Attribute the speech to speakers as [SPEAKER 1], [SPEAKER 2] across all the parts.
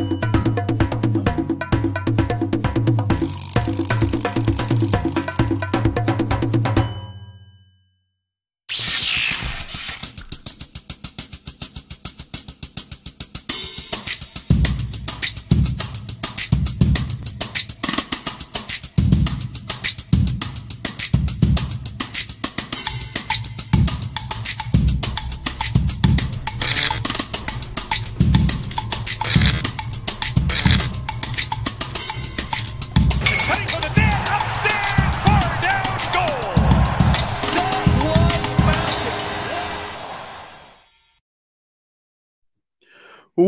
[SPEAKER 1] Cutting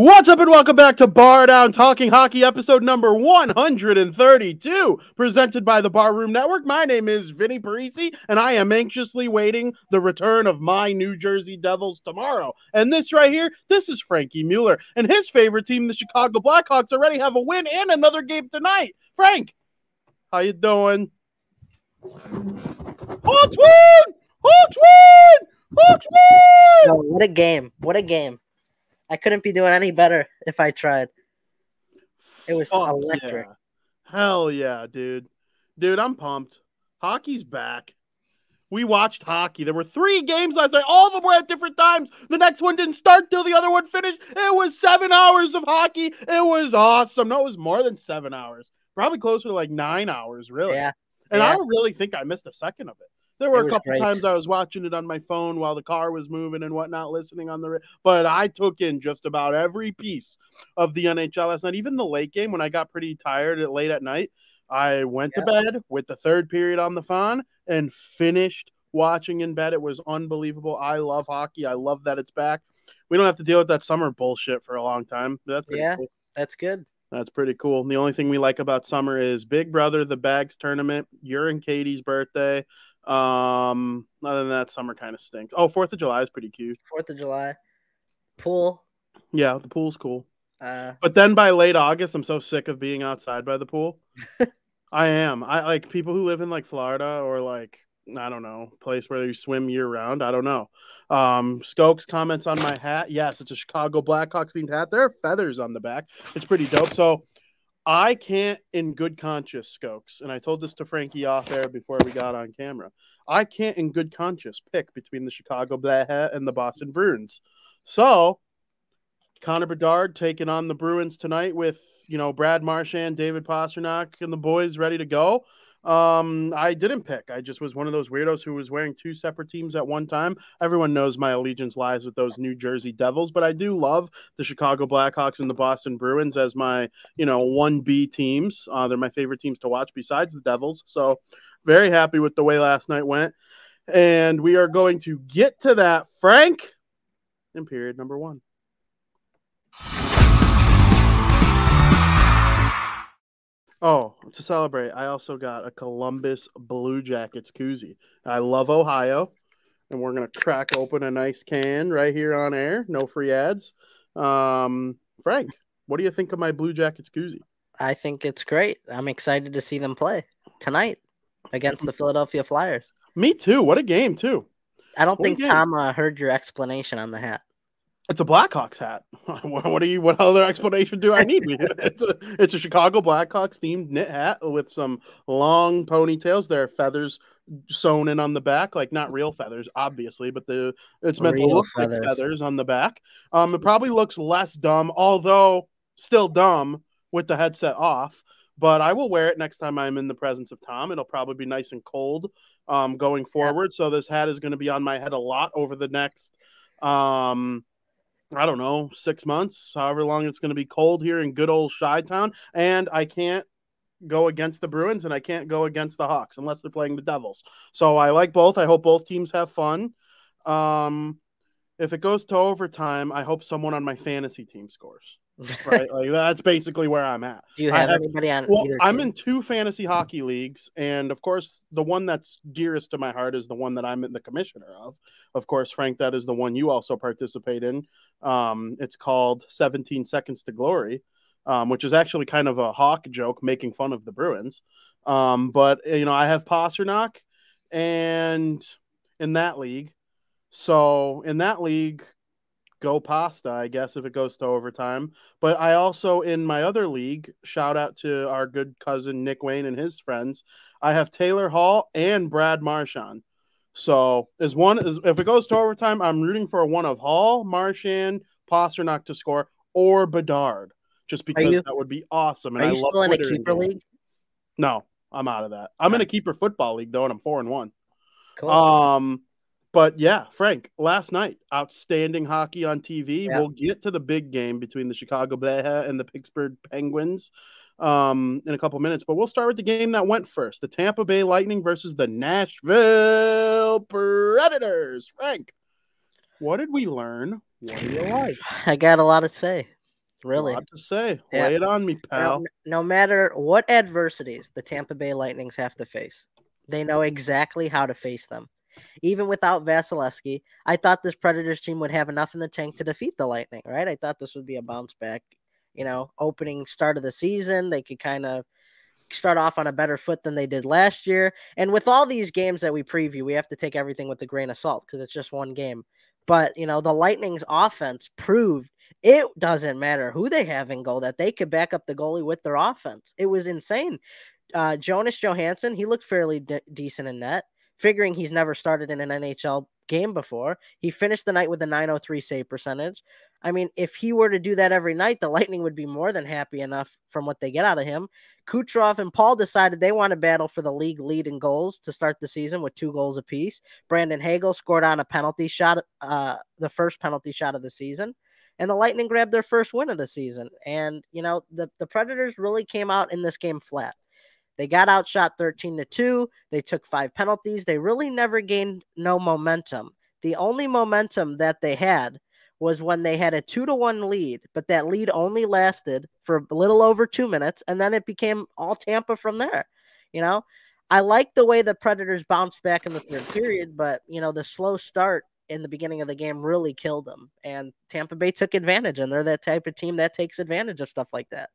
[SPEAKER 2] What's up and welcome back to Bar Down Talking Hockey episode number 132, presented by the Barroom Network. My name is Vinnie Parisi, and I am anxiously waiting the return of my New Jersey Devils tomorrow. And this right here, this is Frankie Mueller, and his favorite team, the Chicago Blackhawks, already have a win and another game tonight. Frank, how you doing? Hawks win! Hawks win! Hawks win!
[SPEAKER 3] No, what a game. What a game. I couldn't be doing any better if I tried. It was
[SPEAKER 2] Fuck
[SPEAKER 3] electric.
[SPEAKER 2] yeah. Hell yeah, dude. Dude, I'm pumped. Hockey's back. We watched hockey. There were three games last night. All of them were at different times. The next one didn't start till the other one finished. It was seven hours of hockey. It was awesome. No, it was more than seven hours. Probably closer to like nine hours, really.
[SPEAKER 3] Yeah.
[SPEAKER 2] And I don't really think I missed a second of it. There were
[SPEAKER 3] It
[SPEAKER 2] a couple
[SPEAKER 3] great.
[SPEAKER 2] times I was watching it on my phone while the car was moving and whatnot, listening on the. But I took in just about every piece of the NHL last night. Even the late game when I got pretty tired at late at night, I went to bed with the third period on the phone and finished watching in bed. It was unbelievable. I love hockey. I love that it's back. We don't have to deal with that summer bullshit for a long time. That's
[SPEAKER 3] Yeah.
[SPEAKER 2] cool.
[SPEAKER 3] That's good.
[SPEAKER 2] That's pretty cool. The only thing we like about summer is Big Brother, the Bags tournament, your and Katie's birthday. Um, other than that, summer kind of stinks. Oh, Fourth of July is pretty cute.
[SPEAKER 3] Fourth of July. Pool.
[SPEAKER 2] Yeah, the pool's cool.
[SPEAKER 3] Uh
[SPEAKER 2] But then by late August, I'm so sick of being outside by the pool. I am. I like people who live in like Florida or like I don't know, place where you swim year round. I don't know. Um, Skokes comments on my hat. Yes, it's a Chicago Blackhawks themed hat. There are feathers on the back. It's pretty dope. So I can't, in good conscience, Skokes, and I told this to Frankie off air before we got on camera. I can't, in good conscience, pick between the Chicago Black Hat and the Boston Bruins. So Connor Bedard taking on the Bruins tonight with you know Brad Marchand, David Pastrnak, and the boys ready to go. Um, I didn't pick. I just was one of those weirdos who was wearing two separate teams at one time. Everyone knows my allegiance lies with those New Jersey Devils, but I do love the Chicago Blackhawks and the Boston Bruins as my you know one B teams. Uh, they're my favorite teams to watch besides the Devils. So very happy with the way last night went, and we are going to get to that, Frank, in period number one. Oh, to celebrate, I also got a Columbus Blue Jackets koozie. I love Ohio, and we're gonna crack open a nice can right here on air. No free ads. Um, Frank, what do you think of my Blue Jackets koozie?
[SPEAKER 3] I think it's great. I'm excited to see them play tonight against the Philadelphia Flyers.
[SPEAKER 2] Me too. What a game too.
[SPEAKER 3] I don't
[SPEAKER 2] What
[SPEAKER 3] think. Tom uh, heard your explanation on the hat.
[SPEAKER 2] It's a Blackhawks hat. what, do you? What other explanation do I need? it's a it's a Chicago Blackhawks themed knit hat with some long ponytails. There are feathers sewn in on the back, like not real feathers, obviously, but the it's meant to
[SPEAKER 3] Real
[SPEAKER 2] look like
[SPEAKER 3] feathers.
[SPEAKER 2] feathers on the back. Um, it probably looks less dumb, although still dumb with the headset off. But I will wear it next time I'm in the presence of Tom. It'll probably be nice and cold um, going forward. So this hat is going to be on my head a lot over the next um I don't know, six months, however long it's going to be cold here in good old Chi Town. And I can't go against the Bruins and I can't go against the Hawks unless they're playing the Devils. So I like both. I hope both teams have fun. Um, if it goes to overtime, I hope someone on my fantasy team scores. Right, like that's basically where I'm at.
[SPEAKER 3] Do you have,
[SPEAKER 2] have-
[SPEAKER 3] anybody on
[SPEAKER 2] Well, I'm
[SPEAKER 3] team?
[SPEAKER 2] in two fantasy hockey leagues, and of course, the one that's dearest to my heart is the one that I'm in the commissioner of. Of course, Frank, that is the one you also participate in. Um, it's called 17 Seconds to Glory, um, which is actually kind of a hawk joke making fun of the Bruins. Um, but you know, I have Pastrnak, and in that league, so in that league, go pasta, I guess, if it goes to overtime. But I also, in my other league, shout out to our good cousin Nick Wayne and his friends. I have Taylor Hall and Brad Marchand. So as one is if it goes to overtime, I'm rooting for one of Hall, Marchand, Pastrnak to score, or Bedard, just because
[SPEAKER 3] you-
[SPEAKER 2] that would be awesome. And
[SPEAKER 3] Are
[SPEAKER 2] I
[SPEAKER 3] you
[SPEAKER 2] love
[SPEAKER 3] still in a keeper league?
[SPEAKER 2] No, I'm out of that. I'm in a keeper football league though, and I'm four and one.
[SPEAKER 3] Cool.
[SPEAKER 2] Um, but yeah, Frank, last night, outstanding hockey on TV.
[SPEAKER 3] Yeah.
[SPEAKER 2] We'll get to the big game between the Chicago Bears and the Pittsburgh Penguins um, in a couple minutes. But we'll start with the game that went first: the Tampa Bay Lightning versus the Nashville Predators. Frank, what did we learn? What do you like?
[SPEAKER 3] I got a lot to say. Really.
[SPEAKER 2] A lot to say.
[SPEAKER 3] Yeah.
[SPEAKER 2] Lay it on me, pal.
[SPEAKER 3] No, no matter what adversities the Tampa Bay Lightnings have to face, they know exactly how to face them. Even without Vasilevskiy, I thought this Predators team would have enough in the tank to defeat the Lightning, right? I thought this would be a bounce back, you know, opening start of the season. They could kind of start off on a better foot than they did last year. And with all these games that we preview, we have to take everything with a grain of salt because it's just one game. But, you know, the Lightning's offense proved it doesn't matter who they have in goal that they could back up the goalie with their offense. It was insane. Uh, Jonas Johansson, he looked fairly de- decent in net, figuring he's never started in an NHL game before. He finished the night with a 903 save percentage. I mean, if he were to do that every night, the Lightning would be more than happy enough from what they get out of him. Kucherov and Paul decided they want to battle for the league lead in goals to start the season with two goals apiece. Brandon Hagel scored on a penalty shot, uh, the first penalty shot of the season and the Lightning grabbed their first win of the season. And you know, the the Predators really came out in this game flat. They got outshot 13 to 2. They took five penalties. They really never gained no momentum. The only momentum that they had was when they had a 2 to 1 lead, but that lead only lasted for a little over 2 minutes and then it became all Tampa from there. You know, I like the way the Predators bounced back in the third period, but you know, the slow start in the beginning of the game really killed them. And Tampa Bay took advantage, and they're that type of team that takes advantage of stuff like that.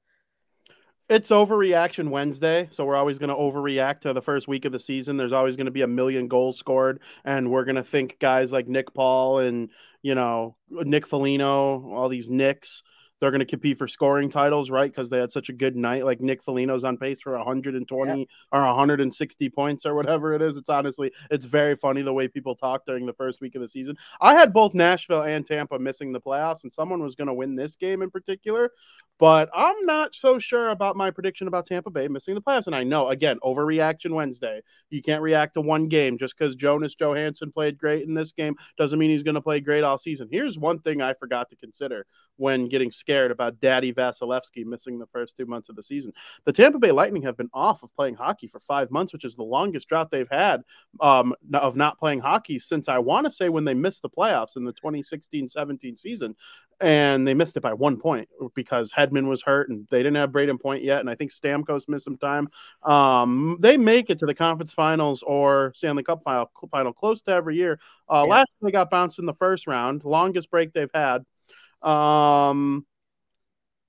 [SPEAKER 2] It's overreaction Wednesday, so we're always going to overreact to the first week of the season. There's always going to be a million goals scored, and we're going to think guys like Nick Paul and you know Nick Foligno, all these Nicks, they're going to compete for scoring titles, right? Because they had such a good night. Like Nick Foligno's on pace for 120 or 160 points or whatever it is. It's honestly, it's very funny the way people talk during the first week of the season. I had both Nashville and Tampa missing the playoffs, and someone was going to win this game in particular. But I'm not so sure about my prediction about Tampa Bay missing the playoffs. And I know, again, overreaction Wednesday. You can't react to one game just because Jonas Johansson played great in this game doesn't mean he's going to play great all season. Here's one thing I forgot to consider when getting scared about Daddy Vasilevskiy missing the first two months of the season. The Tampa Bay Lightning have been off of playing hockey for five months, which is the longest drought they've had um, of not playing hockey since I want to say when they missed the playoffs in the 2016 17 season. And they missed it by one point because Hedman was hurt and they didn't have Brayden Point yet. And I think Stamkos missed some time. Um, they make it to the conference finals or Stanley Cup final, final close to every year. Uh,
[SPEAKER 3] Yeah.
[SPEAKER 2] Last year they got bounced in the first round, longest break they've had. Um,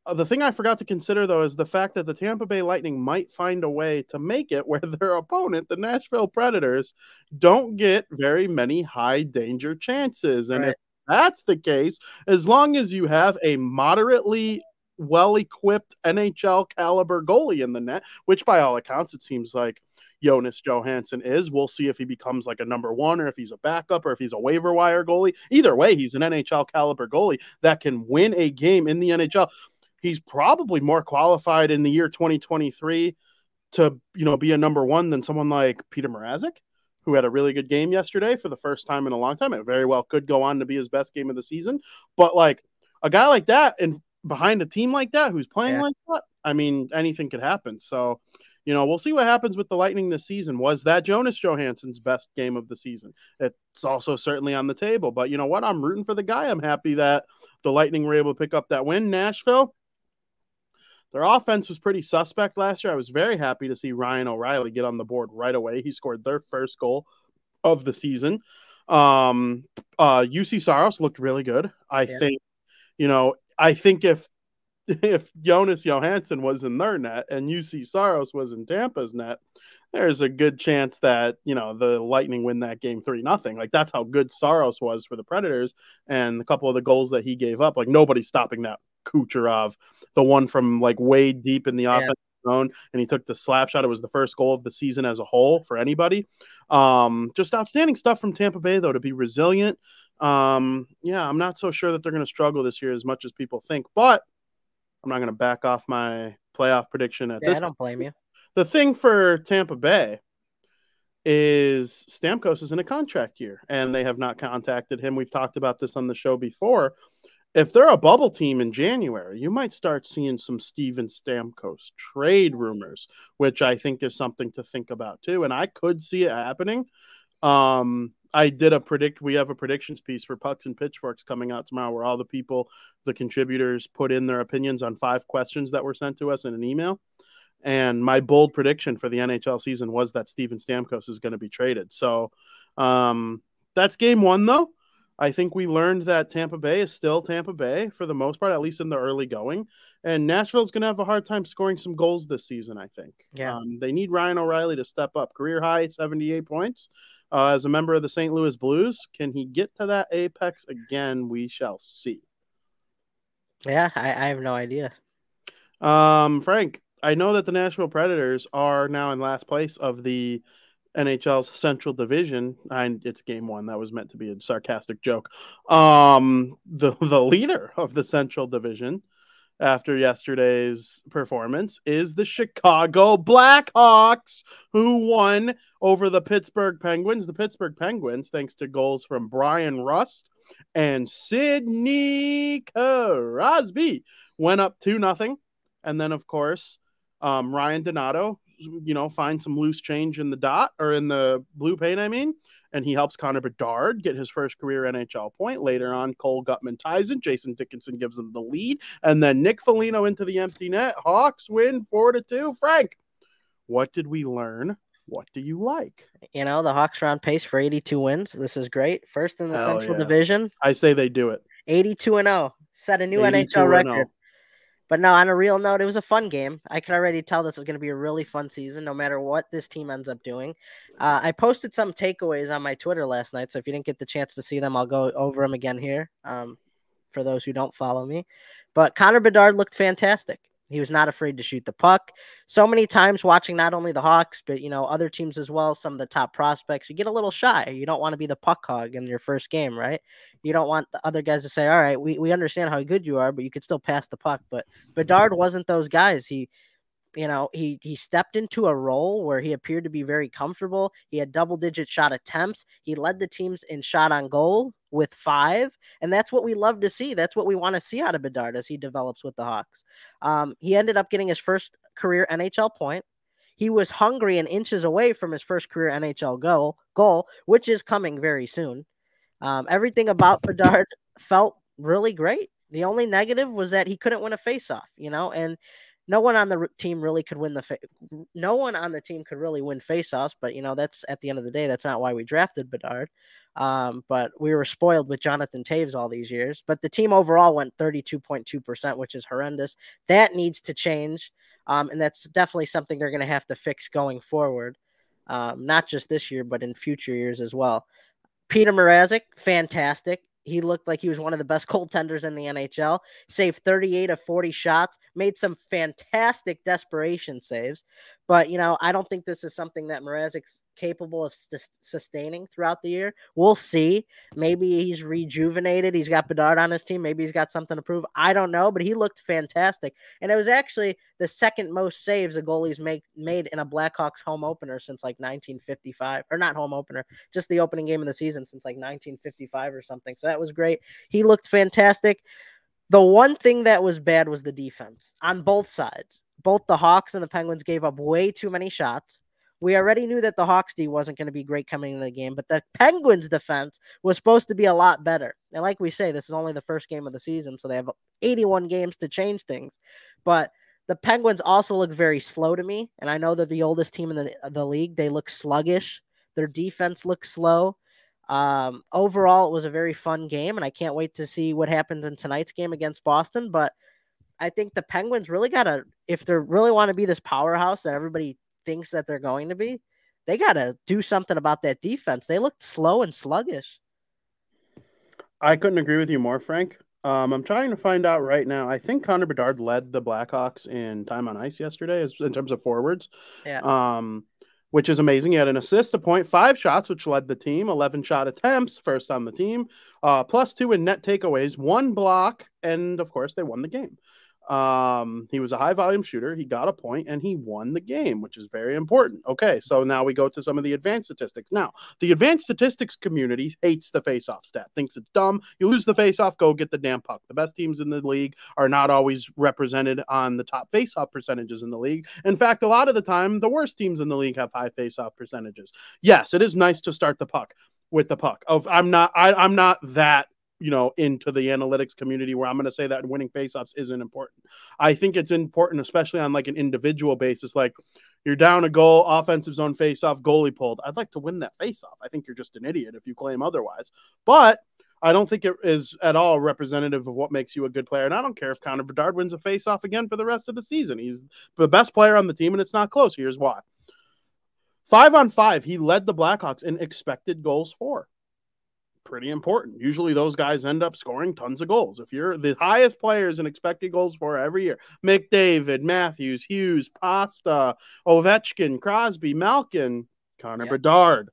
[SPEAKER 2] uh, the thing I forgot to consider though is the fact that the Tampa Bay Lightning might find a way to make it where their opponent, the Nashville Predators, don't get very many high danger chances. And
[SPEAKER 3] Right.
[SPEAKER 2] if that's the case, as long as you have a moderately well equipped NHL caliber goalie in the net, which by all accounts it seems like Jonas Johansson is. We'll see if he becomes like a number one or if he's a backup or if he's a waiver wire goalie. Either way, he's an NHL caliber goalie that can win a game in the NHL. He's probably more qualified in the year 2023 to you know be a number one than someone like Petr Mrazek, who had a really good game yesterday for the first time in a long time. It very well could go on to be his best game of the season. But like a guy like that and behind a team like that who's playing
[SPEAKER 3] Yeah.
[SPEAKER 2] like that, I mean, anything could happen. So you know, we'll see what happens with the Lightning this season. Was that Jonas Johansson's best game of the season? It's also certainly on the table. But you know what? I'm rooting for the guy. I'm happy that the Lightning were able to pick up that win. Nashville, their offense was pretty suspect last year. I was very happy to see Ryan O'Reilly get on the board right away. He scored their first goal of the season. Um, uh, Juuse Saros looked really good. I
[SPEAKER 3] Yeah.
[SPEAKER 2] think, you know, I think if if Jonas Johansson was in their net and Juuse Saros was in Tampa's net, there's a good chance that you know the Lightning win that game three nothing. Like that's how good Saros was for the Predators, and a couple of the goals that he gave up. Like nobody's stopping that Kucherov, the one from like way deep in the
[SPEAKER 3] Yeah.
[SPEAKER 2] offense zone, and he took the slap shot. It was the first goal of the season as a whole for anybody. Um, just outstanding stuff from Tampa Bay though to be resilient. Um, yeah, I'm not so sure that they're going to struggle this year as much as people think, but I'm not going to back off my playoff prediction at
[SPEAKER 3] Yeah,
[SPEAKER 2] this
[SPEAKER 3] I don't blame you.
[SPEAKER 2] the thing for Tampa Bay is Stamkos is in a contract year and they have not contacted him. We've talked about this on the show before. If they're a bubble team in January, you might start seeing some Steven Stamkos trade rumors, which I think is something to think about too. And I could see it happening. Um, I did a predict. We have a predictions piece for Pucks and Pitchforks coming out tomorrow, where all the people, the contributors, put in their opinions on five questions that were sent to us in an email. And my bold prediction for the NHL season was that Steven Stamkos is going to be traded. So um, that's game one, though. I think we learned that Tampa Bay is still Tampa Bay for the most part, at least in the early going. And Nashville's going to have a hard time scoring some goals this season, I think.
[SPEAKER 3] Yeah.
[SPEAKER 2] Um, they need Ryan O'Reilly to step up. Career high, 78 points. Uh, as a member of the St. Louis Blues, can he get to that apex again? We shall see.
[SPEAKER 3] Yeah, I, I have no idea.
[SPEAKER 2] Um, Frank, I know that the Nashville Predators are now in last place of the NHL's Central Division. And it's game one. That was meant to be a sarcastic joke. Um, the the leader of the Central Division after yesterday's performance is the Chicago Blackhawks, who won over the Pittsburgh Penguins. The Pittsburgh Penguins, thanks to goals from Bryan Rust and Sidney Crosby, went up 2 nothing. And then, of course, um, Ryan Donato, you know, find some loose change in the dot or in the blue paint, I mean, and he helps Connor Bedard get his first career NHL point. Later on, Cole Guttman ties it. Jason Dickinson gives him the lead, and then Nick Foligno into the empty net. Hawks win four to two. Frank, what did we learn? What do you like?
[SPEAKER 3] You know, the Hawks are on pace for 82 wins. This is great. First in the
[SPEAKER 2] Hell
[SPEAKER 3] Central
[SPEAKER 2] yeah.
[SPEAKER 3] Division,
[SPEAKER 2] I say they do it.
[SPEAKER 3] 82 and 0. Set a new NHL
[SPEAKER 2] oh.
[SPEAKER 3] record.
[SPEAKER 2] 0.
[SPEAKER 3] But no, on a real note, it was a fun game. I could already tell this is going to be a really fun season, no matter what this team ends up doing. Uh, I posted some takeaways on my Twitter last night, so if you didn't get the chance to see them, I'll go over them again here. Um, for those who don't follow me, but Connor Bedard looked fantastic. He was not afraid to shoot the puck. So many times watching not only the Hawks, but you know other teams as well. Some of the top prospects, you get a little shy. You don't want to be the puck hog in your first game, right? You don't want the other guys to say, "All right, we, we understand how good you are, but you could still pass the puck." But Bedard wasn't those guys. He, you know, he he stepped into a role where he appeared to be very comfortable. He had double digit shot attempts. He led the teams in shot on goal with five, and that's what we love to see. That's what we want to see out of Bedard as he develops with the Hawks. Um, he ended up getting his first career NHL point. He was hungry and inches away from his first career NHL goal, goal, which is coming very soon. Um, everything about Bedard felt really great. The only negative was that he couldn't win a faceoff, you know, and no one on the team really could win the fa- no one on the team could really win faceoffs, but you know that's at the end of the day that's not why we drafted Bedard. Um, but we were spoiled with Jonathan Toews all these years. But the team overall went 32.2%, which is horrendous. That needs to change. Um, and that's definitely something they're going to have to fix going forward. Um, not just this year, but in future years as well. Petr Mrazek, fantastic. He looked like he was one of the best goaltenders in the NHL. Saved 38 of 40 shots, made some fantastic desperation saves. But, you know, I don't think this is something that Mrazek's capable of sus- sustaining throughout the year. We'll see. Maybe he's rejuvenated. He's got Bedard on his team. Maybe he's got something to prove. I don't know, but he looked fantastic. And it was actually the second most saves a goalie's make, made in a Blackhawks home opener since like 1955, or not home opener, just the opening game of the season since like 1955 or something. So that was great. He looked fantastic. The one thing that was bad was the defense on both sides. Both the Hawks and the Penguins gave up way too many shots. We already knew that the Hawks D wasn't going to be great coming into the game, but the Penguins defense was supposed to be a lot better. And like we say, this is only the first game of the season, so they have 81 games to change things. But the Penguins also look very slow to me, and I know they're the oldest team in the, the league. They look sluggish. Their defense looks slow. Um, overall, it was a very fun game, and I can't wait to see what happens in tonight's game against Boston. But I think the Penguins really got to, if they really want to be this powerhouse that everybody thinks that they're going to be, they got to do something about that defense. They looked slow and sluggish.
[SPEAKER 2] I couldn't agree with you more, Frank. Um, I'm trying to find out right now. I think Connor Bedard led the Blackhawks in time on ice yesterday, as, in terms of forwards.
[SPEAKER 3] Yeah.
[SPEAKER 2] Um, which is amazing. He had an assist, a point, five shots, which led the team, 11 shot attempts, first on the team, uh, plus two in net takeaways, one block, and of course, they won the game. Um, he was a high volume shooter. He got a point and he won the game, which is very important. Okay, so now we go to some of the advanced statistics. Now, the advanced statistics community hates the face-off stat, thinks it's dumb. You lose the face-off, go get the damn puck. The best teams in the league are not always represented on the top face-off percentages in the league. In fact, a lot of the time, the worst teams in the league have high face-off percentages. Yes, it is nice to start the puck with the puck. Of I'm not I, I'm not that you know into the analytics community where i'm going to say that winning faceoffs isn't important i think it's important especially on like an individual basis like you're down a goal offensive zone faceoff goalie pulled i'd like to win that faceoff i think you're just an idiot if you claim otherwise but I don't think it is at all representative of what makes you a good player. And I don't care if Connor Bedard wins a faceoff again for the rest of the season. He's the best player on the team, and it's not close. Here's why. Five on five, he led the Blackhawks in expected goals for pretty important. Usually those guys end up scoring tons of goals. If you're the highest players in expected goals for every year, McDavid, Matthews, Hughes, Pasta, Ovechkin, Crosby, Malkin, Connor
[SPEAKER 3] Yeah.
[SPEAKER 2] Bedard.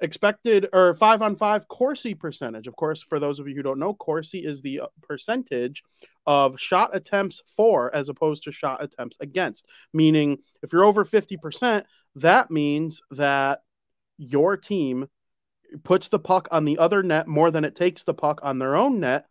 [SPEAKER 2] Expected or five on five Corsi percentage. Of course, for those of you who don't know, Corsi is the uh, percentage of shot attempts for as opposed to shot attempts against. Meaning, if you're over 50%, that means that your team puts the puck on the other net more than it takes the puck on their own net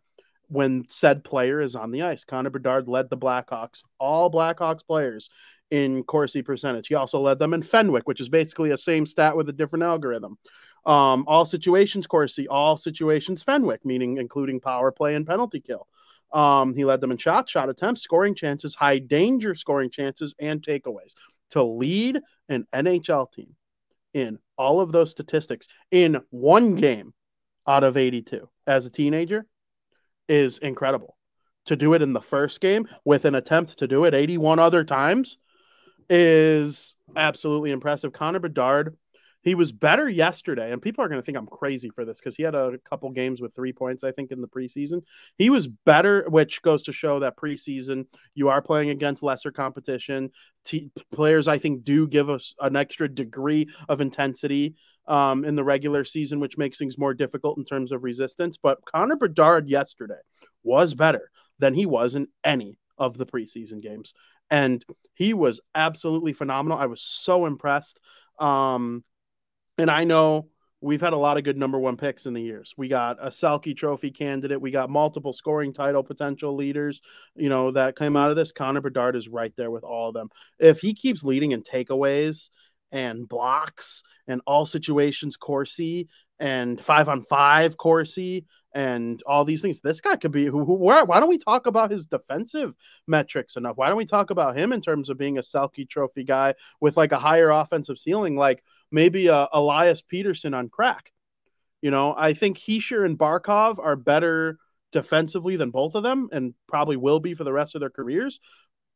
[SPEAKER 2] when said player is on the ice. Connor Bedard led the Blackhawks, all Blackhawks players in Corsi percentage. He also led them in Fenwick, which is basically a same stat with a different algorithm. Um, all situations Corsi, all situations Fenwick, meaning including power play and penalty kill. Um, he led them in shots, shot attempts, scoring chances, high danger scoring chances, and takeaways. To lead an NHL team in all of those statistics in one game out of 82 as a teenager is incredible. To do it in the first game with an attempt to do it 81 other times is absolutely impressive. Connor Bedard, he was better yesterday, and people are going to think I'm crazy for this because he had a couple games with three points, I think, in the preseason. He was better, which goes to show that preseason you are playing against lesser competition. T- players, I think, do give us an extra degree of intensity um, in the regular season, which makes things more difficult in terms of resistance. But Connor Bedard yesterday was better than he was in any of the preseason games. And he was absolutely phenomenal. I was so impressed. Um, and I know we've had a lot of good number one picks in the years. We got a Selke Trophy candidate. We got multiple scoring title potential leaders, you know, that came out of this. Connor Bedard is right there with all of them. If he keeps leading in takeaways and blocks and all situations Corsi and five on five Corsi and all these things, this guy could be who, who where, why don't we talk about his defensive metrics enough? Why don't we talk about him in terms of being a Selke Trophy guy with like a higher offensive ceiling, like maybe a Elias Pettersson on crack? You know, I think Hischier and Barkov are better defensively than both of them and probably will be for the rest of their careers.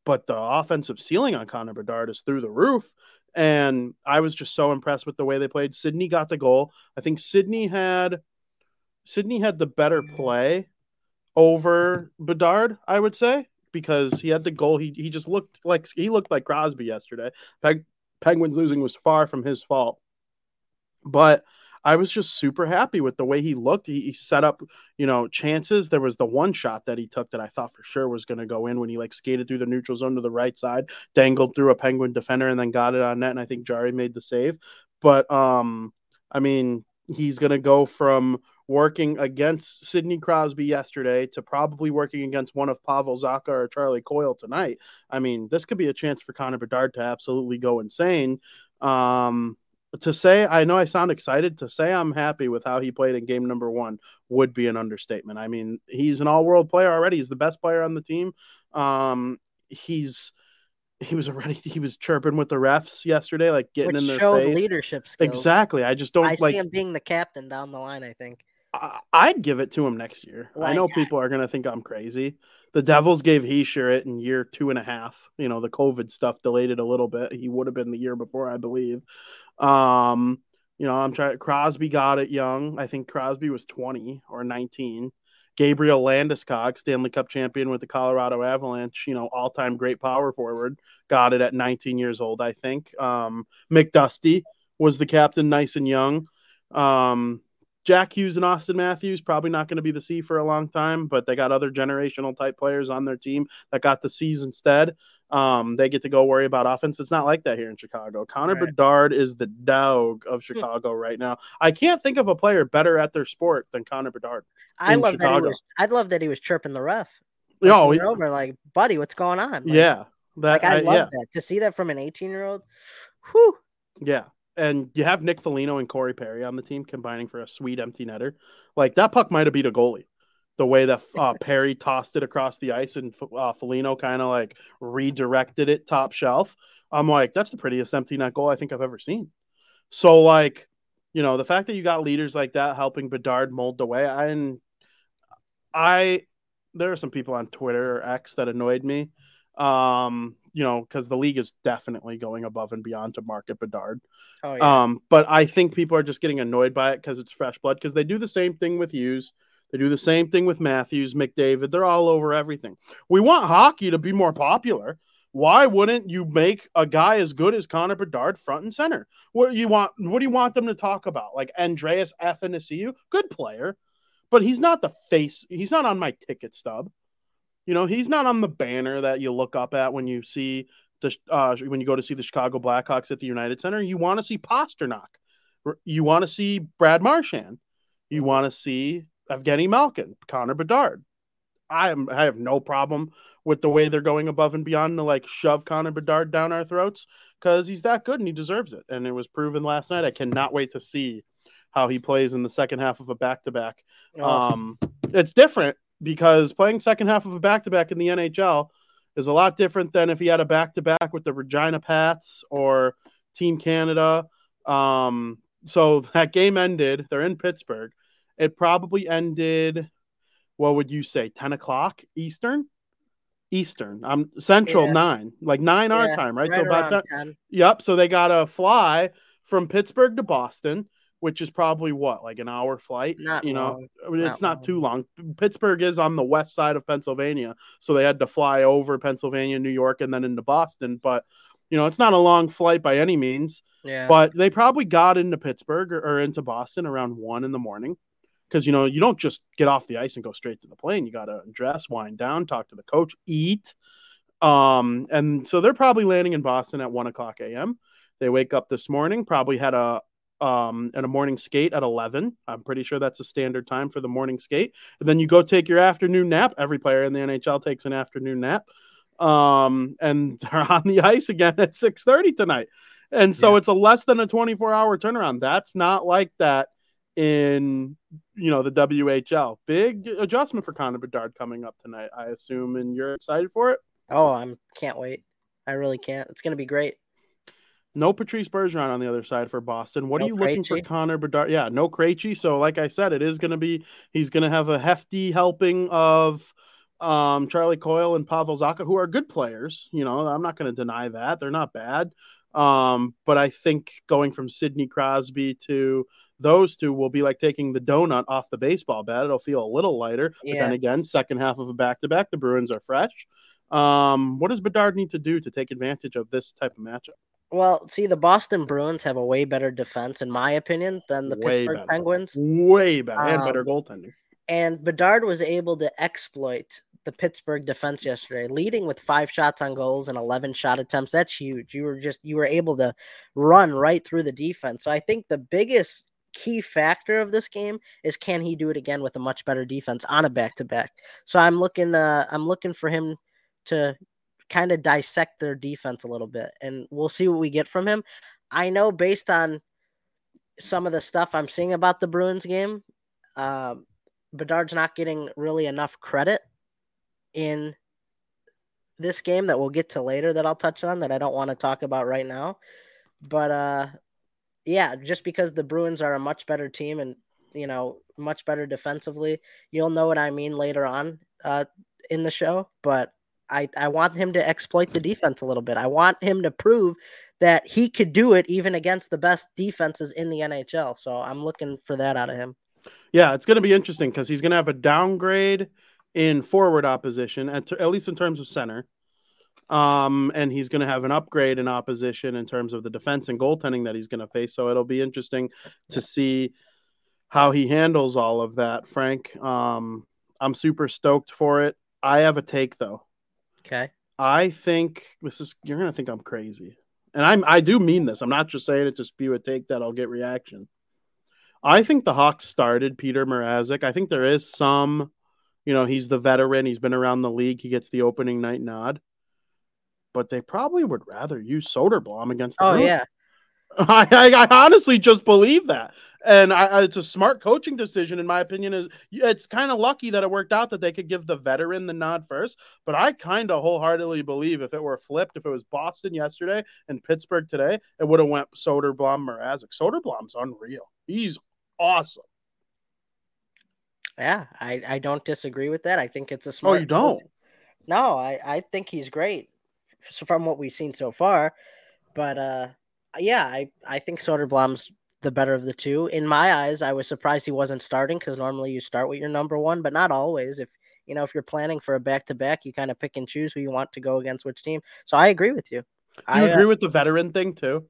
[SPEAKER 2] But the offensive ceiling on Connor Bedard is through the roof. And I was just so impressed with the way they played. Sidney got the goal. I think Sidney had Sidney had the better play over Bedard, I would say, because he had the goal. He he just looked like he looked like Crosby yesterday. Penguins losing was far from his fault. But I was just super happy with the way he looked. He, he, set up, you know, chances. There was the one shot that he took that I thought for sure was going to go in when he like skated through the neutral zone to the right side, dangled through a Penguin defender, and then got it on net. And I think Jarry made the save. But um, I mean, he's going to go from working against Sidney Crosby yesterday to probably working against one of Pavel Zacha or Charlie Coyle tonight. I mean, this could be a chance for Connor Bedard to absolutely go insane. Um, to say I know I sound excited to say I'm happy with how he played in game number one would be an understatement. I mean, he's an all-world player already. He's the best player on the team. Um, he's he was already he was chirping with the refs yesterday, like getting
[SPEAKER 3] Which
[SPEAKER 2] in their
[SPEAKER 3] showed
[SPEAKER 2] face.
[SPEAKER 3] leadership skills.
[SPEAKER 2] Exactly. I just don't
[SPEAKER 3] I
[SPEAKER 2] like
[SPEAKER 3] see him being the captain down the line. I think.
[SPEAKER 2] I, I'd give it to him next year. I know people are gonna think I'm crazy. The Devils gave Hischier it in year two and a half. You know, the COVID stuff delayed it a little bit. He would have been the year before, I believe. Um, you know, I'm trying. Crosby got it young. I think Crosby was 20 or 19. Gabriel Landeskog, Stanley Cup champion with the Colorado Avalanche, you know, all-time great power forward, got it at 19 years old, I think. Um, McDusty was the captain, nice and young. Um, Jack Hughes and Auston Matthews probably not going to be the C for a long time, but they got other generational type players on their team that got the C's instead. Um, they get to go worry about offense. It's not like that here in Chicago. Connor
[SPEAKER 3] Right.
[SPEAKER 2] Bedard is the dog of Chicago right now. I can't think of a player better at their sport than Connor Bedard.
[SPEAKER 3] I love that he was. I'd love that he was chirping the ref. Like, we
[SPEAKER 2] he-
[SPEAKER 3] over like, buddy, what's going on? Like,
[SPEAKER 2] yeah, that
[SPEAKER 3] like I,
[SPEAKER 2] I-
[SPEAKER 3] love
[SPEAKER 2] yeah,
[SPEAKER 3] that to see that from an 18 year old. Whew.
[SPEAKER 2] yeah. And you have Nick Foligno and Corey Perry on the team combining for a sweet empty netter. Like that puck might have beat a goalie. The way that uh, Perry tossed it across the ice and uh, Foligno kind of like redirected it top shelf. I'm like, that's the prettiest empty net goal I think I've ever seen. So like, you know, the fact that you got leaders like that helping Bedard mold the way, I and I there are some people on Twitter or X that annoyed me. Um, you know, because the league is definitely going above and beyond to market Bedard.
[SPEAKER 3] Oh yeah.
[SPEAKER 2] Um, but I think people are just getting annoyed by it because it's fresh blood. Because they do the same thing with Hughes, they do the same thing with Matthews, McDavid. They're all over everything. We want hockey to be more popular. Why wouldn't you make a guy as good as Connor Bedard front and center? What do you want? What do you want them to talk about? Like Andreas Athanasiou, good player, but he's not the face. He's not on my ticket stub. You know, he's not on the banner that you look up at when you see the uh, when you go to see the Chicago Blackhawks at the United Center. You want to see Pastrnak. You want to see Brad Marchand. You want to see Evgeni Malkin, Connor Bedard. I am I have no problem with the way they're going above and beyond to like shove Connor Bedard down our throats because he's that good and he deserves it. And it was proven last night. I cannot wait to see how he plays in the second half of a back to back. It's different because playing second half of a back to back in the NHL is a lot different than if he had a back to back with the Regina Pats or Team Canada. Um, so that game ended. They're in Pittsburgh. It probably ended. What would you say? Ten o'clock Eastern. Eastern. I'm Central
[SPEAKER 3] Yeah.
[SPEAKER 2] nine, like nine our time, right?
[SPEAKER 3] right
[SPEAKER 2] so about that.
[SPEAKER 3] 10.
[SPEAKER 2] Yep. So they got to fly from Pittsburgh to Boston, which is probably what, like an hour flight.
[SPEAKER 3] Not
[SPEAKER 2] you know,
[SPEAKER 3] long.
[SPEAKER 2] I mean, it's
[SPEAKER 3] Not
[SPEAKER 2] not too long. Pittsburgh is on the west side of Pennsylvania, so they had to fly over Pennsylvania, New York, and then into Boston. But you know, it's not a long flight by any means.
[SPEAKER 3] Yeah.
[SPEAKER 2] But they probably got into Pittsburgh or, or into Boston around one in the morning. Because you know, you don't just get off the ice and go straight to the plane. You gotta dress, wind down, talk to the coach, eat. Um, and so they're probably landing in Boston at one o'clock a.m. They wake up this morning, probably had a um and a morning skate at 11 i'm pretty sure that's a standard time for the morning skate and then you go take your afternoon nap every player in the nhl takes an afternoon nap um and they're on the ice again at 6:30 tonight and so
[SPEAKER 3] Yeah.
[SPEAKER 2] it's a less than a 24 hour turnaround that's not like that in you know the WHL big adjustment for Connor Bedard coming up tonight I assume and you're excited for it
[SPEAKER 3] oh, I'm can't wait. I really can't. It's gonna be great.
[SPEAKER 2] No Patrice Bergeron on the other side for Boston. What
[SPEAKER 3] No
[SPEAKER 2] are you looking for Connor Bedard? Yeah, no Krejci. So, like I said, it is going to be he's going to have a hefty helping of um, Charlie Coyle and Pavel Zacha, who are good players. You know, I'm not going to deny that they're not bad. Um, but I think going from Sidney Crosby to those two will be like taking the donut off the baseball bat. It'll feel a little lighter. But then again, second half of a back to back, the Bruins are fresh. Um, what does Bedard need to do to take advantage of this type of matchup?
[SPEAKER 3] Well, see, the Boston Bruins have a way better defense, in my opinion, than the
[SPEAKER 2] Way
[SPEAKER 3] Pittsburgh
[SPEAKER 2] better.
[SPEAKER 3] Penguins.
[SPEAKER 2] Way better and
[SPEAKER 3] Um,
[SPEAKER 2] better goaltender.
[SPEAKER 3] And Bedard was able to exploit the Pittsburgh defense yesterday, leading with five shots on goals and 11 shot attempts. That's huge. You were just, you were able to run right through the defense. So I think the biggest key factor of this game is can he do it again with a much better defense on a back to back? So I'm looking, uh, I'm looking for him to kind of dissect their defense a little bit and we'll see what we get from him. I know based on some of the stuff I'm seeing about the Bruins game, um, Bedard's not getting really enough credit in this game that we'll get to later that I'll touch on that I don't want to talk about right now. But uh yeah, just because the Bruins are a much better team and you know, much better defensively. You'll know what I mean later on uh, in the show, but I, I want him to exploit the defense a little bit. I want him to prove that he could do it even against the best defenses in the NHL. So I'm looking for that out of him.
[SPEAKER 2] Yeah, it's going to be interesting because he's going to have a downgrade in forward opposition, at, at least in terms of center. Um, and he's going to have an upgrade in opposition in terms of the defense and goaltending that he's going to face. So it'll be interesting to see how he handles all of that, Frank. Um, I'm super stoked for it. I have a take though.
[SPEAKER 3] Okay.
[SPEAKER 2] I think this is you're gonna think I'm crazy. And I'm I do mean this. I'm not just saying it to spew a take that I'll get reaction. I think the Hawks started Petr Mrazek. I think there is some, you know, he's the veteran, he's been around the league, he gets the opening night nod. But they probably would rather use Soderblom against the
[SPEAKER 3] Oh
[SPEAKER 2] Bruins.
[SPEAKER 3] yeah.
[SPEAKER 2] I, I, I honestly just believe that, and I, it's a smart coaching decision, in my opinion. Is it's kind of lucky that it worked out that they could give the veteran the nod first. But I kind of wholeheartedly believe if it were flipped, if it was Boston yesterday and Pittsburgh today, it would have went Soderblom Mrazek. Soderblom's unreal. He's awesome.
[SPEAKER 3] Yeah, I, I don't disagree with that. I think it's a smart Oh,
[SPEAKER 2] you don't?
[SPEAKER 3] No, I, I think he's great from what we've seen so far. But uh, yeah, I, I think Soderblom's the better of the two. In my eyes, I was surprised he wasn't starting because normally you start with your number one, but not always. If you know if you're planning for a back to back, you kind of pick and choose who you want to go against which team. So I agree with you.
[SPEAKER 2] Do you
[SPEAKER 3] I, uh,
[SPEAKER 2] agree with the veteran thing too?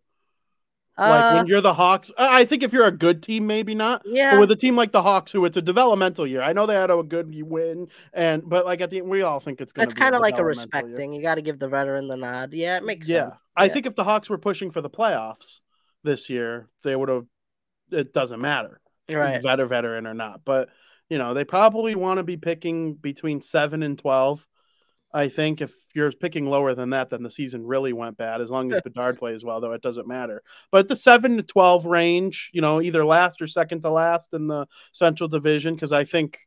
[SPEAKER 2] Like
[SPEAKER 3] uh,
[SPEAKER 2] when you're the Hawks, I I think if you're a good team, maybe not.
[SPEAKER 3] yeah,
[SPEAKER 2] But with a team like the Hawks, who it's a developmental year, I know they had a good win, and but like at the we all think it's going
[SPEAKER 3] that's kind of like a respect
[SPEAKER 2] year.
[SPEAKER 3] thing. You got to give the veteran the nod. Yeah, it makes
[SPEAKER 2] Yeah,
[SPEAKER 3] sense.
[SPEAKER 2] I
[SPEAKER 3] Yeah.
[SPEAKER 2] think if the Hawks were pushing for the playoffs this year, they would have. It doesn't matter,
[SPEAKER 3] Right.
[SPEAKER 2] vet or veteran or not. But you know, they probably want to be picking between seven and twelve. I think if you're picking lower than that, then the season really went bad. As long as Bedard plays well, though, it doesn't matter. But the seven to twelve range, you know, either last or second to last in the Central Division, because I think,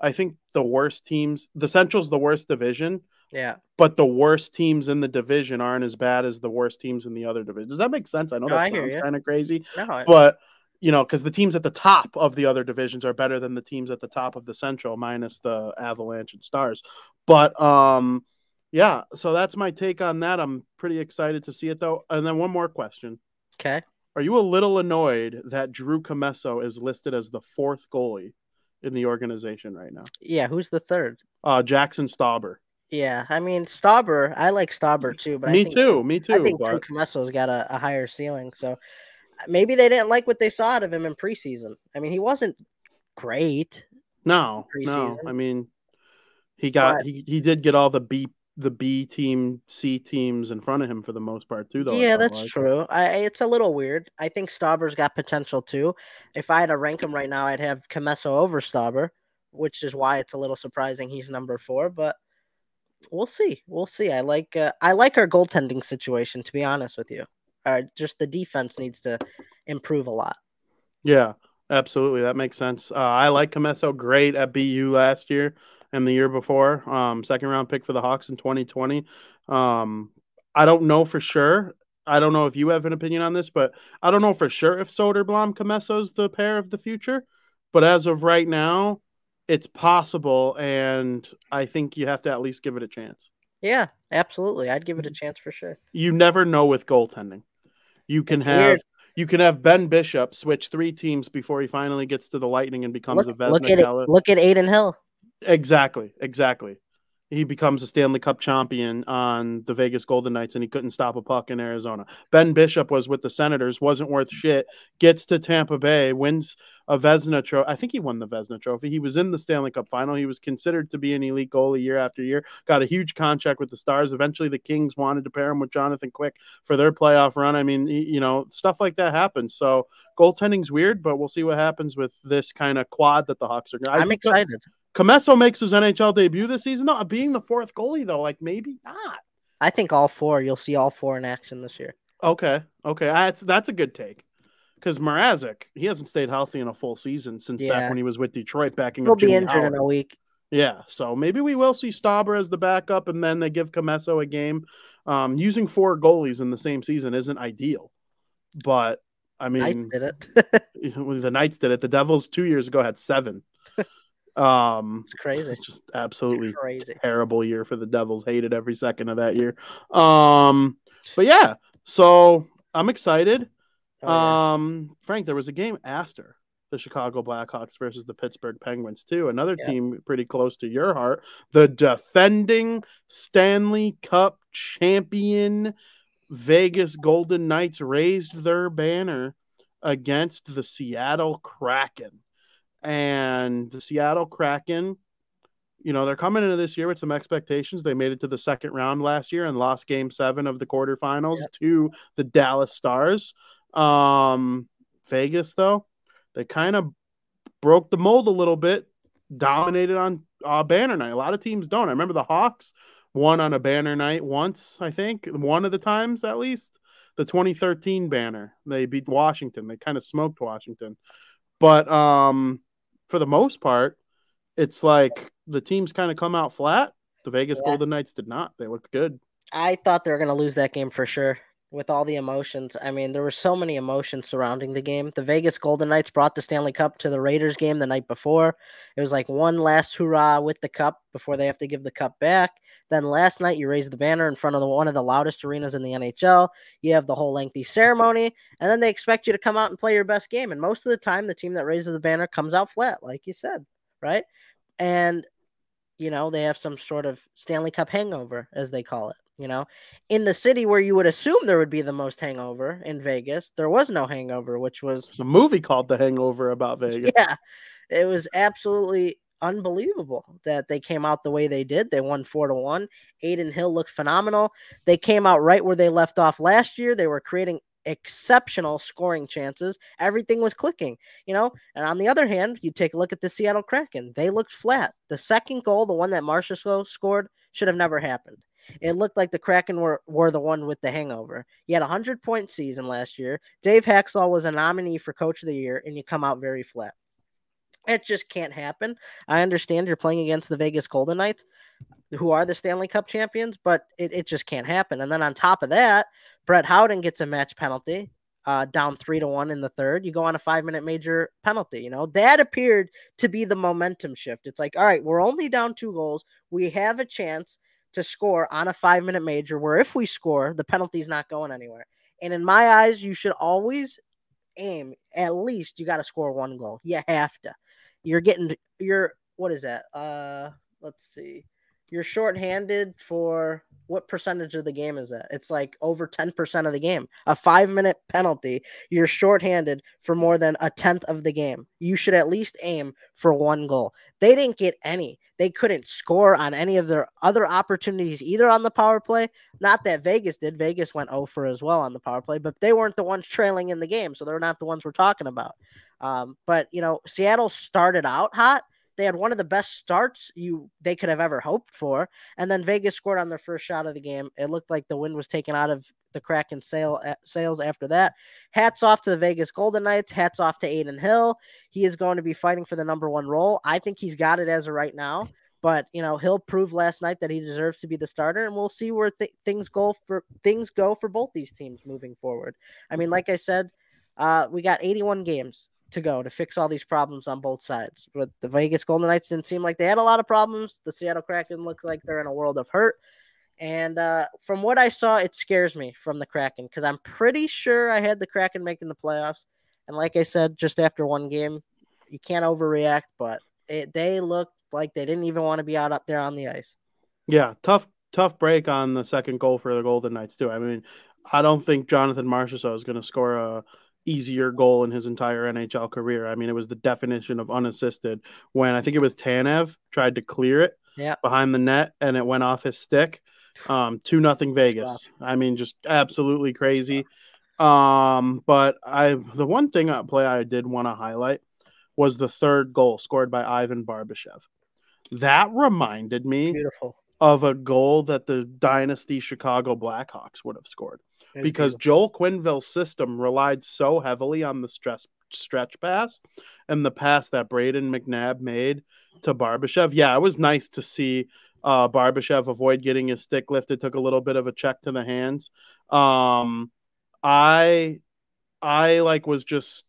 [SPEAKER 2] I think the worst teams, the Central's the worst division,
[SPEAKER 3] Yeah.
[SPEAKER 2] but the worst teams in the division aren't as bad as the worst teams in the other division. Does that make sense? I know
[SPEAKER 3] No,
[SPEAKER 2] that
[SPEAKER 3] I
[SPEAKER 2] sounds kind of crazy,
[SPEAKER 3] No, I-
[SPEAKER 2] but you know, because the teams at the top of the other divisions are better than the teams at the top of the Central, minus the Avalanche and Stars. But um, yeah, so that's my take on that. I'm pretty excited to see it though. And then one more question:
[SPEAKER 3] okay.
[SPEAKER 2] Are you a little annoyed that Drew Commesso is listed as the fourth goalie in the organization right now?
[SPEAKER 3] Yeah. Who's the third?
[SPEAKER 2] Uh, Jackson Stauber.
[SPEAKER 3] Yeah, I mean Stauber. I like Stauber too, but
[SPEAKER 2] me
[SPEAKER 3] I think,
[SPEAKER 2] too. Me too.
[SPEAKER 3] I think
[SPEAKER 2] but-
[SPEAKER 3] Drew Commesso's got a, a higher ceiling. So maybe they didn't like what they saw out of him in preseason. I mean, he wasn't great.
[SPEAKER 2] No, no. I mean, he got
[SPEAKER 3] But-
[SPEAKER 2] he, he did get all the B the B team, C teams in front of him for the most part too. Though
[SPEAKER 3] yeah, that's
[SPEAKER 2] like.
[SPEAKER 3] true. I, it's a little weird. I think Stauber's got potential too. If I had to rank him right now, I'd have Commesso over Stauber, which is why it's a little surprising he's number four. But we'll see. We'll see. I like uh, I like our goaltending situation. To be honest with you, uh, just the defense needs to improve a lot.
[SPEAKER 2] Yeah, absolutely. That makes sense. Uh, I like Commesso great at BU last year and the year before. Um, second round pick for the Hawks in 2020. Um, I don't know for sure. I don't know if you have an opinion on this, but I don't know for sure if Soderblom Comesso's the pair of the future. But as of right now, it's possible, and I think you have to at least give it a chance.
[SPEAKER 3] Yeah, absolutely. I'd give it a chance for sure.
[SPEAKER 2] You never know with goaltending. You can have
[SPEAKER 3] weird.
[SPEAKER 2] you can have Ben Bishop switch three teams before he finally gets to the Lightning and becomes
[SPEAKER 3] Look,
[SPEAKER 2] a Vezina
[SPEAKER 3] look at it. Look at Adin Hill.
[SPEAKER 2] Exactly, exactly. He becomes a Stanley Cup champion on the Vegas Golden Knights, and he couldn't stop a puck in Arizona. Ben Bishop was with the Senators, wasn't worth shit. Gets to Tampa Bay, wins a Vezina trophy. I think he won the Vezina trophy. He was in the Stanley Cup final. He was considered to be an elite goalie year after year. Got a huge contract with the Stars. Eventually, the Kings wanted to pair him with Jonathan Quick for their playoff run. I mean, you know, stuff like that happens. So goaltending's weird, but we'll see what happens with this kind of quad that the Hawks are. I
[SPEAKER 3] I'm excited.
[SPEAKER 2] Commesso makes his NHL debut this season. Being the fourth goalie though, like maybe not.
[SPEAKER 3] I think all four. You'll see all four in action this year.
[SPEAKER 2] Okay, okay, that's that's a good take. Because Mrazek, he hasn't stayed healthy in a full season since
[SPEAKER 3] Yeah.
[SPEAKER 2] back when he was with Detroit, backing
[SPEAKER 3] He'll
[SPEAKER 2] up
[SPEAKER 3] be injured
[SPEAKER 2] Howard.
[SPEAKER 3] in a week.
[SPEAKER 2] Yeah, so maybe we will see Stauber as the backup, and then they give Commesso a game. Um, using four goalies in the same season isn't ideal, but I
[SPEAKER 3] Knights
[SPEAKER 2] mean,
[SPEAKER 3] did it.
[SPEAKER 2] the Knights did it. The Devils two years ago had seven. Um,
[SPEAKER 3] It's crazy.
[SPEAKER 2] just absolutely
[SPEAKER 3] It's crazy.
[SPEAKER 2] terrible year for the Devils. Hated every second of that year. Um, but yeah, so I'm excited.
[SPEAKER 3] Oh, yeah.
[SPEAKER 2] Um, Frank, there was a game after the Chicago Blackhawks versus the Pittsburgh Penguins too. Another
[SPEAKER 3] Yeah.
[SPEAKER 2] team pretty close to your heart, the defending Stanley Cup champion Vegas Golden Knights raised their banner against the Seattle Kraken. And the Seattle Kraken, you know, they're coming into this year with some expectations. They made it to the second round last year and lost game seven of the quarterfinals
[SPEAKER 3] Yep.
[SPEAKER 2] to the Dallas Stars. Um, Vegas, though, they kind of broke the mold a little bit, dominated on uh, banner night. A lot of teams don't. I remember the Hawks won on a banner night once, I think, one of the times at least. The 2013 banner, they beat Washington. They kind of smoked Washington, but um, for the most part, it's like the teams kind of come out flat. The Vegas
[SPEAKER 3] Yeah.
[SPEAKER 2] Golden Knights did not. They looked good.
[SPEAKER 3] I thought they were going to lose that game for sure with all the emotions. I mean, there were so many emotions surrounding the game. The Vegas Golden Knights brought the Stanley Cup to the Raiders game the night before. It was like one last hurrah with the cup before they have to give the cup back. Then last night, you raised the banner in front of the, one of the loudest arenas in the NHL. You have the whole lengthy ceremony, and then they expect you to come out and play your best game. And most of the time, the team that raises the banner comes out flat, like you said, right? And you know, they have some sort of Stanley Cup hangover, as they call it. You know, in the city where you would assume there would be the most hangover in Vegas, there was no hangover, which was,
[SPEAKER 2] There's a movie called The Hangover about Vegas.
[SPEAKER 3] yeah, it was absolutely unbelievable that they came out the way they did. They won four to one. Adin Hill looked phenomenal. They came out right where they left off last year. They were creating exceptional scoring chances. Everything was clicking, you know. And on the other hand, you take a look at the Seattle Kraken. They looked flat. The second goal, the one that Marchessault scored, should have never happened. It looked like the Kraken were, were the one with the hangover. You had a hundred point season last year. Dave Hakstol was a nominee for coach of the year, and you come out very flat. It just can't happen. I understand you're playing against the Vegas Golden Knights, who are the Stanley Cup champions, but it, it just can't happen. And then on top of that, Brett Howden gets a match penalty, uh, down three to one in the third. You go on a five minute major penalty. You know, that appeared to be the momentum shift. It's like, all right, we're only down two goals. We have a chance to score on a five minute major where if we score, the penalty's not going anywhere. And in my eyes, you should always aim at least you got to score one goal. You have to. You're getting you're what is that? Uh let's see. You're shorthanded for what percentage of the game is that? It's like over 10% of the game. A five minute penalty, you're shorthanded for more than a tenth of the game. You should at least aim for one goal. They didn't get any. They couldn't score on any of their other opportunities either on the power play. Not that Vegas did. Vegas went 0 for as well on the power play, but they weren't the ones trailing in the game. So they're not the ones we're talking about. Um, but, you know, Seattle started out hot. They had one of the best starts you they could have ever hoped for, and then Vegas scored on their first shot of the game. It looked like the wind was taken out of the Kraken sail sails after that. Hats off to the Vegas Golden Knights. Hats off to Adin Hill. He is going to be fighting for the number one role. I think he's got it as of right now. But you know, Hill proved last night that he deserves to be the starter, and we'll see where th- things go for things go for both these teams moving forward. I mean, like I said, uh, we got 81 games to go to fix all these problems on both sides. But the Vegas Golden Knights didn't seem like they had a lot of problems. The Seattle Kraken look like they're in a world of hurt. And uh, from what I saw, it scares me from the Kraken because I'm pretty sure I had the Kraken making the playoffs. And like I said, just after one game, you can't overreact, but it, they looked like they didn't even want to be out up there on the ice.
[SPEAKER 2] Yeah, tough, tough break on the second goal for the Golden Knights too. I mean, I don't think Jonathan Marchessault is going to score a easier goal in his entire NHL career. I mean, it was the definition of unassisted when I think it was Tanev tried to clear it
[SPEAKER 3] Yeah.
[SPEAKER 2] behind the net and it went off his stick. Um, two nothing Vegas. I mean, just absolutely crazy. Um, but I the one thing at play I did want to highlight was the third goal scored by Ivan Barbashev. That reminded me
[SPEAKER 3] Beautiful.
[SPEAKER 2] of a goal that the dynasty Chicago Blackhawks would have scored because. Joel Quenneville's system relied so heavily on the stress stretch pass and the pass that Brayden McNabb made to Barbashev. Yeah, it was nice to see uh, Barbashev avoid getting his stick lifted. Took a little bit of a check to the hands. Um, I, I like was just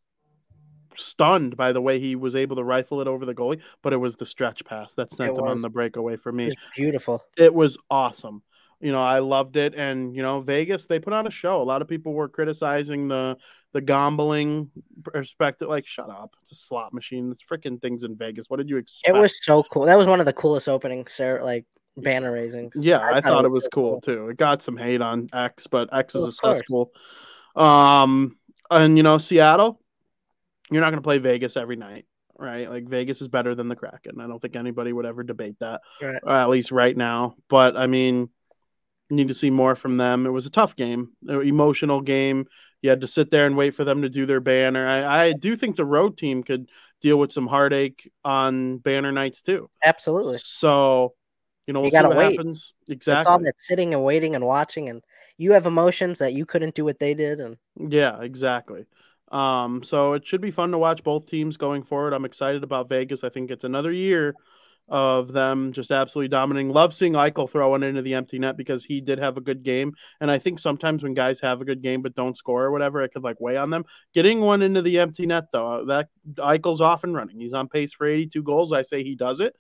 [SPEAKER 2] stunned by the way he was able to rifle it over the goalie, but it was the stretch pass that sent him on the breakaway for
[SPEAKER 3] It
[SPEAKER 2] me.
[SPEAKER 3] was beautiful.
[SPEAKER 2] It was awesome. You know, I loved it, and you know, Vegas they put on a show. A lot of people were criticizing the the gambling perspective. Like, shut up! It's a slot machine. It's freaking things in Vegas. What did you expect?
[SPEAKER 3] It was so cool. That was one of the coolest opening ser- like banner raising.
[SPEAKER 2] Yeah, I, thought, it was
[SPEAKER 3] so
[SPEAKER 2] cool, too. It got some hate on X, but X is a cesspool. Um, and you know, Seattle, you're not going to play Vegas every night, right? Like Vegas is better than the Kraken. I don't think anybody would ever debate that,
[SPEAKER 3] Right.
[SPEAKER 2] at least right now. But I mean, need to see more from them. It was a tough game, an emotional game. You had to sit there and wait for them to do their banner. I, I do think the road team could deal with some heartache on banner nights too.
[SPEAKER 3] Absolutely.
[SPEAKER 2] So, you know, we'll see
[SPEAKER 3] gotta
[SPEAKER 2] what
[SPEAKER 3] wait.
[SPEAKER 2] happens.
[SPEAKER 3] It's all that sitting and waiting and watching, and you have emotions that you couldn't do what they did, and
[SPEAKER 2] Yeah, exactly. Um, so it should be fun to watch both teams going forward. I'm excited about Vegas. I think it's another year of them just absolutely dominating. Love seeing Eichel throwing into the empty net because he did have a good game. And I think sometimes when guys have a good game but don't score or whatever, it could like weigh on them. Getting one into the empty net though, that Eichel's off and running. He's on pace for 82 goals. I say he does it.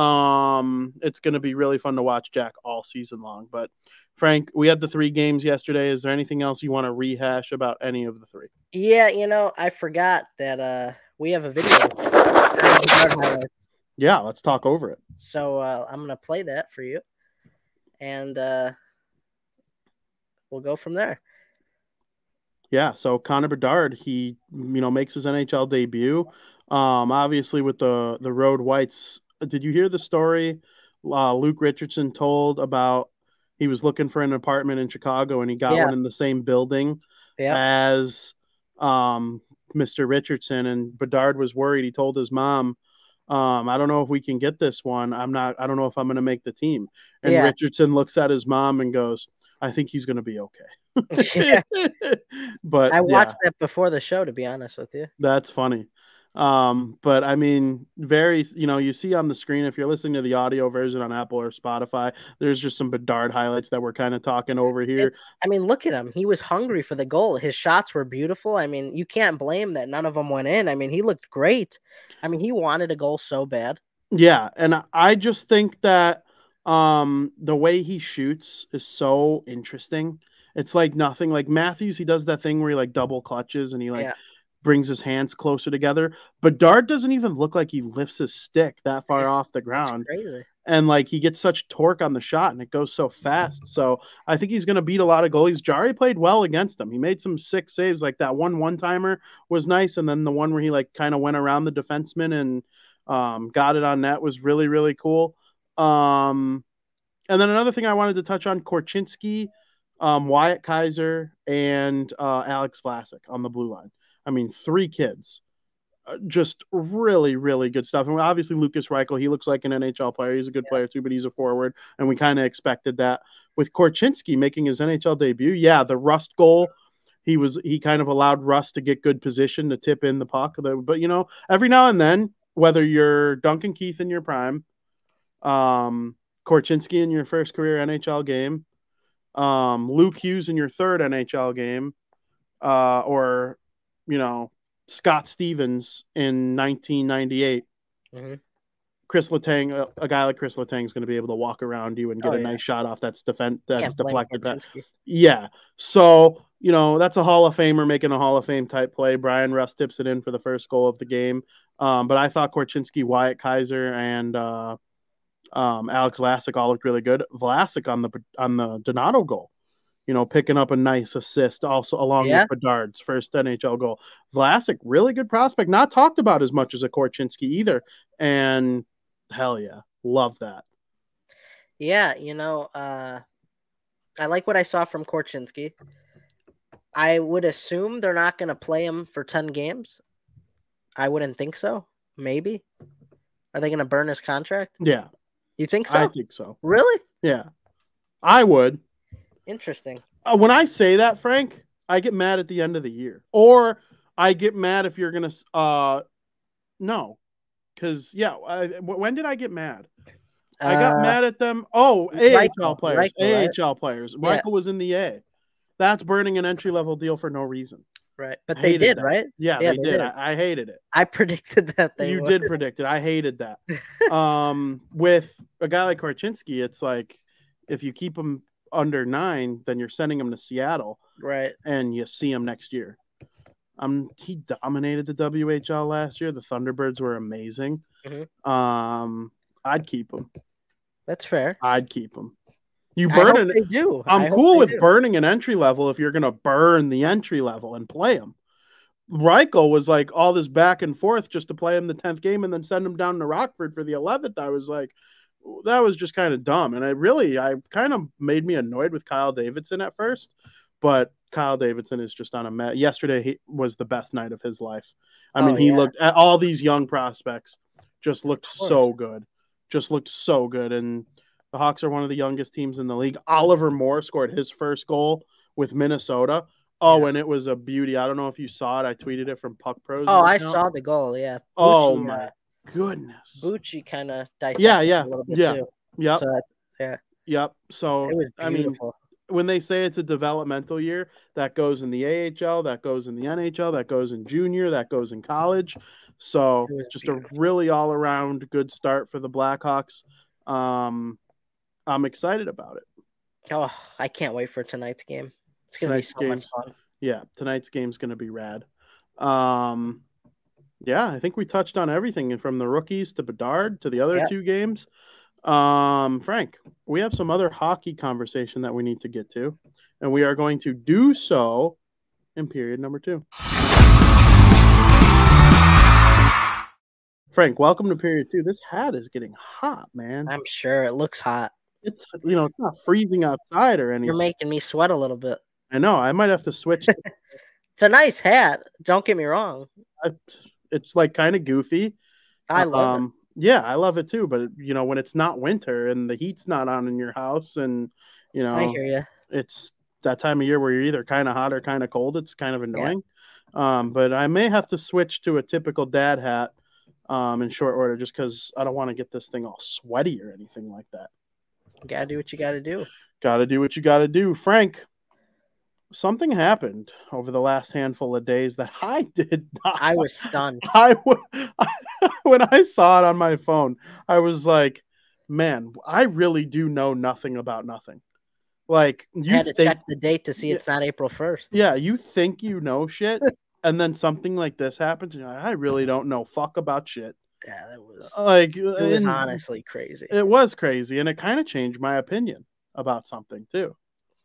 [SPEAKER 2] Um, it's going to be really fun to watch Jack all season long. But Frank, we had the three games yesterday. Is there anything else you want to rehash about any of the three?
[SPEAKER 3] yeah, you know, I forgot that uh we have a video. Of the guard highlights.
[SPEAKER 2] Yeah, let's talk over it.
[SPEAKER 3] So uh, I'm gonna play that for you, and uh, we'll go from there.
[SPEAKER 2] Yeah, so Connor Bedard, he you know makes his NHL debut. Um, obviously with the the Road Whites. Did you hear the story? Uh, Luke Richardson told about he was looking for an apartment in Chicago and he got
[SPEAKER 3] Yeah.
[SPEAKER 2] one in the same building
[SPEAKER 3] Yeah,
[SPEAKER 2] as um, Mr. Richardson. And Bedard was worried. He told his mom, um, "I don't know if we can get this one. I'm not. I don't know if I'm going to make the team." And
[SPEAKER 3] Yeah.
[SPEAKER 2] Richardson looks at his mom and goes, "I think he's going to be okay." But
[SPEAKER 3] I
[SPEAKER 2] yeah,
[SPEAKER 3] watched that before the show. To be honest with you,
[SPEAKER 2] that's funny. Um, but I mean, very, you know, you see on the screen if you're listening to the audio version on Apple or Spotify, there's just some Bedard highlights that we're kind of talking over here.
[SPEAKER 3] I mean, look at him. He was hungry for the goal. His shots were beautiful. I mean, you can't blame that none of them went in. I mean, he looked great. I mean, he wanted a goal so bad.
[SPEAKER 2] Yeah, and I- just think that um the way he shoots is so interesting. It's like nothing like Matthews, he does that thing where he like double clutches and he like
[SPEAKER 3] Yeah.
[SPEAKER 2] Brings his hands closer together. But Dart doesn't even look like he lifts his stick that far off the ground. And like he gets such torque on the shot and it goes so fast. So I think he's gonna beat a lot of goalies. Jarry played well against him. He made some sick saves, like that one one timer was nice, and then the one where he like kind of went around the defenseman and um, got it on net was really really cool. Um, and then another thing I wanted to touch on: Korchinski, um, Wyatt Kaiser, and uh, Alex Vlasic on the blue line. I mean, three kids, Uh, just really really good stuff. And obviously Lukas Reichel, he looks like an NHL player. He's a good player too, but he's a forward, and we kind of expected that. With Korchinski making his NHL debut, yeah, the Rust goal he was he kind of allowed Rust to get good position to tip in the puck. But you know, every now and then, whether you're Duncan Keith in your prime, um, Korchinski in your first career NHL game, um, Luke Hughes in your third NHL game, uh, or you know Scott Stevens in 1998.
[SPEAKER 3] Mhm.
[SPEAKER 2] Chris Letang, a, a guy like Chris Letang is going to be able to walk around you and get
[SPEAKER 3] Oh,
[SPEAKER 2] a
[SPEAKER 3] yeah.
[SPEAKER 2] nice shot off that's defend that's
[SPEAKER 3] Can't
[SPEAKER 2] deflected. back.
[SPEAKER 3] Korchinski.
[SPEAKER 2] Yeah. So, you know, that's a Hall of Famer making a Hall of Fame type play. Bryan Rust tips it in for the first goal of the game. Um, but I thought Korchinski, Wyatt Kaiser, and uh, um, Alex Vlasic all looked really good. Vlasic on the on the Donato goal, you know, picking up a nice assist also along
[SPEAKER 3] Yeah.
[SPEAKER 2] with Bedard's first NHL goal. Vlasic, really good prospect, not talked about as much as a Korchinski either. And hell yeah, love that.
[SPEAKER 3] Yeah, you know, uh, I like what I saw from Korchinski. I would assume they're not going to play him for 10 games. I wouldn't think so. Maybe. Are they going to burn his contract?
[SPEAKER 2] Yeah,
[SPEAKER 3] You think so?
[SPEAKER 2] I think so.
[SPEAKER 3] really?
[SPEAKER 2] Yeah, I would.
[SPEAKER 3] Interesting.
[SPEAKER 2] Uh, when I say that, Frank, I get mad at the end of the year, or I get mad if you're gonna. Uh, no, because yeah, I, when did I get mad? I got
[SPEAKER 3] Uh,
[SPEAKER 2] mad at them. Oh,
[SPEAKER 3] Reichel,
[SPEAKER 2] AHL players,
[SPEAKER 3] Reichel, right?
[SPEAKER 2] AHL players.
[SPEAKER 3] Yeah.
[SPEAKER 2] Michael was in the A. That's burning an entry level deal for no reason.
[SPEAKER 3] Right. But they did,
[SPEAKER 2] that.
[SPEAKER 3] right?
[SPEAKER 2] Yeah,
[SPEAKER 3] Yeah,
[SPEAKER 2] they,
[SPEAKER 3] they
[SPEAKER 2] did.
[SPEAKER 3] did.
[SPEAKER 2] I, I hated it.
[SPEAKER 3] I predicted that they
[SPEAKER 2] you
[SPEAKER 3] would.
[SPEAKER 2] did predict it. I hated that. um, with a guy like Korchinski, it's like if you keep him under nine, then you're sending him to Seattle,
[SPEAKER 3] Right.
[SPEAKER 2] and you see him next year. Um, he dominated the WHL last year. The Thunderbirds were amazing.
[SPEAKER 3] Mhm.
[SPEAKER 2] Um, I'd keep him.
[SPEAKER 3] That's fair.
[SPEAKER 2] I'd keep him. You burn an
[SPEAKER 3] they do.
[SPEAKER 2] I'm cool with
[SPEAKER 3] do.
[SPEAKER 2] burning an entry level if you're going to burn the entry level and play him. Reichel was like all this back and forth just to play him the 10th game and then send him down to Rockford for the 11th. I was like, that was just kind of dumb. And I really, I kind of made me annoyed with Kyle Davidson at first, but Kyle Davidson is just on a mat. Yesterday he was the best night of his life. I
[SPEAKER 3] Oh,
[SPEAKER 2] mean, he
[SPEAKER 3] yeah.
[SPEAKER 2] looked at all these young prospects, just looked so good, just looked so good. And the Hawks are one of the youngest teams in the league. Oliver Moore scored his first goal with Minnesota. Oh,
[SPEAKER 3] Yeah.
[SPEAKER 2] and it was a beauty. I don't know if you saw it. I tweeted it from Puck Pros.
[SPEAKER 3] Oh, I
[SPEAKER 2] account.
[SPEAKER 3] saw the goal. Yeah.
[SPEAKER 2] Oh my
[SPEAKER 3] uh,
[SPEAKER 2] goodness.
[SPEAKER 3] Bucci kind of dissected
[SPEAKER 2] Yeah, yeah,
[SPEAKER 3] a little bit
[SPEAKER 2] yeah.
[SPEAKER 3] too.
[SPEAKER 2] Yep,
[SPEAKER 3] So that's,
[SPEAKER 2] yep. So
[SPEAKER 3] it was
[SPEAKER 2] I mean, when they say it's a developmental year, that goes in the AHL, that goes in the NHL, that goes in junior, that goes in college. So
[SPEAKER 3] It was
[SPEAKER 2] just
[SPEAKER 3] beautiful.
[SPEAKER 2] a really all around good start for the Blackhawks. Um, I'm excited about it.
[SPEAKER 3] oh, I can't wait for tonight's game. It's gonna
[SPEAKER 2] Tonight's
[SPEAKER 3] be so much fun.
[SPEAKER 2] Yeah, tonight's game's to be rad. Um, yeah, I think we touched on everything from the rookies to Bedard to the other
[SPEAKER 3] Yeah.
[SPEAKER 2] two games. Um, Frank, we have some other hockey conversation that we need to get to, and we are going to do so in period number two. Frank, welcome to period two. This hat is getting hot, man.
[SPEAKER 3] I'm sure it looks hot.
[SPEAKER 2] It's you know it's not freezing outside or anything.
[SPEAKER 3] You're making me sweat a little bit.
[SPEAKER 2] I know I might have to switch.
[SPEAKER 3] It's a nice hat. Don't get me wrong.
[SPEAKER 2] It's like kind of goofy.
[SPEAKER 3] I love
[SPEAKER 2] um, Yeah, I love it too. But you know, when it's not winter and the heat's not on in your house, and you know,
[SPEAKER 3] I hear you.
[SPEAKER 2] it's that time of year where you're either kind of hot or kind of cold. It's kind of annoying. Um, but I may have to switch to a typical dad hat um, in short order, just because I don't want to get this thing all sweaty or anything like that.
[SPEAKER 3] gotta do what you gotta do.
[SPEAKER 2] Got to do what you got to do, Frank. Something happened over the last handful of days that I did not.
[SPEAKER 3] I was stunned.
[SPEAKER 2] I w- when I saw it on my phone, I was like, "Man, I really do know nothing about nothing." Like
[SPEAKER 3] I
[SPEAKER 2] you
[SPEAKER 3] had to
[SPEAKER 2] think,
[SPEAKER 3] check the date to see it's not April first.
[SPEAKER 2] yeah, you think you know shit, and then something like this happens, and you're like, "I really don't know fuck about shit."
[SPEAKER 3] Yeah, that was
[SPEAKER 2] Like
[SPEAKER 3] it was honestly crazy.
[SPEAKER 2] it was crazy, and it kind of changed my opinion about something too.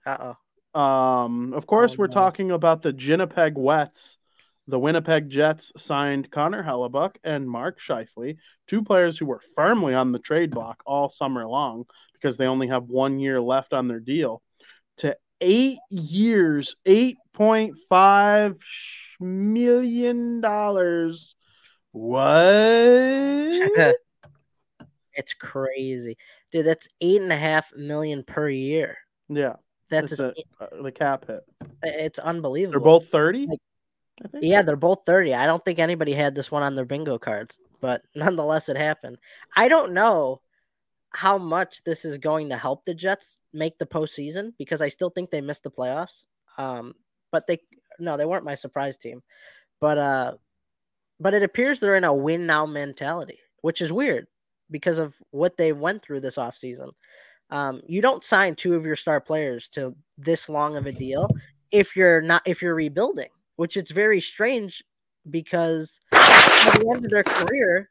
[SPEAKER 3] Uh oh.
[SPEAKER 2] Um, of course,
[SPEAKER 3] Oh,
[SPEAKER 2] we're
[SPEAKER 3] no.
[SPEAKER 2] talking about the Winnipeg Wets. The Winnipeg Jets signed Connor Hellebuyck and Mark Scheifele, two players who were firmly on the trade block all summer long because they only have one year left on their deal, to eight years, eight point five million dollars. What?
[SPEAKER 3] it's crazy, dude. That's eight and a half million per year.
[SPEAKER 2] yeah,
[SPEAKER 3] That's just,
[SPEAKER 2] a, uh, the cap hit.
[SPEAKER 3] it's unbelievable.
[SPEAKER 2] They're both thirty.
[SPEAKER 3] Like- Yeah, they're both 30. I don't think anybody had this one on their bingo cards, but nonetheless, it happened. I don't know how much this is going to help the Jets make the postseason because I still think they missed the playoffs. Um, but they no, they weren't my surprise team. But uh, but it appears they're in a win now mentality, which is weird because of what they went through this offseason. Um, you don't sign two of your star players to this long of a deal if you're not if you're rebuilding, which it's very strange because at the end of their career,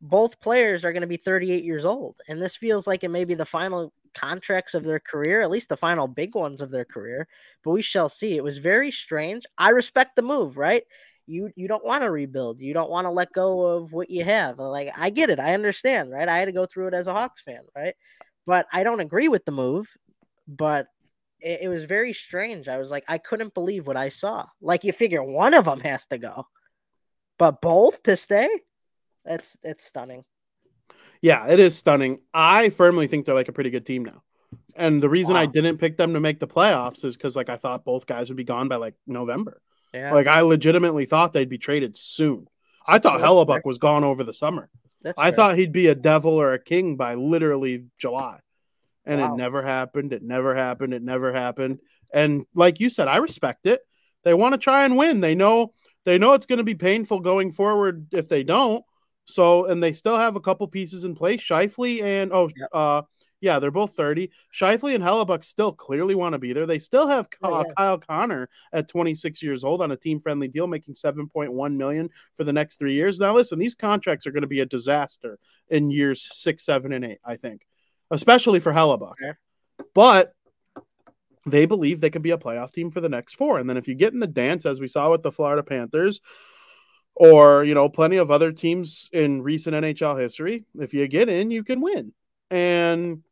[SPEAKER 3] both players are going to be 38 years old, and this feels like it may be the final contracts of their career, at least the final big ones of their career. But we shall see. It was very strange. I respect the move, right? You you don't want to rebuild. You don't want to let go of what you have. Like I get it. I understand, right? I had to go through it as a Hawks fan, right? But I don't agree with the move. But it, it was very strange. I was like, I couldn't believe what I saw. Like you figure one of them has to go, but both to stay. That's it's stunning.
[SPEAKER 2] Yeah, it is stunning. I firmly think they're like a pretty good team now. And the reason I didn't pick them to make the playoffs is because like I thought both guys would be gone by like November.
[SPEAKER 3] Yeah,
[SPEAKER 2] Like I legitimately thought they'd be traded soon. I thought Hellebuyck was gone over the summer.
[SPEAKER 3] That's
[SPEAKER 2] I
[SPEAKER 3] fair.
[SPEAKER 2] thought he'd be a devil or a king by literally July. And
[SPEAKER 3] Wow.
[SPEAKER 2] it never happened. It never happened. It never happened. And like you said, I respect it. They want to try and win. They know they know it's going to be painful going forward if they don't. So, and they still have a couple pieces in place. Scheifele and oh,
[SPEAKER 3] Yep.
[SPEAKER 2] uh, yeah, they're both 30. Scheifele and Hellebuyck still clearly want to be there. They still have
[SPEAKER 3] Oh, yeah.
[SPEAKER 2] Kyle Connor at 26 years old on a team friendly deal, making 7.1 million for the next three years. Now, listen, these contracts are going to be a disaster in years six, seven, and eight, I think, especially for Hellebuyck.
[SPEAKER 3] Fair.
[SPEAKER 2] But they believe they could be a playoff team for the next four. And then if you get in the dance, as we saw with the Florida Panthers, or you know, plenty of other teams in recent NHL history, if you get in, you can win. And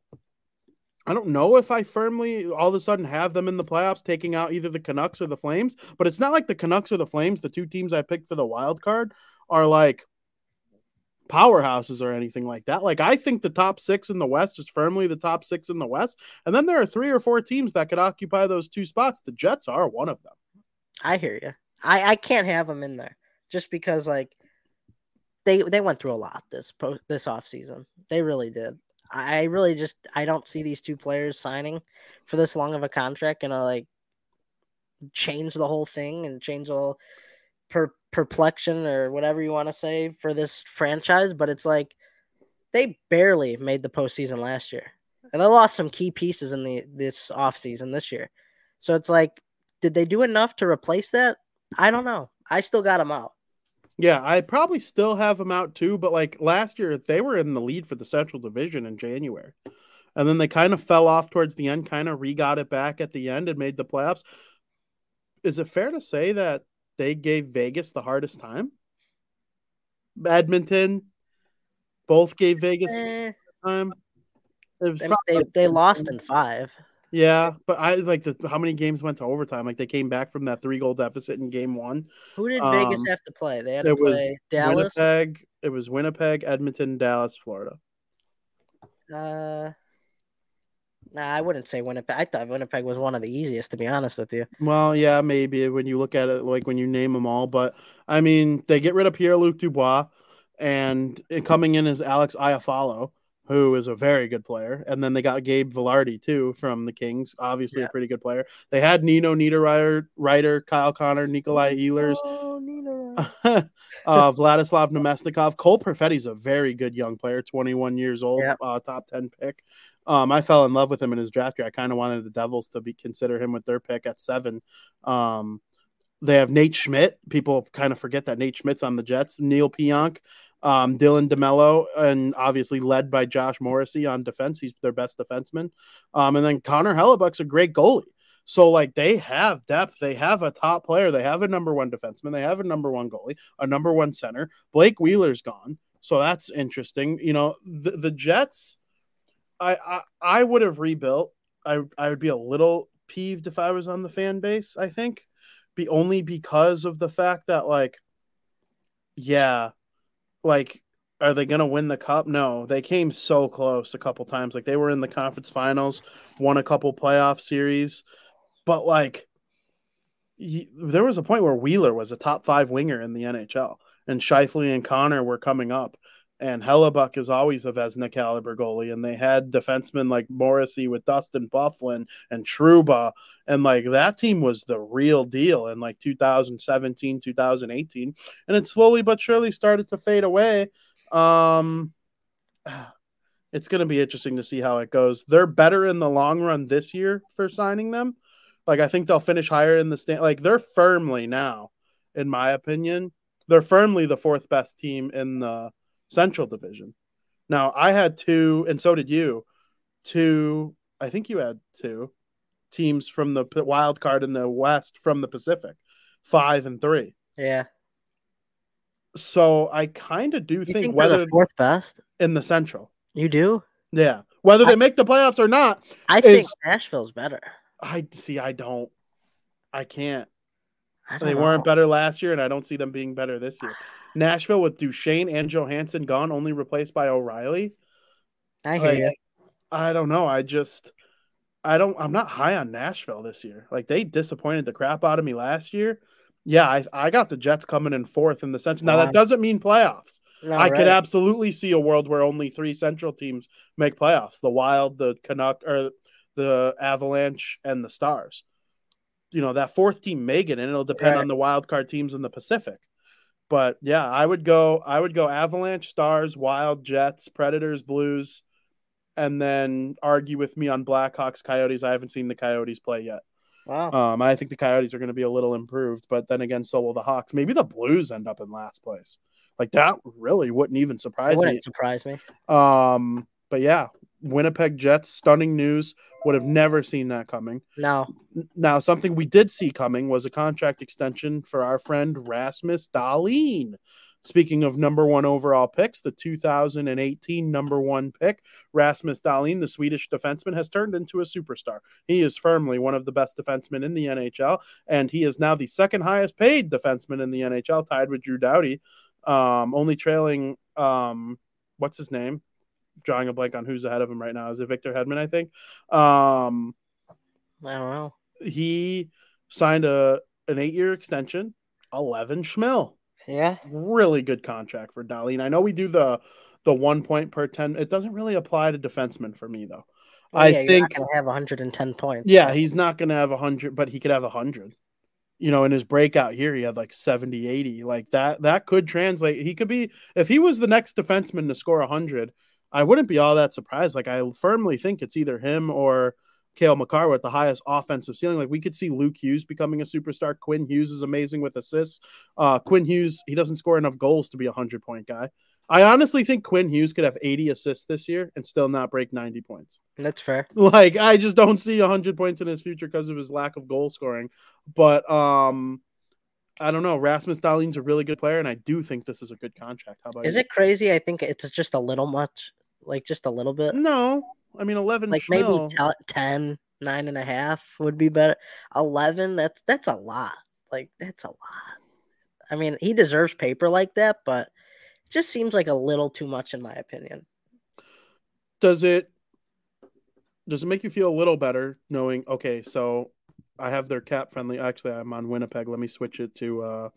[SPEAKER 2] I don't know if I firmly all of a sudden have them in the playoffs, taking out either the Canucks or the Flames. But it's not like the Canucks or the Flames, the two teams I picked for the wild card, are like powerhouses or anything like that. Like I think the top six in the West is firmly the top six in the West, and then there are three or four teams that could occupy those two spots. The Jets are one of them.
[SPEAKER 3] I hear you. I I can't have them in there just because like they they went through a lot this pro this off season. They really did. I I really just I don't see these two players signing for this long of a contract and like change the whole thing and change the per perplexion or whatever you want to say for this franchise. But it's like they barely made the postseason last year. And they lost some key pieces in the this offseason this year. So it's like, did they do enough to replace that? I don't know. I still got them out.
[SPEAKER 2] Yeah, I probably still have them out too, but like last year they were in the lead for the Central Division in January. And then they kind of fell off towards the end, kind of re-got it back at the end and made the playoffs. Is it fair to say that they gave Vegas the hardest time? Edmonton both gave Vegas the
[SPEAKER 3] Eh,
[SPEAKER 2] time. It was
[SPEAKER 3] I mean, they, they lost in five.
[SPEAKER 2] Yeah, but I like the how many games went to overtime? Like they came back from that three goal deficit in game one.
[SPEAKER 3] Who did Vegas
[SPEAKER 2] Um,
[SPEAKER 3] have to play? They had to play Dallas.
[SPEAKER 2] Winnipeg. It was Winnipeg, Edmonton, Dallas, Florida.
[SPEAKER 3] Uh, nah, I wouldn't say Winnipeg. I thought Winnipeg was one of the easiest, to be honest with you.
[SPEAKER 2] Well, yeah, maybe when you look at it, like when you name them all, but I mean, they get rid of Pierre Luc Dubois, and and coming in is Alex Iafallo, who is a very good player, and then they got Gabe Vilardi too from the Kings, obviously
[SPEAKER 3] Yeah.
[SPEAKER 2] a pretty good player. They had Nino Niederreiter, Ryder, Kyle Connor, Nikolai Ehlers,
[SPEAKER 3] Oh,
[SPEAKER 2] uh, Vladislav Namestnikov. Cole Perfetti's a very good young player, 21 years old,
[SPEAKER 3] Yep.
[SPEAKER 2] uh, top 10 pick. Um, I fell in love with him in his draft year. I kind of wanted the Devils to be consider him with their pick at seven. Um, they have Nate Schmidt. People kind of forget that Nate Schmidt's on the Jets. Neal Pionk, um, Dylan DeMelo, and obviously led by Josh Morrissey on defense. He's their best defenseman. Um, and then Connor Hellebuyck's a great goalie. So like they have depth, they have a top player, they have a number one defenseman, they have a number one goalie, a number one center. Blake Wheeler's gone, so that's interesting. You know, the, the Jets, I, I I would have rebuilt. I I would be a little peeved if I was on the fan base. I think, be only because of the fact that like, yeah, like. Are they going to win the cup? No, they came so close a couple times. Like they were in the conference finals, won a couple playoff series, but like there was a point where Wheeler was a top five winger in the NHL, and Scheifele and Connor were coming up, and Hellebuyck is always a Vezina caliber goalie, and they had defensemen like Morrissey with Dustin Byfuglien and Trouba, and like that team was the real deal in like 2017, 2018, and it slowly but surely started to fade away. Um, it's going to be interesting to see how it goes. They're better in the long run this year for signing them. Like I think they'll finish higher in the stand. Like they're firmly now, in my opinion, they're firmly the fourth best team in the Central Division. Now I had two, and so did you. Two, I think you had two teams from the wild card in the West from the Pacific, five and three.
[SPEAKER 3] Yeah.
[SPEAKER 2] So I kind of do think,
[SPEAKER 3] think,
[SPEAKER 2] whether
[SPEAKER 3] the fourth best?
[SPEAKER 2] in the Central,
[SPEAKER 3] You do?
[SPEAKER 2] yeah, whether they
[SPEAKER 3] I-
[SPEAKER 2] make the playoffs or not,
[SPEAKER 3] I think Nashville's better.
[SPEAKER 2] I see. I don't. I can't.
[SPEAKER 3] I
[SPEAKER 2] They
[SPEAKER 3] know.
[SPEAKER 2] weren't better last year, and I don't see them being better this year. Nashville with Duchene and Johansen gone, only replaced by O'Reilly.
[SPEAKER 3] I hear
[SPEAKER 2] Like,
[SPEAKER 3] you.
[SPEAKER 2] I don't know. I just, I don't. I'm not high on Nashville this year. Like they disappointed the crap out of me last year. Yeah, I, I got the Jets coming in fourth in the Central. Now
[SPEAKER 3] Wow.
[SPEAKER 2] that doesn't mean playoffs.
[SPEAKER 3] No,
[SPEAKER 2] I could absolutely see a world where only three Central teams make playoffs: the Wild, the Canuck, or the Avalanche, and the Stars. you know, that fourth team may get in. It'll depend
[SPEAKER 3] Right.
[SPEAKER 2] on the wild card teams in the Pacific. But yeah, I would go. I would go Avalanche, Stars, Wild, Jets, Predators, Blues, and then argue with me on Blackhawks, Coyotes. I haven't seen the Coyotes play yet.
[SPEAKER 3] Wow.
[SPEAKER 2] Um, I think the Coyotes are going to be a little improved, but then again, so will the Hawks. Maybe the Blues end up in last place. Like that really wouldn't even surprise me.
[SPEAKER 3] wouldn't surprise me.
[SPEAKER 2] Um, but yeah, Winnipeg Jets, stunning news. Would have never seen that coming.
[SPEAKER 3] No.
[SPEAKER 2] Now, something we did see coming was a contract extension for our friend Rasmus Dahlin. Speaking of number one overall picks, the 2018 number one pick, Rasmus Dahlin, the Swedish defenseman, has turned into a superstar. He is firmly one of the best defensemen in the NHL, and he is now the second highest paid defenseman in the NHL, tied with Drew Doughty, um, only trailing, um, what's his name? Drawing a blank on who's ahead of him right now. Is it Victor Hedman, I think? Um,
[SPEAKER 3] I don't know.
[SPEAKER 2] he signed a an eight year extension, eleven schmil.
[SPEAKER 3] Yeah.
[SPEAKER 2] Really good contract for Dahlin. I know we do the the one point per ten. It doesn't really apply to defensemen for me though.
[SPEAKER 3] Well,
[SPEAKER 2] I
[SPEAKER 3] yeah, not
[SPEAKER 2] think
[SPEAKER 3] gonna have 110 points.
[SPEAKER 2] yeah, he's not going to have 100, but he could have 100. You know, in his breakout here, he had like 70, 80. Like that, that could translate. He could be, if he was the next defenseman to score 100, I wouldn't be all that surprised. Like, I firmly think it's either him or Cale Makar with the highest offensive ceiling. Like, we could see Luke Hughes becoming a superstar. Quinn Hughes is amazing with assists. Uh, Quinn Hughes, he doesn't score enough goals to be a 100 point guy. I honestly think Quinn Hughes could have 80 assists this year and still not break 90 points.
[SPEAKER 3] That's fair.
[SPEAKER 2] Like I just don't see 100 points in his future because of his lack of goal scoring. But um I don't know. Rasmus Dahlin's a really good player, and I do think this is a good contract. How about
[SPEAKER 3] Is
[SPEAKER 2] you?
[SPEAKER 3] it crazy? I think it's just a little much. Like just a little bit.
[SPEAKER 2] No, I mean 11.
[SPEAKER 3] Like maybe
[SPEAKER 2] schmil.
[SPEAKER 3] tell 10, nine and a half would be better. 11, that's that's a lot. Like that's a lot. I mean, he deserves paper like that, but it just seems like a little too much in my opinion.
[SPEAKER 2] does it does it make you feel a little better knowing? Okay, so I have their cap friendly. Actually, I'm on Winnipeg. Let me switch it to uh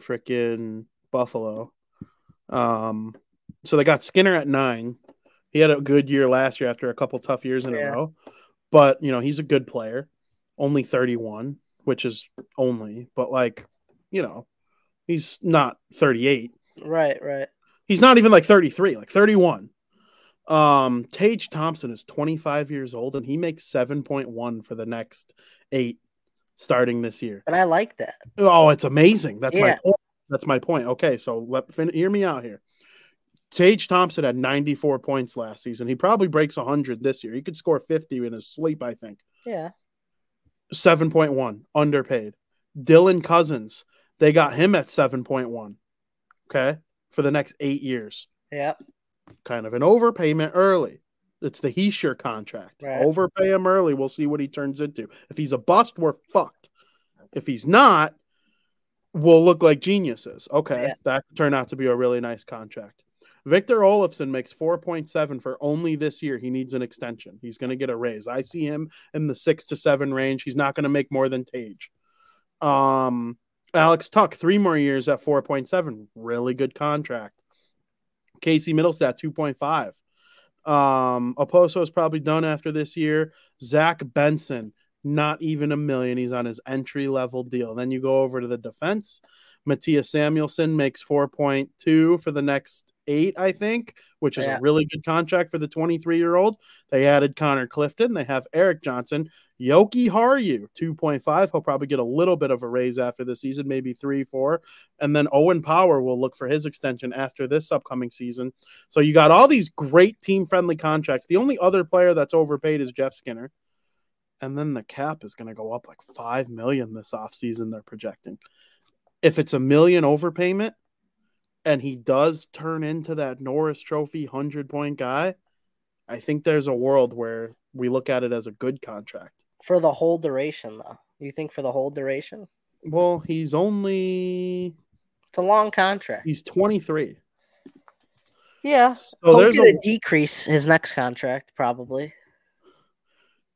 [SPEAKER 2] frickin' Buffalo. Um, so they got Skinner at nine. He had a good year last year after a couple tough years in
[SPEAKER 3] Yeah.
[SPEAKER 2] a row, but you know he's a good player. Only 31, which is only, but like you know, he's not 38.
[SPEAKER 3] Right, right.
[SPEAKER 2] He's not even like 33, like 31. Um, Tage Thompson is 25 years old and he makes 7.1 for the next eight starting this year.
[SPEAKER 3] And I like that.
[SPEAKER 2] Oh, it's amazing. That's my point. That's my point. Okay, so let fin- hear me out here. Tage Thompson had 94 points last season. He probably breaks 100 this year. He could score 50 in his sleep, I think.
[SPEAKER 3] Yeah.
[SPEAKER 2] 7.1 underpaid. Dylan Cozens, they got him at 7.1. Okay, for the next 8 years.
[SPEAKER 3] Yeah.
[SPEAKER 2] Kind of an overpayment early. It's the Hischier contract.
[SPEAKER 3] Right.
[SPEAKER 2] Overpay him early. We'll see what he turns into. If he's a bust, we're fucked. If he's not, we'll look like geniuses. Okay.
[SPEAKER 3] Yeah.
[SPEAKER 2] That turned out to be a really nice contract. Victor Olofsson makes 4.7 for only this year. He needs an extension. He's going to get a raise. I see him in the six to seven range. He's not going to make more than Tage. Um, Alex Tuch, three more years at 4.7. Really good contract. Casey Mittelstadt 2.5. Um, Okposo is probably done after this year. Zach Benson, not even a million. He's on his entry level deal. Then you go over to the defense. Mattias Samuelsson makes 4.2 for the next eight, I think, which is
[SPEAKER 3] Yeah.
[SPEAKER 2] a really good contract for the 23 year old. They added Connor Clifton. They have Erik Johnson. Jokiharju, 2.5. He'll probably get a little bit of a raise after the season, maybe three, four. And then Owen Power will look for his extension after this upcoming season. So you got all these great team friendly contracts. The only other player that's overpaid is Jeff Skinner. And then the cap is going to go up like 5 million this offseason, they're projecting. If it's a million overpayment and he does turn into that Norris Trophy 100 point guy, I think there's a world where we look at it as a good contract.
[SPEAKER 3] For the whole duration, though. You think for the whole duration?
[SPEAKER 2] Well, he's only
[SPEAKER 3] It's a long contract.
[SPEAKER 2] he's 23.
[SPEAKER 3] Yeah.
[SPEAKER 2] So
[SPEAKER 3] He'll
[SPEAKER 2] there's a
[SPEAKER 3] decrease his next contract, probably.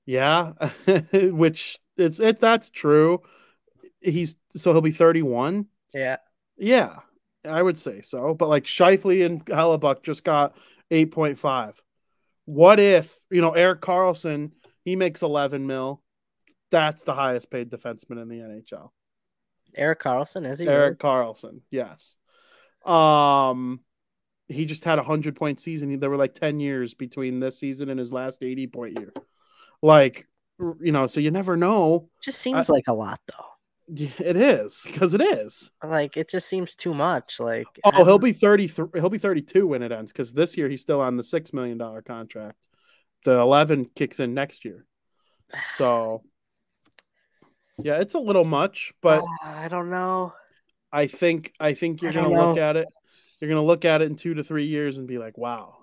[SPEAKER 2] Yeah, which it's it that's true. He's so he'll be 31.
[SPEAKER 3] Yeah.
[SPEAKER 2] Yeah, I would say so. But like Scheifele and Hellebuyck just got 8.5. What if, you know, Erik Karlsson, he makes 11 mil. That's the highest paid defenseman in the NHL.
[SPEAKER 3] Erik Karlsson is he?
[SPEAKER 2] Erik Karlsson, yes. Um, he just had a hundred point season. There were like ten years between this season and his last eighty point year. Like, you know, so you never know.
[SPEAKER 3] Just seems like a lot though.
[SPEAKER 2] It is because it is.
[SPEAKER 3] Like it just seems too much. Like
[SPEAKER 2] oh, he'll be thirty. He'll be thirty-two when it ends because this year he's still on the six million dollar contract. The eleven kicks in next year. So, yeah, it's a little much, but
[SPEAKER 3] uh, I don't know.
[SPEAKER 2] I think I think you're
[SPEAKER 3] I
[SPEAKER 2] gonna look at it. You're gonna look at it in two to three years and be like, "Wow,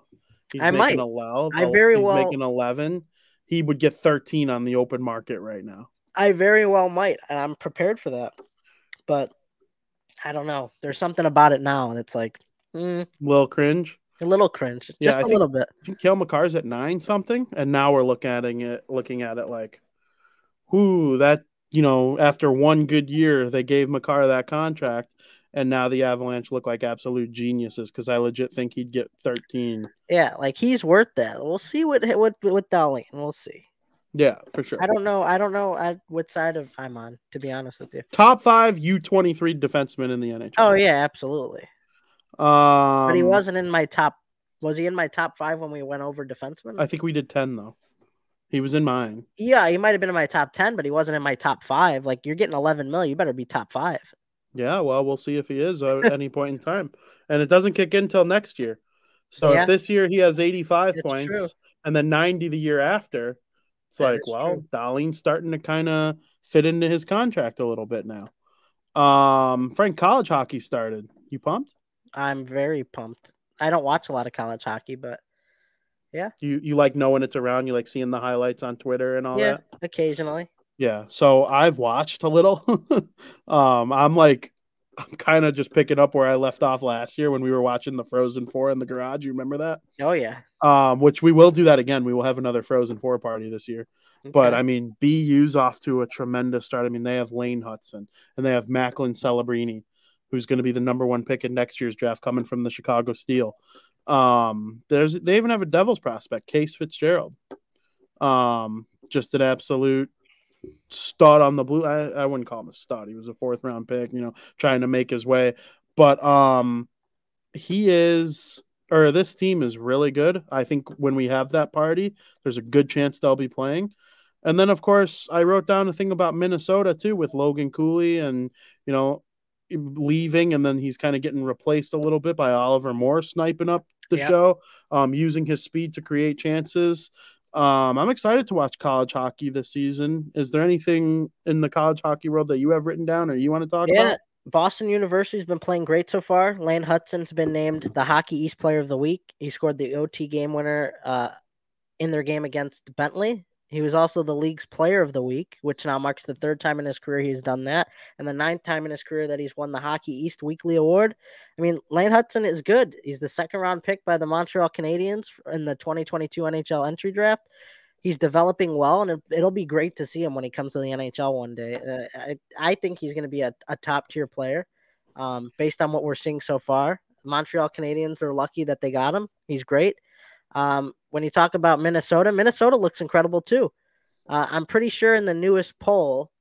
[SPEAKER 2] he's
[SPEAKER 3] I
[SPEAKER 2] making
[SPEAKER 3] might.
[SPEAKER 2] a well.
[SPEAKER 3] I very
[SPEAKER 2] he's
[SPEAKER 3] well-
[SPEAKER 2] making eleven. He would get thirteen on the open market right now.
[SPEAKER 3] I very well might, and I'm prepared for that. But I don't know. There's something about it now that's like mm,
[SPEAKER 2] Little cringe.
[SPEAKER 3] a little cringe, just a
[SPEAKER 2] think-
[SPEAKER 3] little bit.
[SPEAKER 2] I think Cale Makar's at nine something, and now we're looking at it, looking at it like, whoo, that you know, after one good year, they gave Makar that contract, and now the Avalanche look like absolute geniuses because I legit think he'd get thirteen.
[SPEAKER 3] Yeah, like he's worth that. We'll see what what with Dahlin. We'll see.
[SPEAKER 2] Yeah, for sure.
[SPEAKER 3] I don't know. I don't know at what side of I'm on. To be honest with you.
[SPEAKER 2] Top five U twenty three defensemen in the NHL.
[SPEAKER 3] Oh yeah, absolutely.
[SPEAKER 2] um,
[SPEAKER 3] But he wasn't in my top. Was he in my top five when we went over defensemen?
[SPEAKER 2] I think we did ten though. He was in mine.
[SPEAKER 3] yeah, he might have been in my top ten, but he wasn't in my top five. Like you're getting 11 mil, you better be top five.
[SPEAKER 2] Yeah, well, we'll see if he is at any point in time, and it doesn't kick in until next year. So
[SPEAKER 3] Yeah.
[SPEAKER 2] if this year he has eighty five
[SPEAKER 3] That's
[SPEAKER 2] points,
[SPEAKER 3] true.
[SPEAKER 2] and then ninety the year after, it's
[SPEAKER 3] That
[SPEAKER 2] like, well,
[SPEAKER 3] true.
[SPEAKER 2] Dahlin's starting to kind of fit into his contract a little bit now. Um, Frank, college hockey started. You pumped?
[SPEAKER 3] I'm very pumped. I don't watch a lot of college hockey, but yeah.
[SPEAKER 2] You you like knowing it's around? You like seeing the highlights on Twitter and all
[SPEAKER 3] yeah,
[SPEAKER 2] that?
[SPEAKER 3] occasionally.
[SPEAKER 2] Yeah. So I've watched a little. um, I'm like, I'm kind of just picking up where I left off last year when we were watching the Frozen Four in the garage. You remember that?
[SPEAKER 3] Oh yeah.
[SPEAKER 2] Um, which we will do that again. We will have another Frozen Four party this year. But I mean, BU's off to a tremendous start. I mean, they have Lane Hutson and they have Macklin Celebrini, who's going to be the number one pick in next year's draft, coming from the Chicago Steel. Um, there's they even have a Devils prospect, Case Fitzgerald. Um, just an absolute stud on the blue. I, I wouldn't call him a stud. He was a fourth round pick, you know, trying to make his way. But um, he is, or this team is really good. I think when we have that party, there's a good chance they'll be playing. And then, of course, I wrote down a thing about Minnesota too, with Logan Cooley and you know leaving, and then he's kind of getting replaced a little bit by Oliver Moore sniping up the
[SPEAKER 3] Yep.
[SPEAKER 2] show, um, using his speed to create chances. Um, I'm excited to watch college hockey this season. Is there anything in the college hockey world that you have written down or you want to talk
[SPEAKER 3] Yeah,
[SPEAKER 2] about?
[SPEAKER 3] Boston University's been playing great so far. Lane Hutson's been named the Hockey East Player of the Week. He scored the OT game winner uh, in their game against Bentley. He was also the league's Player of the Week, which now marks the third time in his career he's done that, and the ninth time in his career that he's won the Hockey East Weekly Award. I mean, Lane Hutson is good. He's the second round pick by the Montreal Canadiens in the 2022 NHL entry draft. He's developing well, and it, it'll be great to see him when he comes to the NHL one day. Uh, I, I think he's going to be a, a top tier player um, based on what we're seeing so far. Montreal Canadiens are lucky that they got him. He's great. Um, when you talk about Minnesota, Minnesota looks incredible too. Uh, I'm pretty sure in the newest poll,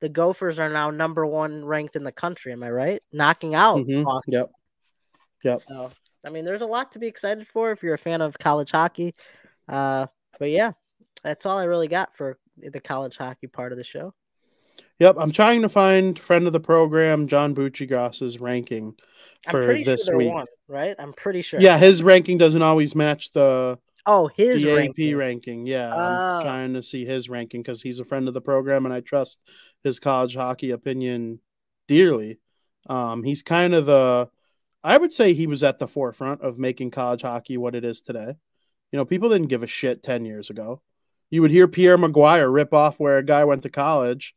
[SPEAKER 3] the Gophers are now number one ranked in the country. Am I right? Knocking out
[SPEAKER 2] Mhm.
[SPEAKER 3] Boston.
[SPEAKER 2] Yep. Yep.
[SPEAKER 3] So, I mean, there's a lot to be excited for if you're a fan of college hockey. Uh, but yeah, that's all I really got for the college hockey part of the show.
[SPEAKER 2] Yep. I'm trying to find friend of the program, John Buccigross's ranking
[SPEAKER 3] I'm
[SPEAKER 2] for
[SPEAKER 3] pretty
[SPEAKER 2] this
[SPEAKER 3] sure
[SPEAKER 2] week.
[SPEAKER 3] one, right? I'm pretty sure.
[SPEAKER 2] Yeah, his ranking doesn't always match the
[SPEAKER 3] Oh, his
[SPEAKER 2] the
[SPEAKER 3] ranking.
[SPEAKER 2] AP ranking. Yeah,
[SPEAKER 3] Oh.
[SPEAKER 2] I'm trying to see his ranking because he's a friend of the program, and I trust his college hockey opinion dearly. Um, he's kind of the, I would say he was at the forefront of making college hockey what it is today. You know, people didn't give a shit ten years ago. You would hear Pierre McGuire rip off where a guy went to college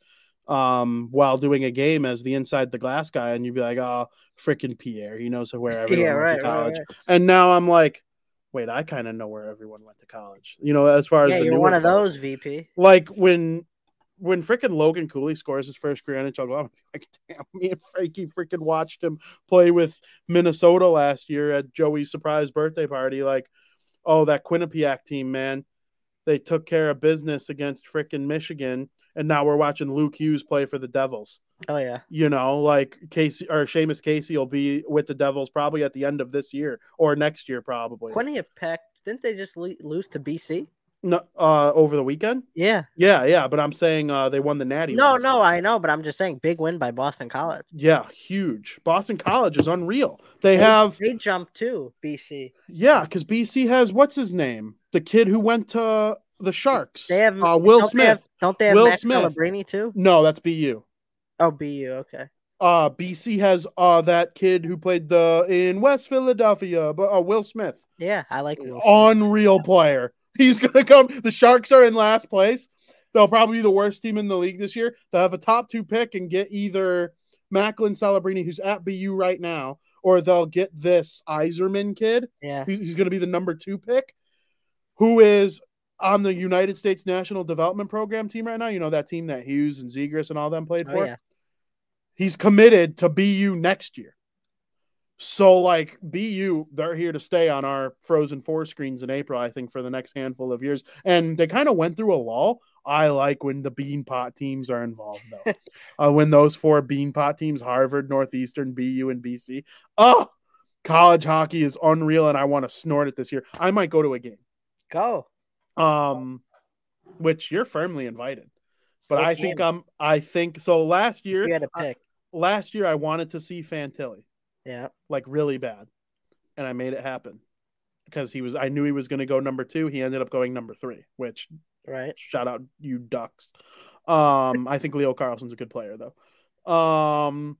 [SPEAKER 2] um, while doing a game as the inside the glass guy, and you'd be like, "Oh, freaking Pierre, he knows where everyone
[SPEAKER 3] Yeah,
[SPEAKER 2] went
[SPEAKER 3] right,
[SPEAKER 2] to college."
[SPEAKER 3] right.
[SPEAKER 2] And now I'm like, wait, I kind of know where everyone went to college. You know, as far as
[SPEAKER 3] Yeah,
[SPEAKER 2] the
[SPEAKER 3] you're one of those, VP.
[SPEAKER 2] Like when when freaking Logan Cooley scores his first career NHL goal, I'm like, damn, me and Frankie freaking watched him play with Minnesota last year at Joey's surprise birthday party. Like, oh, that Quinnipiac team, man. They took care of business against frickin' Michigan, and now we're watching Luke Hughes play for the Devils.
[SPEAKER 3] Oh yeah.
[SPEAKER 2] You know, like Casey or Seamus Casey will be with the Devils probably at the end of this year or next year, probably.
[SPEAKER 3] Quinnipiac, Peck didn't they just lose to BC?
[SPEAKER 2] No, uh, over the weekend.
[SPEAKER 3] Yeah.
[SPEAKER 2] Yeah, yeah, but I'm saying uh, they won the Natty.
[SPEAKER 3] No, no. I know, but I'm just saying big win by Boston College.
[SPEAKER 2] Yeah, huge. Boston College is unreal. They have
[SPEAKER 3] they jumped too, BC.
[SPEAKER 2] yeah, because BC has what's his name, the kid who went to the Sharks.
[SPEAKER 3] They have
[SPEAKER 2] uh, Will
[SPEAKER 3] don't
[SPEAKER 2] Smith.
[SPEAKER 3] They have, don't they have
[SPEAKER 2] Will
[SPEAKER 3] Max
[SPEAKER 2] Smith.
[SPEAKER 3] Celebrini too?
[SPEAKER 2] No, that's BU.
[SPEAKER 3] Oh, BU. Okay.
[SPEAKER 2] Uh, BC has uh that kid who played the in West Philadelphia, but uh, Will Smith,
[SPEAKER 3] Yeah, I like Will Smith.
[SPEAKER 2] unreal player. He's gonna come. The Sharks are in last place. They'll probably be the worst team in the league this year. They'll have a top two pick and get either Macklin Celebrini, who's at BU right now, or they'll get this Eiserman kid.
[SPEAKER 3] Yeah.
[SPEAKER 2] He's, he's going to be the number two pick, who is on the United States National Development Program team right now. You know that team that Hughes and Zegras and all them played
[SPEAKER 3] Oh,
[SPEAKER 2] for.
[SPEAKER 3] yeah.
[SPEAKER 2] He's committed to BU next year. So, like BU, they're here to stay on our Frozen Four screens in April, I think, for the next handful of years. And they kind of went through a lull. I like when the Beanpot teams are involved, though. uh, when those four Beanpot teams, Harvard, Northeastern, BU, and BC. Oh, college hockey is unreal, and I want to snort it this year. I might go to a game,
[SPEAKER 3] Go.
[SPEAKER 2] um, which you're firmly invited. But I think? I'm. I think so. Last year,
[SPEAKER 3] You had
[SPEAKER 2] I-
[SPEAKER 3] pick.
[SPEAKER 2] last year I wanted to see Fantilli
[SPEAKER 3] Yeah.
[SPEAKER 2] like really bad, and I made it happen because he was. I knew he was going to go number two. He ended up going number three, which
[SPEAKER 3] Right.
[SPEAKER 2] shout out you ducks. Um, I think Leo Carlsson's a good player though. Um,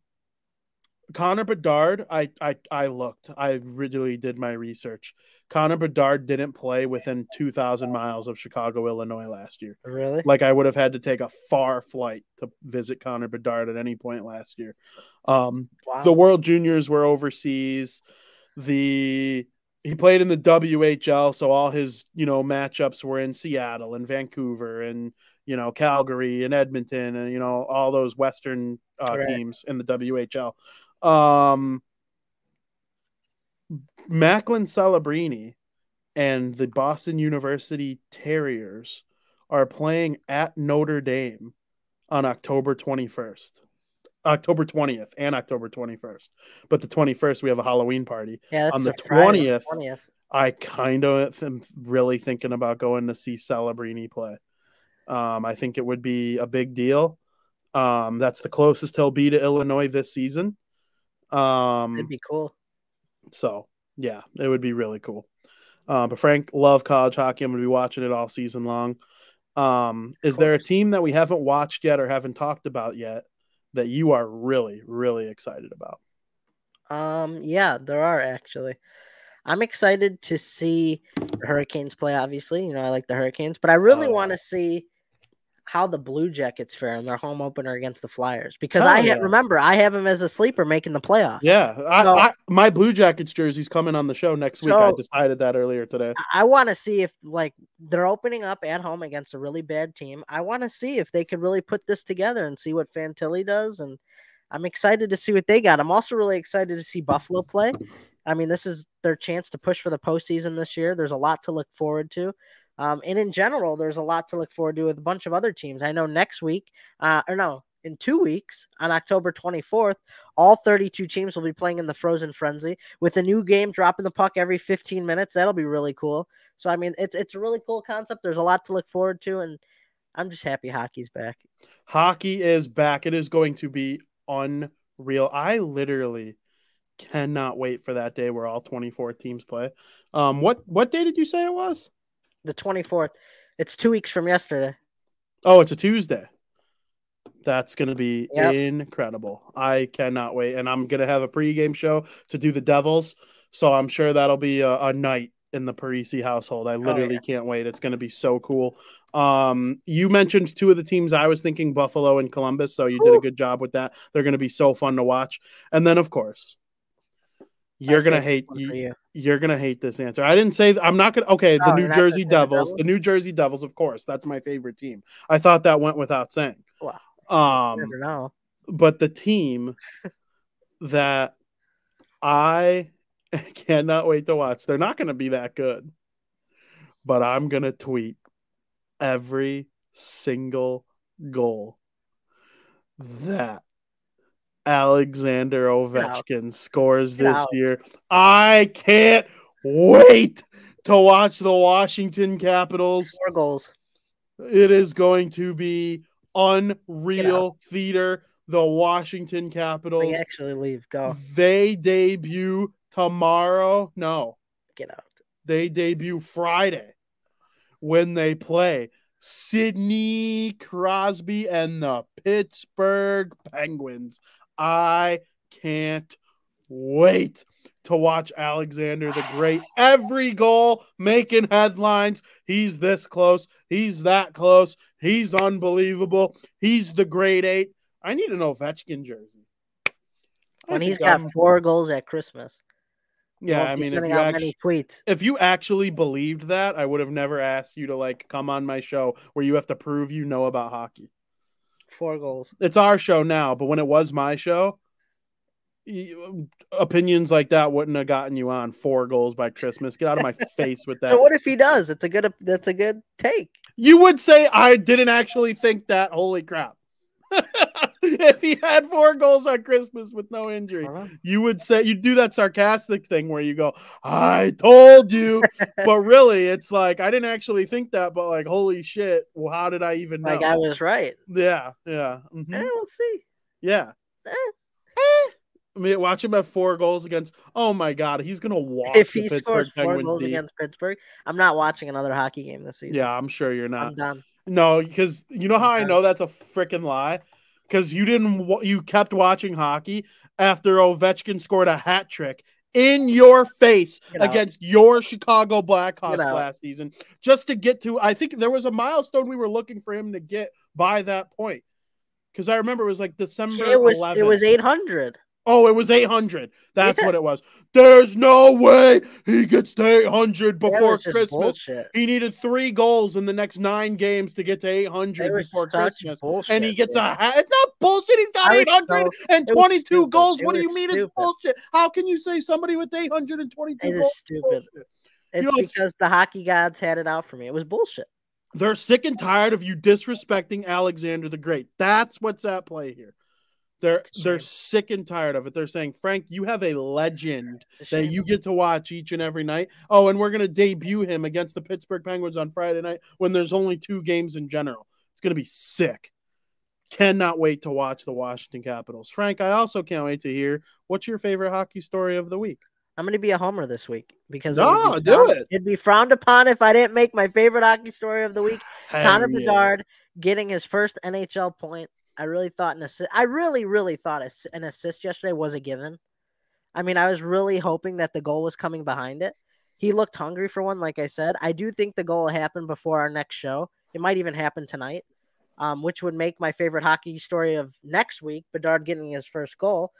[SPEAKER 2] Connor Bedard, I I I looked. I really did my research. Connor Bedard didn't play within two thousand miles of Chicago, Illinois last year.
[SPEAKER 3] Really?
[SPEAKER 2] Like I would have had to take a far flight to visit Connor Bedard at any point last year. Um,
[SPEAKER 3] Wow.
[SPEAKER 2] the World Juniors were overseas. The he played in the WHL, so all his you know matchups were in Seattle and Vancouver and you know Calgary and Edmonton and you know all those Western uh,
[SPEAKER 3] Correct.
[SPEAKER 2] teams in the WHL. Um, Macklin Celebrini and the Boston University Terriers are playing at Notre Dame on October 21st. October 20th and October 21st. But the 21st, we have a Halloween party.
[SPEAKER 3] yeah, that's
[SPEAKER 2] on the 20th.
[SPEAKER 3] 20th.
[SPEAKER 2] I kind of am really thinking about going to see Celebrini play. Um, I think it would be a big deal. Um, that's the closest he'll be to Illinois this season. Um,
[SPEAKER 3] That'd be cool.
[SPEAKER 2] so yeah, it would be really cool. Uh, but Frank, love college hockey. I'm going to be watching it all season long. Um, is there a team that we haven't watched yet or haven't talked about yet that you are really, really excited about?
[SPEAKER 3] Um, yeah, there are actually. I'm excited to see the Hurricanes play. Obviously, you know I like the Hurricanes, but I really
[SPEAKER 2] Oh,
[SPEAKER 3] want to see how the Blue Jackets fare in their home opener against the Flyers because
[SPEAKER 2] Hell
[SPEAKER 3] I
[SPEAKER 2] yeah. Oh.
[SPEAKER 3] remember I have them as a sleeper making the playoffs.
[SPEAKER 2] Yeah, I,
[SPEAKER 3] So-
[SPEAKER 2] I, my Blue Jackets jersey's coming on the show next week. I
[SPEAKER 3] So-
[SPEAKER 2] decided that earlier today.
[SPEAKER 3] I want to see if like they're opening up at home against a really bad team. I want to see if they could really put this together and see what Fantilli does. And I'm excited to see what they got. I'm also really excited to see Buffalo play. I mean, this is their chance to push for the postseason this year. There's a lot to look forward to. Um, and in general, there's a lot to look forward to with a bunch of other teams. I know next week, uh, or no, in two weeks on October 24th, all 32 teams will be playing in the Frozen Frenzy with a new game dropping the puck every 15 minutes. That'll be really cool. So I mean, it's it's a really cool concept. There's a lot to look forward to, and I'm just happy hockey's back.
[SPEAKER 2] Hockey is back. It is going to be unreal. I literally cannot wait for that day where all 24 teams play. Um, what what day did you say it was?
[SPEAKER 3] The 24th. It's two weeks from yesterday.
[SPEAKER 2] Oh, it's a Tuesday. That's going to be
[SPEAKER 3] Yep.
[SPEAKER 2] incredible. I cannot wait. And I'm going to have a pregame show to do the Devils. So I'm sure that'll be a, a night in the Parisi household. I literally
[SPEAKER 3] yeah.
[SPEAKER 2] can't wait. It's going to be so cool. Um, you mentioned two of the teams I was thinking Buffalo and Columbus. So you did a good job with that. They're going to be so fun to watch. And then, of course, you're to hate you,
[SPEAKER 3] you.
[SPEAKER 2] you're gonna hate this answer. I didn't say I'm not gonna. Okay, the
[SPEAKER 3] Oh,
[SPEAKER 2] New Jersey
[SPEAKER 3] the
[SPEAKER 2] Devils,
[SPEAKER 3] Devils?
[SPEAKER 2] the New Jersey Devils, of course, that's my favorite team. I thought that went without saying.
[SPEAKER 3] Wow.
[SPEAKER 2] Um,
[SPEAKER 3] Never know.
[SPEAKER 2] but the team that I cannot wait to watch, they're not gonna be that good, but I'm gonna tweet every single goal that Alexander. Ovechkin scores
[SPEAKER 3] Get
[SPEAKER 2] this
[SPEAKER 3] out.
[SPEAKER 2] year. I can't wait to watch the Washington Capitals.
[SPEAKER 3] Four goals.
[SPEAKER 2] It is going to be unreal theater. The Washington Capitals.
[SPEAKER 3] They actually leave. Go.
[SPEAKER 2] They debut tomorrow. No,
[SPEAKER 3] Get out.
[SPEAKER 2] they debut Friday when they play Sidney Crosby and the Pittsburgh Penguins. I can't wait to watch Alexander the Great. Every goal making headlines. He's this close. He's that close. He's unbelievable. He's the great eight. I need an Ovechkin jersey. I
[SPEAKER 3] When he's got
[SPEAKER 2] I'm-
[SPEAKER 3] four goals at Christmas.
[SPEAKER 2] yeah, I mean, if
[SPEAKER 3] sending
[SPEAKER 2] you,
[SPEAKER 3] out
[SPEAKER 2] actually,
[SPEAKER 3] many tweets.
[SPEAKER 2] if you actually believed that, I would have never asked you to like come on my show where you have to prove you know about hockey.
[SPEAKER 3] Four goals.
[SPEAKER 2] It's our show now, but when it was my show, opinions like that wouldn't have gotten you on four goals by Christmas. Get out of my face with that.
[SPEAKER 3] So what if he does? It's a good. That's a good take.
[SPEAKER 2] You would say I didn't actually think that. Holy crap. if he had four goals on Christmas with no injury, you would say you do that sarcastic thing where you go, I told you. but really, it's like I didn't actually think that, but like, holy shit, well, how did I even know?
[SPEAKER 3] Like I was right.
[SPEAKER 2] yeah, yeah. mhm,
[SPEAKER 3] Eh, we'll see.
[SPEAKER 2] Yeah.
[SPEAKER 3] Eh.
[SPEAKER 2] I mean, watch him have four goals against. Oh my god, he's gonna walk
[SPEAKER 3] If he
[SPEAKER 2] Pittsburgh
[SPEAKER 3] scores four
[SPEAKER 2] Penguins
[SPEAKER 3] goals
[SPEAKER 2] deep.
[SPEAKER 3] against Pittsburgh, I'm not watching another hockey game this season.
[SPEAKER 2] Yeah, I'm sure you're not.
[SPEAKER 3] I'm done.
[SPEAKER 2] No, because you know how I know that's a freaking lie. Because you didn't, you kept watching hockey after Ovechkin scored a hat trick in your face
[SPEAKER 3] Get out.
[SPEAKER 2] against your Chicago Blackhawks
[SPEAKER 3] Get out.
[SPEAKER 2] last season, just to get to. I think there was a milestone we were looking for him to get by that point. Because I remember it was like December.
[SPEAKER 3] It was
[SPEAKER 2] 11th.
[SPEAKER 3] it was 800.
[SPEAKER 2] Oh, it was 800. That's
[SPEAKER 3] Yeah.
[SPEAKER 2] what it was. There's no way he gets to 800 before Christmas.
[SPEAKER 3] bullshit.
[SPEAKER 2] He needed three goals in the next nine games to get to 800 before Christmas.
[SPEAKER 3] bullshit.
[SPEAKER 2] And he gets a hat. It's not bullshit. He's got
[SPEAKER 3] I was so-
[SPEAKER 2] 822 goals.
[SPEAKER 3] It
[SPEAKER 2] What do you mean
[SPEAKER 3] stupid.
[SPEAKER 2] it's bullshit? How can you say somebody with 822
[SPEAKER 3] It
[SPEAKER 2] goals?
[SPEAKER 3] is stupid. It's
[SPEAKER 2] know, it's-
[SPEAKER 3] because the hockey gods had it out for me. It was bullshit.
[SPEAKER 2] They're sick and tired of you disrespecting Alexander the Great. That's what's at play here. They're they're sick and tired of it. They're saying, Frank, you have a legend
[SPEAKER 3] a
[SPEAKER 2] that you get to watch each and every night. Oh, and we're going to debut him against the Pittsburgh Penguins on Friday night when there's only two games in general. It's going to be sick. Cannot wait to watch the Washington Capitals. Frank, I also can't wait to hear what's your favorite hockey story of the week.
[SPEAKER 3] I'm going to be a homer this week because it be
[SPEAKER 2] Oh, do
[SPEAKER 3] frowned-
[SPEAKER 2] it.
[SPEAKER 3] It'd be frowned upon if I didn't make my favorite hockey story of the week. Connor
[SPEAKER 2] yeah.
[SPEAKER 3] Bedard getting his first NHL point. I really thought an assist. I really, really thought an assist yesterday was a given. I mean, I was really hoping that the goal was coming behind it. He looked hungry for one, like I said. I do think the goal will happen before our next show. It might even happen tonight, um, which would make my favorite hockey story of next week. Bedard getting his first goal.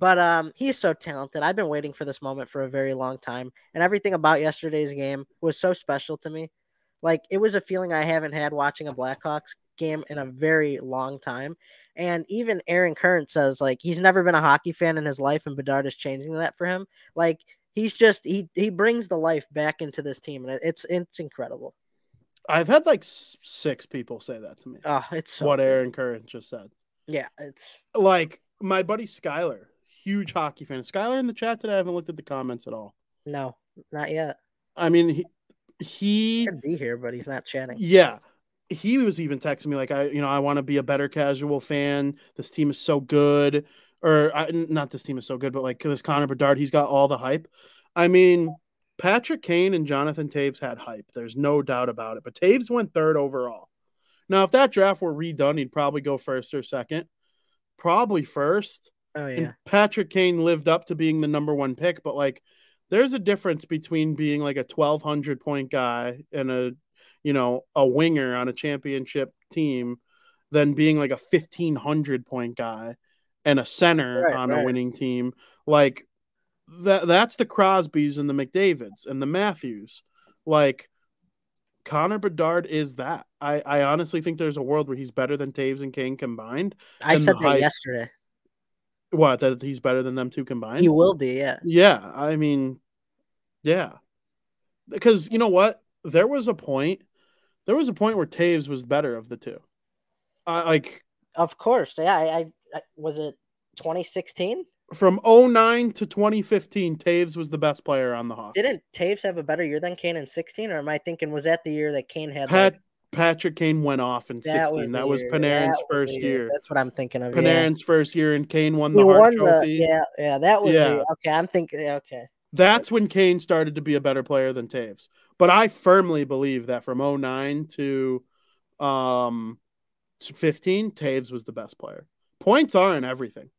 [SPEAKER 3] But um, he's so talented. I've been waiting for this moment for a very long time, and everything about yesterday's game was so special to me. Like it was a feeling I haven't had watching a Blackhawks game in a very long time. And even Aaron Current says like he's never been a hockey fan in his life, and Bedard is changing that for him. Like he's just he he brings the life back into this team, and it's it's incredible.
[SPEAKER 2] I've had like six people say that to me.
[SPEAKER 3] Oh, it's so
[SPEAKER 2] what
[SPEAKER 3] good.
[SPEAKER 2] Aaron Curran just said.
[SPEAKER 3] Yeah, it's
[SPEAKER 2] Like my buddy Skyler, huge hockey fan. Skyler in the chat today. I haven't looked at the comments at all.
[SPEAKER 3] no, not yet.
[SPEAKER 2] I mean, he, he
[SPEAKER 3] He be here, but he's not chatting.
[SPEAKER 2] yeah, he was even texting me like, I, you know, I want to be a better casual fan. This team is so good, or I, not this team is so good, but like this Connor Bedard, he's got all the hype. I mean, Patrick Kane and Jonathan Toews had hype. There's no doubt about it. But Toews went third overall. Now, if that draft were redone, he'd probably go first or second. Probably first.
[SPEAKER 3] Oh yeah,
[SPEAKER 2] And Patrick Kane lived up to being the number one pick, but like there's a difference between being like a 1200 point guy and a you know a winger on a championship team than being like a 1500 point guy and a center
[SPEAKER 3] Right,
[SPEAKER 2] on a winning team like that that's the Crosbys and the McDavids and the Matthews like Connor Bedard is that. I, I honestly think there's a world where he's better than Toews and Kane combined.
[SPEAKER 3] I said that
[SPEAKER 2] hype.
[SPEAKER 3] yesterday.
[SPEAKER 2] What that he's better than them two combined?
[SPEAKER 3] He will be, yeah.
[SPEAKER 2] Yeah, I mean, yeah. Because you know what? There was a point There was a point where Toews was better of the two. I like
[SPEAKER 3] Of course. Yeah. I, I, I was it 2016.
[SPEAKER 2] from 09 to 2015, Toews was the best player on the Hawks.
[SPEAKER 3] Didn't Toews have a better year than Kane in 16? Or am I thinking was that the year that Kane had?
[SPEAKER 2] Pat
[SPEAKER 3] like,
[SPEAKER 2] Patrick Kane went off in 16.
[SPEAKER 3] that
[SPEAKER 2] That
[SPEAKER 3] was
[SPEAKER 2] was,
[SPEAKER 3] year.
[SPEAKER 2] Panarin's
[SPEAKER 3] That was the
[SPEAKER 2] first year.
[SPEAKER 3] That's what I'm thinking of. yeah.
[SPEAKER 2] Panarin's first year, and Kane won the
[SPEAKER 3] He
[SPEAKER 2] Hart
[SPEAKER 3] won
[SPEAKER 2] Trophy.
[SPEAKER 3] the yeah yeah that was
[SPEAKER 2] Yeah.
[SPEAKER 3] the, okay. I'm thinking okay.
[SPEAKER 2] That's when Kane started to be a better player than Toews. But I firmly believe that from 09 to um 15, Toews was the best player. Points aren't everything.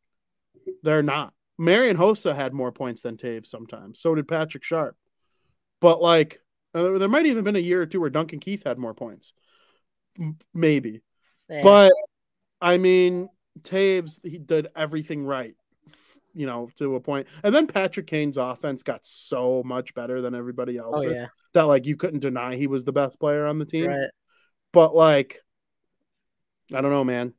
[SPEAKER 2] They're not. Marian Hossa had more points than Toews sometimes. So did Patrick Sharp. But like uh, there might even have been a year or two where Duncan Keith had more points. M- Maybe.
[SPEAKER 3] Yeah.
[SPEAKER 2] But I mean, Toews he did everything right, you know, to a point. And then Patrick Kane's offense got so much better than everybody
[SPEAKER 3] oh
[SPEAKER 2] else's
[SPEAKER 3] yeah
[SPEAKER 2] that like you couldn't deny he was the best player on the team.
[SPEAKER 3] right.
[SPEAKER 2] But like, I don't know, man.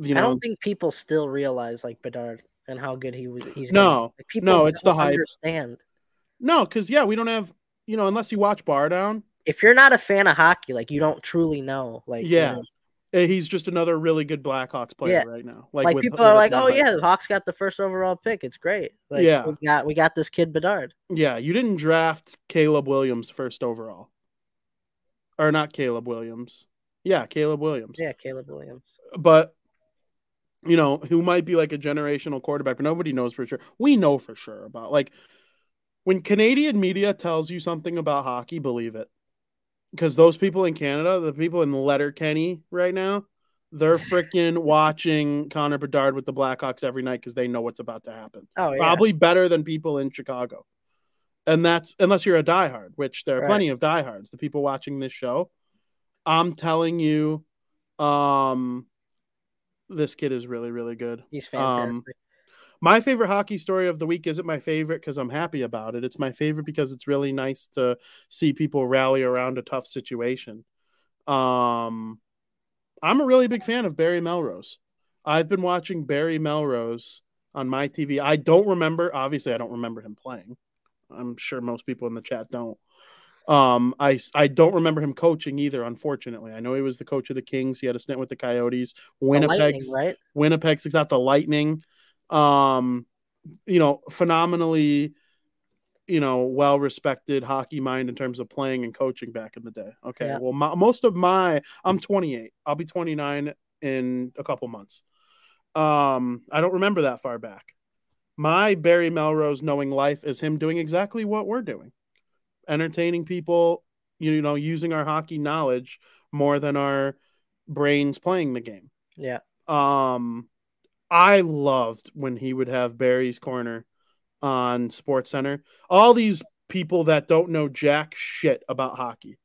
[SPEAKER 2] You know,
[SPEAKER 3] I
[SPEAKER 2] know,
[SPEAKER 3] don't think people still realize like Bedard and how good he was. He's
[SPEAKER 2] No.
[SPEAKER 3] Like, people
[SPEAKER 2] No, it's the hype.
[SPEAKER 3] Understand
[SPEAKER 2] no, because yeah, we don't have you know unless you watch Bardown.
[SPEAKER 3] if you're not a fan of hockey, like you don't truly know. Like you
[SPEAKER 2] Yeah.
[SPEAKER 3] know,
[SPEAKER 2] eh, Eh, he's just another really good Blackhawks player
[SPEAKER 3] Yeah.
[SPEAKER 2] right now.
[SPEAKER 3] like,
[SPEAKER 2] with-
[SPEAKER 3] people are like, oh yeah, the Hawks got the first overall pick. It's great. Like,
[SPEAKER 2] Yeah.
[SPEAKER 3] we got we got this kid Bedard.
[SPEAKER 2] Yeah, you didn't draft Caleb Williams first overall. Or not Caleb Williams. Yeah, Caleb Williams.
[SPEAKER 3] Yeah, Caleb Williams.
[SPEAKER 2] But you know, who might be like a generational quarterback, but nobody knows for sure. We know for sure about like when Canadian media tells you something about hockey, believe it. Because those people in Canada, the people in Letterkenny right now, they're freaking watching Connor Bedard with the Blackhawks every night because they know what's about to happen
[SPEAKER 3] Oh yeah.
[SPEAKER 2] probably better than people in Chicago. And that's unless you're a diehard, which there are
[SPEAKER 3] Right.
[SPEAKER 2] plenty of diehards, the people watching this show. I'm telling you, um, this kid is really, really good.
[SPEAKER 3] He's
[SPEAKER 2] um,
[SPEAKER 3] fantastic.
[SPEAKER 2] My favorite hockey story of the week isn't my favorite because I'm happy about it. It's my favorite because it's really nice to see people rally around a tough situation. Um, I'm a really big fan of Barry Melrose. I've been watching Barry Melrose on my TV. I don't remember, obviously, I don't remember him playing. I'm sure most people in the chat don't. Um, I I don't remember him coaching either. Unfortunately, I know he was the coach of the Kings. He had a stint with the Coyotes. Winnipeg's
[SPEAKER 3] right?
[SPEAKER 2] Winnipeg's got the Lightning. Um, you know, phenomenally, you know, well respected hockey mind in terms of playing and coaching back in the day. Okay.
[SPEAKER 3] Yeah.
[SPEAKER 2] Well, my, most of my, I'm 28. I'll be 29 in a couple months. Um, I don't remember that far back. My Barry Melrose knowing life is him doing exactly what we're doing entertaining people, you know, using our hockey knowledge more than our brains playing the game.
[SPEAKER 3] Yeah.
[SPEAKER 2] Um, I loved when he would have Barry's Corner on Sports Center. All these people that don't know jack shit about hockey,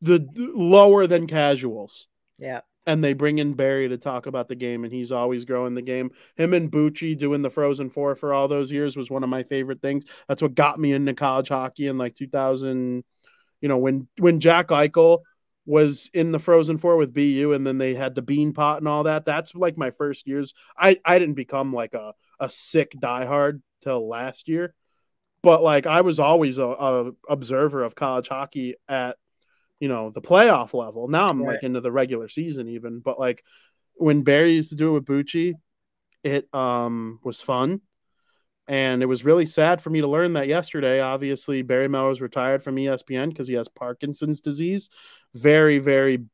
[SPEAKER 2] the lower than casuals,
[SPEAKER 3] Yeah.
[SPEAKER 2] and they bring in Barry to talk about the game, and he's always growing the game. Him and Bucci doing the Frozen Four for all those years was one of my favorite things. That's what got me into college hockey in like 2000. You know, when when Jack Eichel was in the Frozen Four with BU, and then they had the Beanpot and all that. That's like my first years. I I didn't become like a a sick diehard till last year, but like I was always a, a observer of college hockey at you know the playoff level. Now I'm
[SPEAKER 3] Right.
[SPEAKER 2] like into the regular season even, but like when Barry used to do it with Bucci, it um was fun. And it was really sad for me to learn that yesterday. Obviously, Barry Melrose retired from ESPN because he has Parkinson's disease. Very, very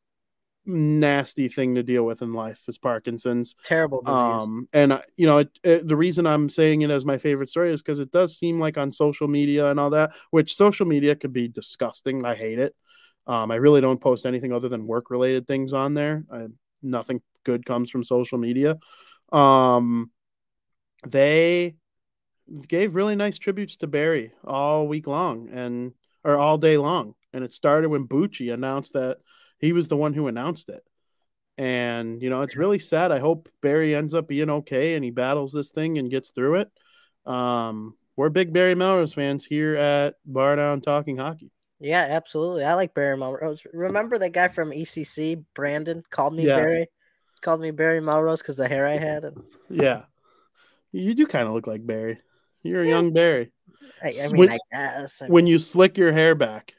[SPEAKER 2] nasty thing to deal with in life is Parkinson's.
[SPEAKER 3] Terrible disease.
[SPEAKER 2] Um, and uh, you know, it, it, the reason I'm saying it as my favorite story is because it does seem like on social media and all that, which social media could be disgusting. I hate it. Um, I really don't post anything other than work related things on there. I, nothing good comes from social media. Um, they gave really nice tributes to Barry all week long and or all day long, and it started when Bucci announced that he was the one who announced it. And you know, it's really sad. I hope Barry ends up being okay and he battles this thing and gets through it. Um, we're big Barry Melrose fans here at Bardown Talking Hockey.
[SPEAKER 3] yeah, absolutely. I like Barry Melrose. Remember that guy from ECC, Brandon, called me
[SPEAKER 2] Yeah.
[SPEAKER 3] Barry. Called me Barry Melrose because the hair I had. And
[SPEAKER 2] Yeah, you do kind of look like Barry. You're a young Barry.
[SPEAKER 3] I, I mean,
[SPEAKER 2] when-
[SPEAKER 3] I guess. I
[SPEAKER 2] When you slick your hair back,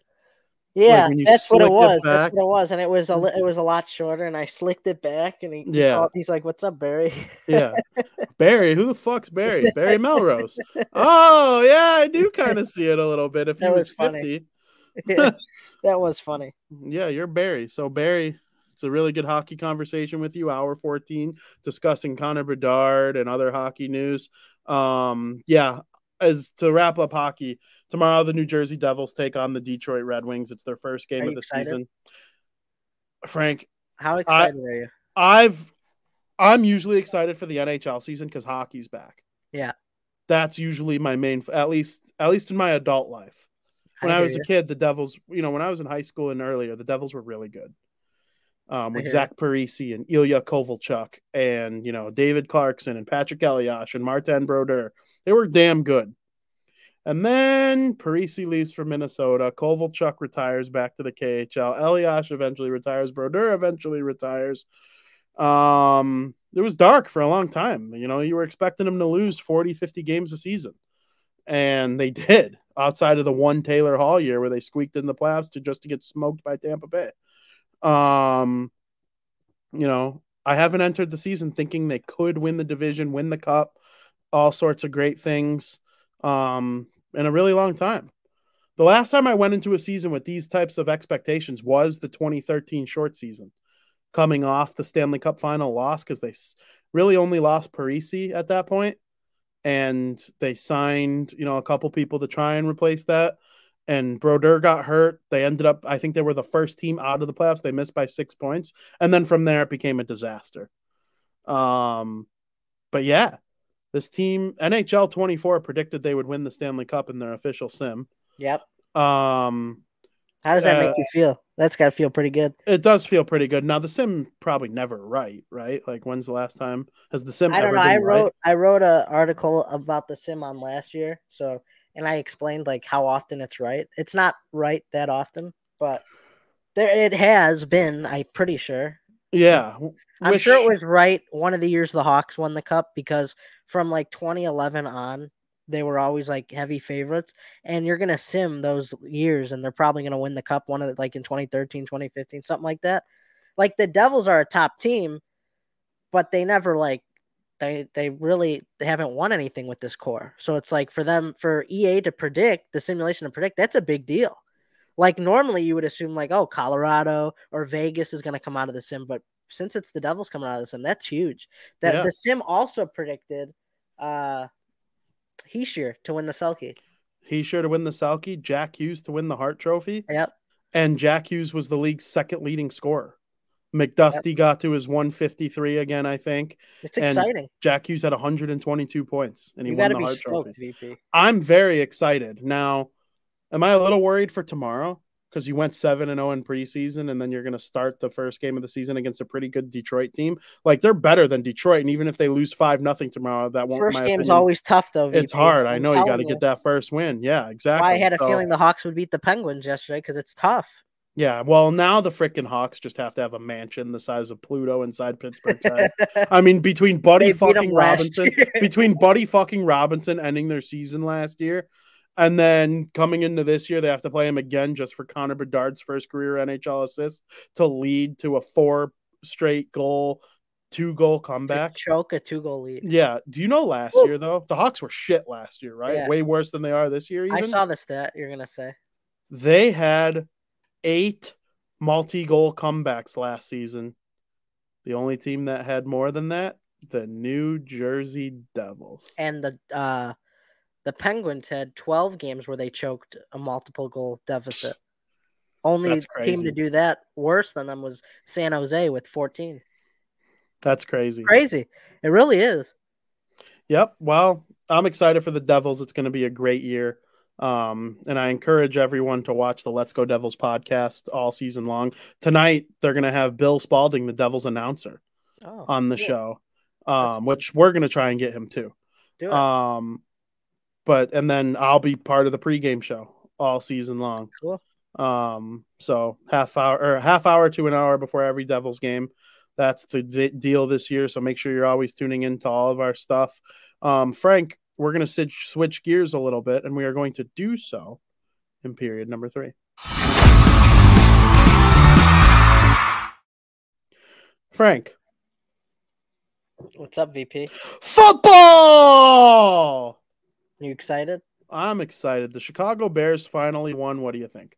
[SPEAKER 3] Yeah,
[SPEAKER 2] you
[SPEAKER 3] that's what it
[SPEAKER 2] slick it
[SPEAKER 3] was. That's what it was, and it was a li- it mm-hmm. was a lot shorter, and I slicked it back, and he he
[SPEAKER 2] Yeah.
[SPEAKER 3] called- he's like, "What's up, Barry?"
[SPEAKER 2] Yeah. Barry, who the fuck's Barry? Barry Melrose. Oh, yeah, I do kind of see it a little bit. If he
[SPEAKER 3] That
[SPEAKER 2] was
[SPEAKER 3] was funny.
[SPEAKER 2] 50.
[SPEAKER 3] Yeah, that was funny.
[SPEAKER 2] Yeah, you're Barry. So Barry, it's a really good hockey conversation with you. Hour 14 discussing Connor Bedard and other hockey news. Um, yeah, as to wrap up hockey, tomorrow the New Jersey Devils take on the Detroit Red Wings. It's their first game of the
[SPEAKER 3] excited?
[SPEAKER 2] season. Frank,
[SPEAKER 3] How excited are you?
[SPEAKER 2] I've I'm usually excited for the NHL season because hockey's back.
[SPEAKER 3] Yeah.
[SPEAKER 2] That's usually my main at least at least in my adult life. When I,
[SPEAKER 3] hear
[SPEAKER 2] was
[SPEAKER 3] you.
[SPEAKER 2] a kid, the Devils, you know, when I was in high school and earlier, the Devils were really good. Um, with Zach Parise and Ilya Kovalchuk and you know David Clarkson and Patrik Elias and Martin Brodeur, they were damn good. And then Parise leaves for Minnesota. Kovalchuk retires back to the KHL. Elias eventually retires. Brodeur eventually retires. Um, it was dark for a long time. You know, you were expecting them to lose 40, 50 games a season. And they did outside of the one Taylor Hall year where they squeaked in the playoffs to just to get smoked by Tampa Bay. Um, you know, I haven't entered the season thinking they could win the division, win the cup, all sorts of great things um, in a really long time. The last time I went into a season with these types of expectations was the 2013 short season, coming off the Stanley Cup final loss because they really only lost Parise at that point, and they signed you know a couple people to try and replace that. And Brodeur got hurt. They ended up, I think they were the first team out of the playoffs. They missed by six points, and then from there it became a disaster. Um, but yeah, this team NHL 24 predicted they would win the Stanley Cup in their official sim.
[SPEAKER 3] Yep.
[SPEAKER 2] Um,
[SPEAKER 3] How does that
[SPEAKER 2] Uh,
[SPEAKER 3] make you feel? That's got to feel pretty good.
[SPEAKER 2] it does feel pretty good. Now the sim probably never right, right? Like when's the last time has the sim
[SPEAKER 3] I don't
[SPEAKER 2] ever
[SPEAKER 3] know. I
[SPEAKER 2] right?
[SPEAKER 3] wrote I wrote an article about the sim on last year, so and I explained like how often it's right. It's not right that often, but there it has been. I'm pretty sure.
[SPEAKER 2] Yeah,
[SPEAKER 3] I'm
[SPEAKER 2] which-
[SPEAKER 3] sure it was right one of the years the Hawks won the cup because from like 2011 on, they were always like heavy favorites. And you're gonna sim those years, and they're probably gonna win the cup one of the, like in 2013, 2015, something like that. Like the Devils are a top team, but they never like they they really they haven't won anything with this core. So it's like for them for EA to predict the simulation to predict that's a big deal. Like normally you would assume like oh Colorado or Vegas is going to come out of the sim, but since it's the Devils coming out of the sim, that's huge. That
[SPEAKER 2] Yeah.
[SPEAKER 3] the sim also predicted uh Hischier to win the Selke.
[SPEAKER 2] He sure to win the Selke, Jack Hughes to win the Hart Trophy,
[SPEAKER 3] Yep.
[SPEAKER 2] and Jack Hughes was the league's second leading scorer. McDusty got to his 153 again, I think.
[SPEAKER 3] It's
[SPEAKER 2] And
[SPEAKER 3] exciting.
[SPEAKER 2] Jack Hughes had 122 points, and he
[SPEAKER 3] You
[SPEAKER 2] won the
[SPEAKER 3] be
[SPEAKER 2] Hart Trophy.
[SPEAKER 3] VP.
[SPEAKER 2] I'm very excited. Now, am I a little worried for tomorrow? Because you went 7 and 0 in preseason, and then you're going to start the first game of the season against a pretty good Detroit team. Like, they're better than Detroit. And even if they lose 5 nothing tomorrow, that won't,
[SPEAKER 3] First game's
[SPEAKER 2] opinion-
[SPEAKER 3] always tough though.
[SPEAKER 2] It's hard. I
[SPEAKER 3] I'm
[SPEAKER 2] know you got to get that first win. Yeah, exactly.
[SPEAKER 3] Why I had a
[SPEAKER 2] So-
[SPEAKER 3] feeling the Hawks would beat the Penguins yesterday because it's tough.
[SPEAKER 2] Yeah, well, now the freaking Hawks just have to have a mansion the size of Pluto inside Pittsburgh. I mean, between Buddy fucking Robinson, between Buddy fucking Robinson ending their season last year, and then coming into this year, they have to play him again just for Connor Bedard's first career NHL assist to lead to a four straight goal, two goal
[SPEAKER 3] to
[SPEAKER 2] comeback.
[SPEAKER 3] choke a two goal lead.
[SPEAKER 2] Yeah. Do you know last
[SPEAKER 3] Woo.
[SPEAKER 2] year though? The Hawks were shit last year, right?
[SPEAKER 3] Yeah.
[SPEAKER 2] Way worse than they are this year. Even
[SPEAKER 3] I saw the stat you're gonna say.
[SPEAKER 2] they had eight multi-goal comebacks last season. The only team that had more than that, the New Jersey Devils.
[SPEAKER 3] And the uh the Penguins had 12 games where they choked a multiple goal deficit. Only team to do that worse than them was San Jose with 14.
[SPEAKER 2] That's crazy.
[SPEAKER 3] Crazy. It really is.
[SPEAKER 2] Yep. Well, I'm excited for the Devils. It's going to be a great year. Um, and I encourage everyone to watch the Let's Go Devils podcast all season long. Tonight, they're going to have Bill Spaulding, the Devils announcer,
[SPEAKER 3] Oh,
[SPEAKER 2] on the
[SPEAKER 3] cool.
[SPEAKER 2] show, um, which we're going to try and get him too. Um, but and then I'll be part of the pregame show all season long.
[SPEAKER 3] cool.
[SPEAKER 2] Um, so half hour or half hour to an hour before every Devils game. That's the d- deal this year. So make sure you're always tuning into all of our stuff. Um, Frank, we're going to switch gears a little bit, and we are going to do so in period number three. Frank.
[SPEAKER 3] What's up, VP?
[SPEAKER 2] Football!
[SPEAKER 3] You excited?
[SPEAKER 2] I'm excited. The Chicago Bears finally won. What do you think?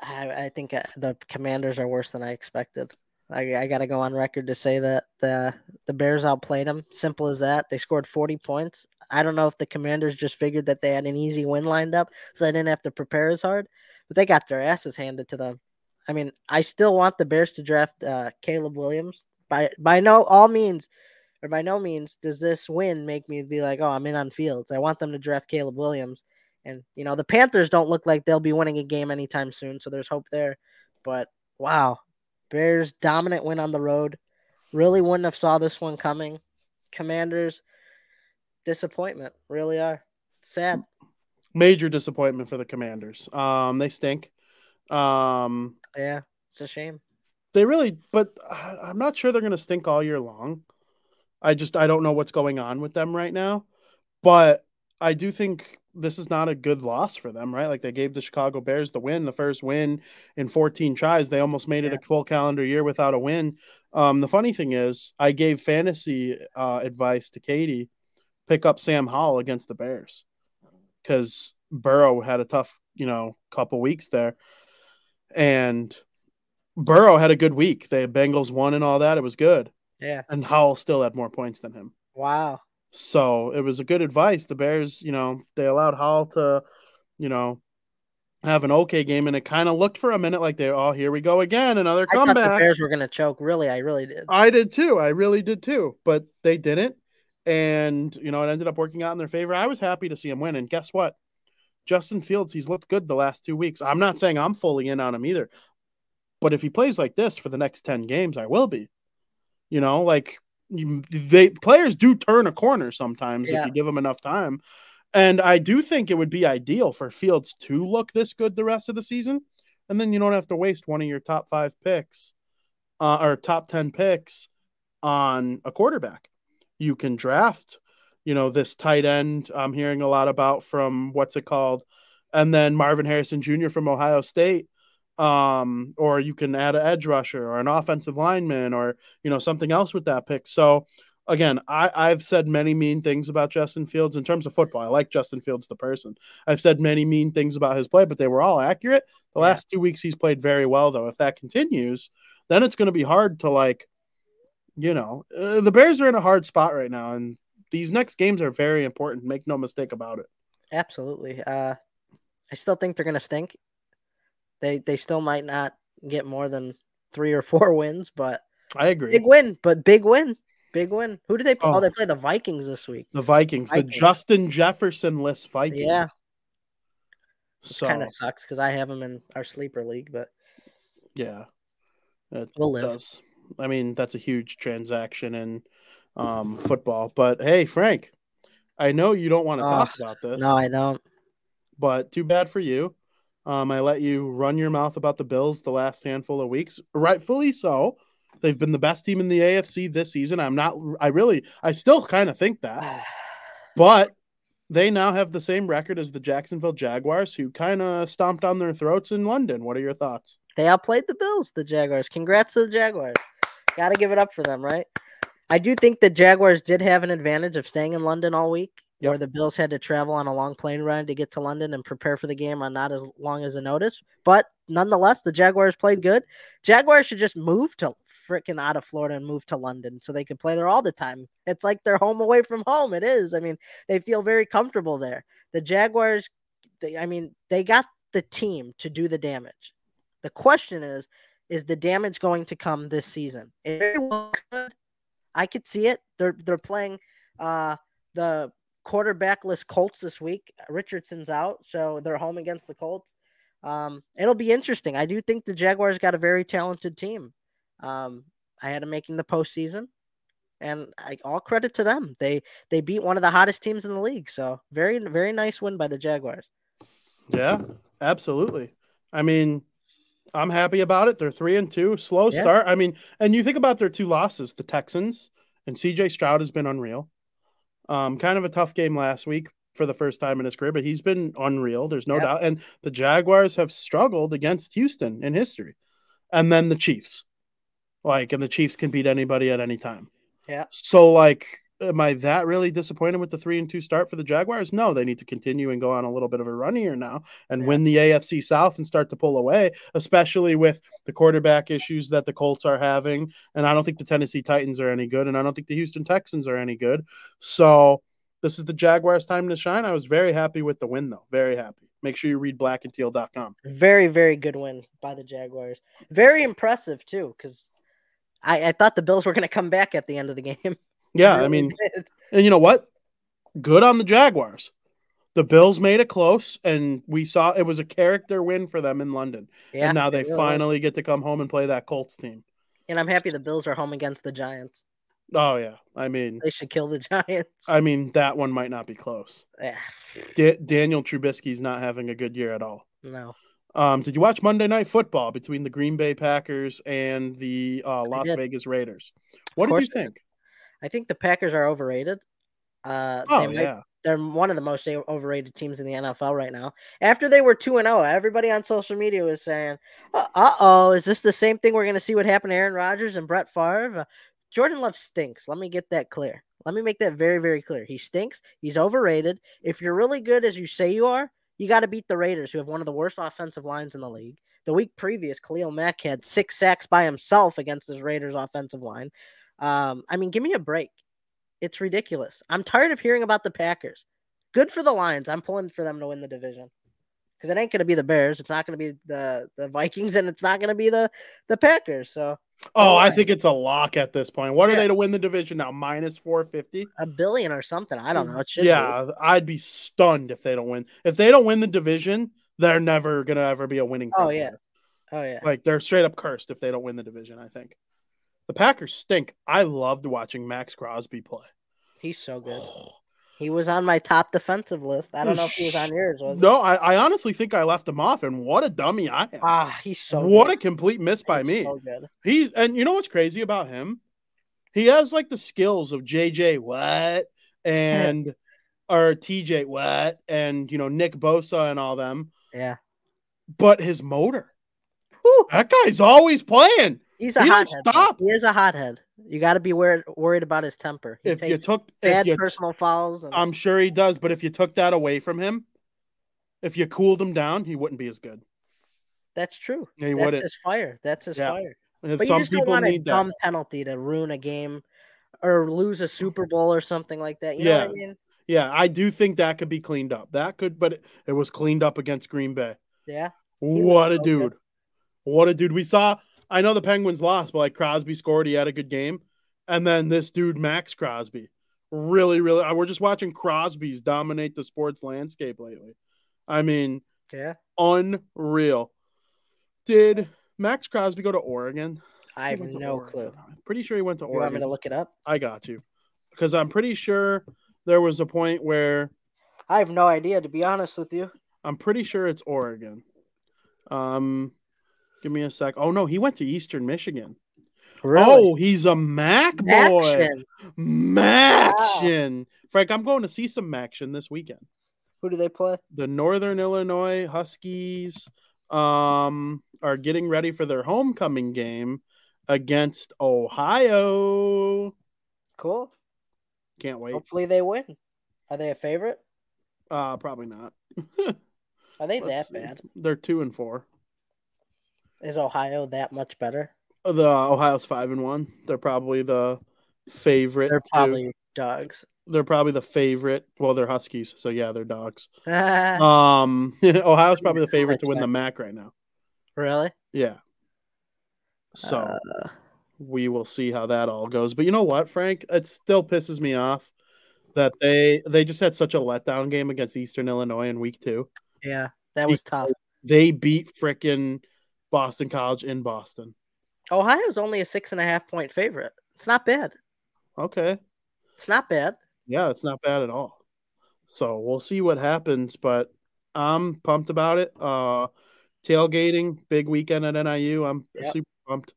[SPEAKER 3] I, I think uh, the Commanders are worse than I expected. I, I got to go on record to say that the the Bears outplayed them. Simple as that. They scored 40 points. I don't know if the Commanders just figured that they had an easy win lined up, so they didn't have to prepare as hard. But they got their asses handed to them. I mean, I still want the Bears to draft uh, Caleb Williams. By by no all means, or by no means does this win make me be like, oh, I'm in on Fields. I want them to draft Caleb Williams. And you know, the Panthers don't look like they'll be winning a game anytime soon, so there's hope there. But wow, Bears dominant win on the road. Really wouldn't have saw this one coming. Commanders disappointment, really are sad.
[SPEAKER 2] Major disappointment for the Commanders. Um, they stink. Um,
[SPEAKER 3] Yeah, it's a shame.
[SPEAKER 2] they really, but I'm not sure they're going to stink all year long. I just I don't know what's going on with them right now, but I do think this is not a good loss for them, right? Like they gave the Chicago Bears the win, the first win in 14 tries. They almost made it a full calendar year without a win. Um, the funny thing is, I gave fantasy uh, advice to Katie, pick up Sam Howell against the Bears because Burrow had a tough, you know, couple weeks there, and Burrow had a good week. The Bengals won and all that. It was good,
[SPEAKER 3] Yeah.
[SPEAKER 2] and Howell still had more points than him.
[SPEAKER 3] Wow.
[SPEAKER 2] So it was a good advice. The Bears, you know, they allowed Howell to, you know, have an okay game, and it kind of looked for a minute like they, oh, here we go again, another
[SPEAKER 3] I thought the
[SPEAKER 2] comeback.
[SPEAKER 3] Bears were gonna choke. Really, I really did.
[SPEAKER 2] I did too. I really did too, but they didn't, and you know, it ended up working out in their favor. I was happy to see him win, and guess what? Justin Fields, he's looked good the last two weeks. I'm not saying I'm fully in on him either, but if he plays like this for the next ten games, I will be. You know, like they players do turn a corner sometimes
[SPEAKER 3] Yeah.
[SPEAKER 2] if you give them enough time. And I do think it would be ideal for Fields to look this good the rest of the season. And then you don't have to waste one of your top five picks uh, or top 10 picks on a quarterback. You can draft, you know, this tight end I'm hearing a lot about from what's it called? And then Marvin Harrison Jr. from Ohio State. Um, or you can add an edge rusher or an offensive lineman or, you know, something else with that pick. So, again, I, I've said many mean things about Justin Fields in terms of football. I like Justin Fields, the person. I've said many mean things about his play, but they were all accurate. The
[SPEAKER 3] Yeah.
[SPEAKER 2] last two weeks, he's played very well, though. If that continues, then it's going to be hard to, like, you know, uh, the Bears are in a hard spot right now, and these next games are very important. Make no mistake about it.
[SPEAKER 3] Absolutely. Uh, I still think they're gonna stink. They they still might not get more than three or four wins, but
[SPEAKER 2] I agree.
[SPEAKER 3] big win. But big win, big win. Who do they play? Oh,
[SPEAKER 2] Oh.
[SPEAKER 3] they play the Vikings this week.
[SPEAKER 2] the Vikings, the Justin Jefferson list Vikings.
[SPEAKER 3] Yeah.
[SPEAKER 2] So,
[SPEAKER 3] Kind of sucks because I have them in our sleeper league, but
[SPEAKER 2] yeah. It
[SPEAKER 3] We'll live.
[SPEAKER 2] does. I mean, that's a huge transaction in um, football. But hey, Frank, I know you don't want to talk about this.
[SPEAKER 3] no, I don't.
[SPEAKER 2] but too bad for you. Um, I let you run your mouth about the Bills the last handful of weeks, rightfully so. They've been the best team in the AFC this season. I'm not, I really, I still kind of think that, but they now have the same record as the Jacksonville Jaguars, who kind of stomped on their throats in London. What are your thoughts?
[SPEAKER 3] They outplayed the Bills, the Jaguars. Congrats to the Jaguars. Got to give it up for them, right? I do think the Jaguars did have an advantage of staying in London all week,
[SPEAKER 2] Yep.
[SPEAKER 3] where the Bills had to travel on a long plane ride to get to London and prepare for the game on not as long as a notice. But nonetheless, the Jaguars played good. Jaguars should just move to freaking out of Florida and move to London so they can play there all the time. It's like they're home away from home. It is. I mean, they feel very comfortable there. The Jaguars, they, I mean, they got the team to do the damage. The question is, is the damage going to come this season? It very well could. I could see it. They're they're playing uh the quarterbackless Colts this week. Richardson's out, so they're home against the Colts. Um, it'll be interesting. I do think the Jaguars got a very talented team. Um, I had them making the postseason, and I, all credit to them. They they beat one of the hottest teams in the league. So very very nice win by the Jaguars.
[SPEAKER 2] Yeah, absolutely. I mean, I'm happy about it. They're three and two, slow
[SPEAKER 3] Yeah.
[SPEAKER 2] start. I mean, and you think about their two losses, the Texans and CJ Stroud has been unreal. Um, kind of a tough game last week for the first time in his career, but he's been unreal. There's no
[SPEAKER 3] Yep.
[SPEAKER 2] doubt. And the Jaguars have struggled against Houston in history, and then the Chiefs. Like, and the Chiefs can beat anybody at any time.
[SPEAKER 3] Yeah.
[SPEAKER 2] So, like, am I that really disappointed with the three and two start for the Jaguars? No, they need to continue and go on a little bit of a run here now and
[SPEAKER 3] Yeah.
[SPEAKER 2] win the AFC South and start to pull away, especially with the quarterback issues that the Colts are having. And I don't think the Tennessee Titans are any good, and I don't think the Houston Texans are any good. So this is the Jaguars' time to shine. I was very happy with the win, though. Very happy. Make sure you read blackandteal.com.
[SPEAKER 3] Very, very good win by the Jaguars. Very impressive too, because I, I thought the Bills were going to come back at the end of the game.
[SPEAKER 2] Yeah, I mean,
[SPEAKER 3] did.
[SPEAKER 2] And you know what? Good on the Jaguars. The Bills made it close, and we saw it was a character win for them in London.
[SPEAKER 3] yeah.
[SPEAKER 2] and now they
[SPEAKER 3] really
[SPEAKER 2] finally get to come home and play that Colts team.
[SPEAKER 3] And I'm happy the Bills are home against the Giants.
[SPEAKER 2] Oh yeah, I mean,
[SPEAKER 3] They should kill the Giants.
[SPEAKER 2] I mean that one might not be close.
[SPEAKER 3] Yeah,
[SPEAKER 2] Da- Daniel Trubisky's not having a good year at all.
[SPEAKER 3] no,
[SPEAKER 2] Um, did you watch Monday Night Football between the Green Bay Packers and the uh, Las. Vegas Raiders? What did you think?
[SPEAKER 3] I think the Packers are overrated. Uh,
[SPEAKER 2] Oh
[SPEAKER 3] they might-
[SPEAKER 2] yeah,
[SPEAKER 3] they're one of the most overrated teams in the NFL right now. After they were two and zero, everybody on social media was saying, "Uh oh, is this the same thing we're going to see what happened to Aaron Rodgers and Brett Favre?" Uh, Jordan Love stinks. Let me get that clear. Let me make that very, very clear. He stinks. He's overrated. If you're really good as you say you are, you got to beat the Raiders, who have one of the worst offensive lines in the league. The week previous, Khalil Mack had six sacks by himself against this Raiders offensive line. Um, I mean, give me a break. It's ridiculous. I'm tired of hearing about the Packers. Good for the Lions. I'm pulling for them to win the division because it ain't going to be the Bears. It's not going to be the the Vikings, and it's not going to be the the Packers. So
[SPEAKER 2] Oh, I think it's a lock at this point. What are they to win the division now? Minus four fifty.
[SPEAKER 3] a billion or something. I don't know. It should. be.
[SPEAKER 2] Yeah, I'd be stunned if they don't win. If they don't win the division, they're never gonna ever be a winning.
[SPEAKER 3] Oh, yeah. Oh yeah.
[SPEAKER 2] like they're straight up cursed if they don't win the division. I think the Packers stink. I loved watching Maxx Crosby play.
[SPEAKER 3] He's so good. He was on my top defensive list. I don't know if he was on yours. Was?
[SPEAKER 2] No, I, I honestly think I left him off, and what a dummy I am.
[SPEAKER 3] Ah, he's so.
[SPEAKER 2] what
[SPEAKER 3] good.
[SPEAKER 2] a complete miss by
[SPEAKER 3] He's
[SPEAKER 2] me.
[SPEAKER 3] So.
[SPEAKER 2] He's and you know what's crazy about him? He has like the skills of JJ Watt and or TJ Watt and you know Nick Bosa and all them,
[SPEAKER 3] Yeah.
[SPEAKER 2] but his motor.
[SPEAKER 3] Whew.
[SPEAKER 2] That guy's always playing.
[SPEAKER 3] He's a
[SPEAKER 2] He
[SPEAKER 3] hothead. though.
[SPEAKER 2] stop.
[SPEAKER 3] He is a hothead. You got to be worried worried about his temper. He
[SPEAKER 2] If you took if
[SPEAKER 3] bad
[SPEAKER 2] you
[SPEAKER 3] personal fouls. And,
[SPEAKER 2] I'm sure he does, but if you took that away from him, if you cooled him down, he wouldn't be as good.
[SPEAKER 3] that's true.
[SPEAKER 2] Yeah, he
[SPEAKER 3] That's
[SPEAKER 2] wouldn't.
[SPEAKER 3] his fire. That's his
[SPEAKER 2] Yeah.
[SPEAKER 3] fire.
[SPEAKER 2] And
[SPEAKER 3] But you
[SPEAKER 2] some
[SPEAKER 3] just don't
[SPEAKER 2] people
[SPEAKER 3] want a
[SPEAKER 2] need that.
[SPEAKER 3] dumb penalty to ruin a game or lose a Super Bowl or something like that. You know what I
[SPEAKER 2] Yeah.
[SPEAKER 3] mean?
[SPEAKER 2] Yeah, I do think that could be cleaned up. That could, but it, it was cleaned up against Green Bay.
[SPEAKER 3] Yeah.
[SPEAKER 2] What a
[SPEAKER 3] so
[SPEAKER 2] dude!
[SPEAKER 3] good.
[SPEAKER 2] What a dude! We saw. I know the Penguins lost, but like Crosby scored. He had a good game, and then this dude Maxx Crosby, really, really. We're just watching Crosby's dominate the sports landscape lately. I mean,
[SPEAKER 3] Yeah.
[SPEAKER 2] unreal. Did Maxx Crosby go to Oregon?
[SPEAKER 3] I have no
[SPEAKER 2] Oregon.
[SPEAKER 3] clue.
[SPEAKER 2] I'm pretty sure he went to
[SPEAKER 3] You
[SPEAKER 2] Oregon.
[SPEAKER 3] want me to look it up?
[SPEAKER 2] I got you, because I'm pretty sure there was a point where
[SPEAKER 3] I have no idea, to be honest with you.
[SPEAKER 2] I'm pretty sure it's Oregon. Um, give me a sec. Oh no, he went to Eastern Michigan. Oh, he's a Mac boy.
[SPEAKER 3] Action.
[SPEAKER 2] Maction. Frank, I'm going to see some Maction this weekend.
[SPEAKER 3] Who do they play?
[SPEAKER 2] The Northern Illinois Huskies um are getting ready for their homecoming game against Ohio.
[SPEAKER 3] Cool.
[SPEAKER 2] Can't wait.
[SPEAKER 3] Hopefully they win. Are they a favorite?
[SPEAKER 2] Uh probably not.
[SPEAKER 3] Are they
[SPEAKER 2] Let's
[SPEAKER 3] that
[SPEAKER 2] see.
[SPEAKER 3] bad?
[SPEAKER 2] They're two and four.
[SPEAKER 3] Is Ohio that much better?
[SPEAKER 2] The Ohio's five and one. They're probably the favorite.
[SPEAKER 3] They're
[SPEAKER 2] to-
[SPEAKER 3] probably dogs.
[SPEAKER 2] they're probably the favorite. Well, they're Huskies, so yeah, they're dogs. Um, Ohio's probably the favorite to win the MAC right now.
[SPEAKER 3] Really?
[SPEAKER 2] Yeah. So we will see how that all goes. But you know what, Frank? It still pisses me off that they they just had such a letdown game against Eastern Illinois in week two.
[SPEAKER 3] yeah, that was tough.
[SPEAKER 2] They beat frickin' Boston College in Boston.
[SPEAKER 3] Ohio's only a six and a half point favorite. It's not bad.
[SPEAKER 2] Okay.
[SPEAKER 3] It's not bad.
[SPEAKER 2] Yeah, it's not bad at all. So we'll see what happens, but I'm pumped about it. Uh tailgating, big weekend at NIU. I'm
[SPEAKER 3] Yep.
[SPEAKER 2] super pumped.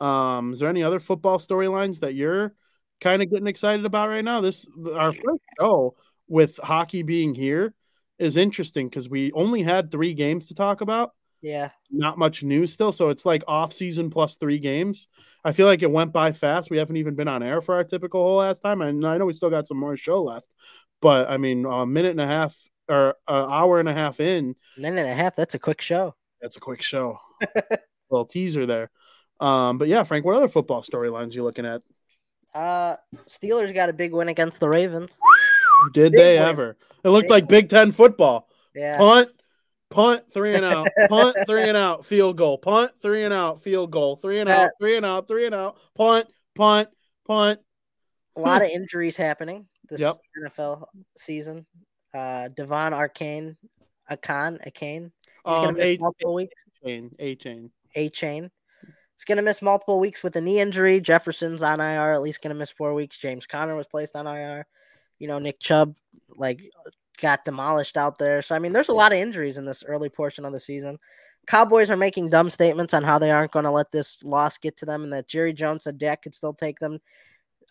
[SPEAKER 2] Um, is there any other football storylines that you're kind of getting excited about right now? This our first show with hockey being here is interesting because we only had three games to talk about.
[SPEAKER 3] Yeah.
[SPEAKER 2] not much news still. So it's like off season plus three games. I feel like it went by fast. We haven't even been on air for our typical whole last time. And I know we still got some more show left, but I mean, a minute and a half or an hour and a half in,
[SPEAKER 3] Minute and a half. That's a quick show.
[SPEAKER 2] that's a quick show. little teaser there. Um, but yeah, Frank, what other football storylines you looking at?
[SPEAKER 3] Uh, Steelers got a big win against the Ravens.
[SPEAKER 2] Did
[SPEAKER 3] Big
[SPEAKER 2] they
[SPEAKER 3] win.
[SPEAKER 2] ever? It looked
[SPEAKER 3] Big
[SPEAKER 2] like Big Ten football.
[SPEAKER 3] Yeah.
[SPEAKER 2] Punt, punt, three and out, punt, three and out, field goal, punt, three and out, field goal, three and out, three and out, three and out, punt, punt, punt.
[SPEAKER 3] A lot of injuries happening this
[SPEAKER 2] Yep.
[SPEAKER 3] NFL season. Uh, Devon Arcane, Akan, Akane. He's gonna
[SPEAKER 2] Um,
[SPEAKER 3] miss
[SPEAKER 2] a
[SPEAKER 3] multiple weeks.
[SPEAKER 2] A chain, a chain.
[SPEAKER 3] A chain. He's gonna miss multiple weeks with a knee injury. Jefferson's on IR, at least gonna miss four weeks. James Conner was placed on IR. You know, Nick Chubb like got demolished out there. So I mean, there's a lot of injuries in this early portion of the season. Cowboys are making dumb statements on how they aren't going to let this loss get to them, and that Jerry Jones said Dak could still take them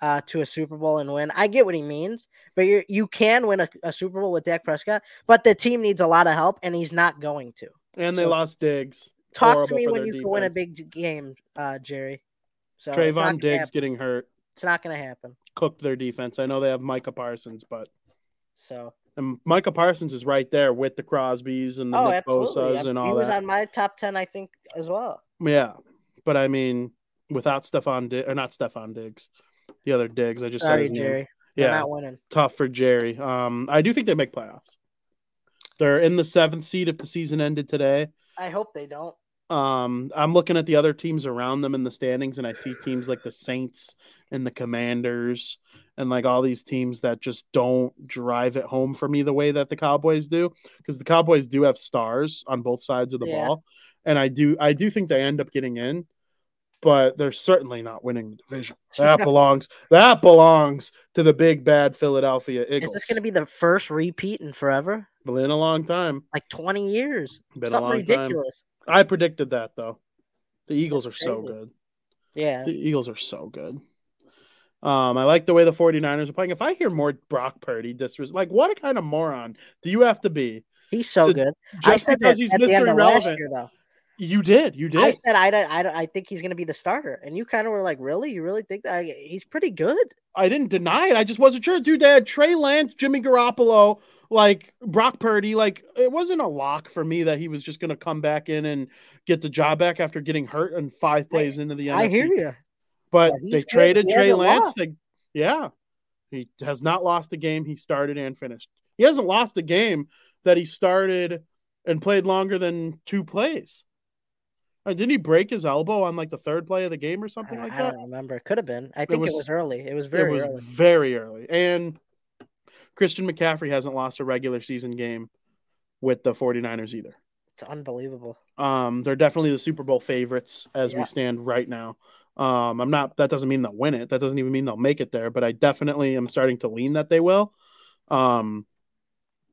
[SPEAKER 3] uh, to a Super Bowl and win. I get what he means, but you you can win a, a Super Bowl with Dak Prescott, but the team needs a lot of help, and he's not going to.
[SPEAKER 2] And they
[SPEAKER 3] So-
[SPEAKER 2] lost Diggs.
[SPEAKER 3] Talk
[SPEAKER 2] Horrible
[SPEAKER 3] to me when you can win a big game, uh, Jerry. So Trevon
[SPEAKER 2] Diggs
[SPEAKER 3] happen.
[SPEAKER 2] getting hurt,
[SPEAKER 3] It's not going to happen.
[SPEAKER 2] cooked their defense. I know they have Micah Parsons, but
[SPEAKER 3] So
[SPEAKER 2] and Michael Parsons is right there with the Crosbys and the
[SPEAKER 3] oh,
[SPEAKER 2] Nick
[SPEAKER 3] absolutely.
[SPEAKER 2] Bosa's
[SPEAKER 3] I-
[SPEAKER 2] and
[SPEAKER 3] he
[SPEAKER 2] all
[SPEAKER 3] was
[SPEAKER 2] that.
[SPEAKER 3] on my top ten, I think, as well.
[SPEAKER 2] Yeah, but I mean, without Stefon Diggs or not Stefon Diggs, the other Diggs. I just said
[SPEAKER 3] Sorry,
[SPEAKER 2] his name.
[SPEAKER 3] Jerry. They're
[SPEAKER 2] Yeah,
[SPEAKER 3] not winning.
[SPEAKER 2] tough for Jerry. Um, I do think they make playoffs. They're in the seventh seed if the season ended today.
[SPEAKER 3] I hope they don't.
[SPEAKER 2] Um, I'm looking at the other teams around them in the standings, and I see teams like the Saints and the Commanders, and like all these teams that just don't drive it home for me the way that the Cowboys do, because the Cowboys do have stars on both sides of the
[SPEAKER 3] Yeah.
[SPEAKER 2] ball, and I do I do think they end up getting in, but they're certainly not winning the division. That belongs that belongs to the big bad Philadelphia Eagles.
[SPEAKER 3] Is this going to be the first repeat in forever?
[SPEAKER 2] Been in a long time.
[SPEAKER 3] Like 20 years?
[SPEAKER 2] Been a
[SPEAKER 3] Something
[SPEAKER 2] long time. I predicted that though. The Eagles are so good.
[SPEAKER 3] Yeah.
[SPEAKER 2] The Eagles are so good. Um, I like the way the 49ers are playing. If I hear more Brock Purdy disres like what a kind of moron do you have to be?
[SPEAKER 3] He's so
[SPEAKER 2] To-
[SPEAKER 3] good.
[SPEAKER 2] Just
[SPEAKER 3] I said
[SPEAKER 2] because
[SPEAKER 3] that
[SPEAKER 2] he's
[SPEAKER 3] at the
[SPEAKER 2] Mr.
[SPEAKER 3] end of last
[SPEAKER 2] Irrelevant.
[SPEAKER 3] year, though.
[SPEAKER 2] You did, you did.
[SPEAKER 3] I said I don't, I don't, I think he's going to be the starter, and you kind of were like, "Really? You really think that I, he's pretty good?"
[SPEAKER 2] I didn't deny it. I just wasn't sure. Dude, they had Trey Lance, Jimmy Garoppolo, like Brock Purdy. Like it wasn't a lock for me that he was just gonna come back in and get the job back after getting hurt and five plays into the end.
[SPEAKER 3] I
[SPEAKER 2] NFC.
[SPEAKER 3] hear you.
[SPEAKER 2] But
[SPEAKER 3] Yeah,
[SPEAKER 2] they traded Trey Lance. They, yeah, he has not lost a game he started and finished. He hasn't lost a game that he started and played longer than two plays. Uh, didn't he break his elbow on like the third play of the game or something
[SPEAKER 3] I,
[SPEAKER 2] like that?
[SPEAKER 3] I don't remember. It Could have been. I think it
[SPEAKER 2] was-
[SPEAKER 3] was, early. It was very
[SPEAKER 2] it was
[SPEAKER 3] early.
[SPEAKER 2] very early. And Christian McCaffrey hasn't lost a regular season game with the 49ers either.
[SPEAKER 3] It's unbelievable.
[SPEAKER 2] Um, they're definitely the Super Bowl favorites as
[SPEAKER 3] Yeah.
[SPEAKER 2] we stand right now. Um, I'm not. That doesn't mean they'll win it. That doesn't even mean they'll make it there. But I definitely am starting to lean that they will. Um,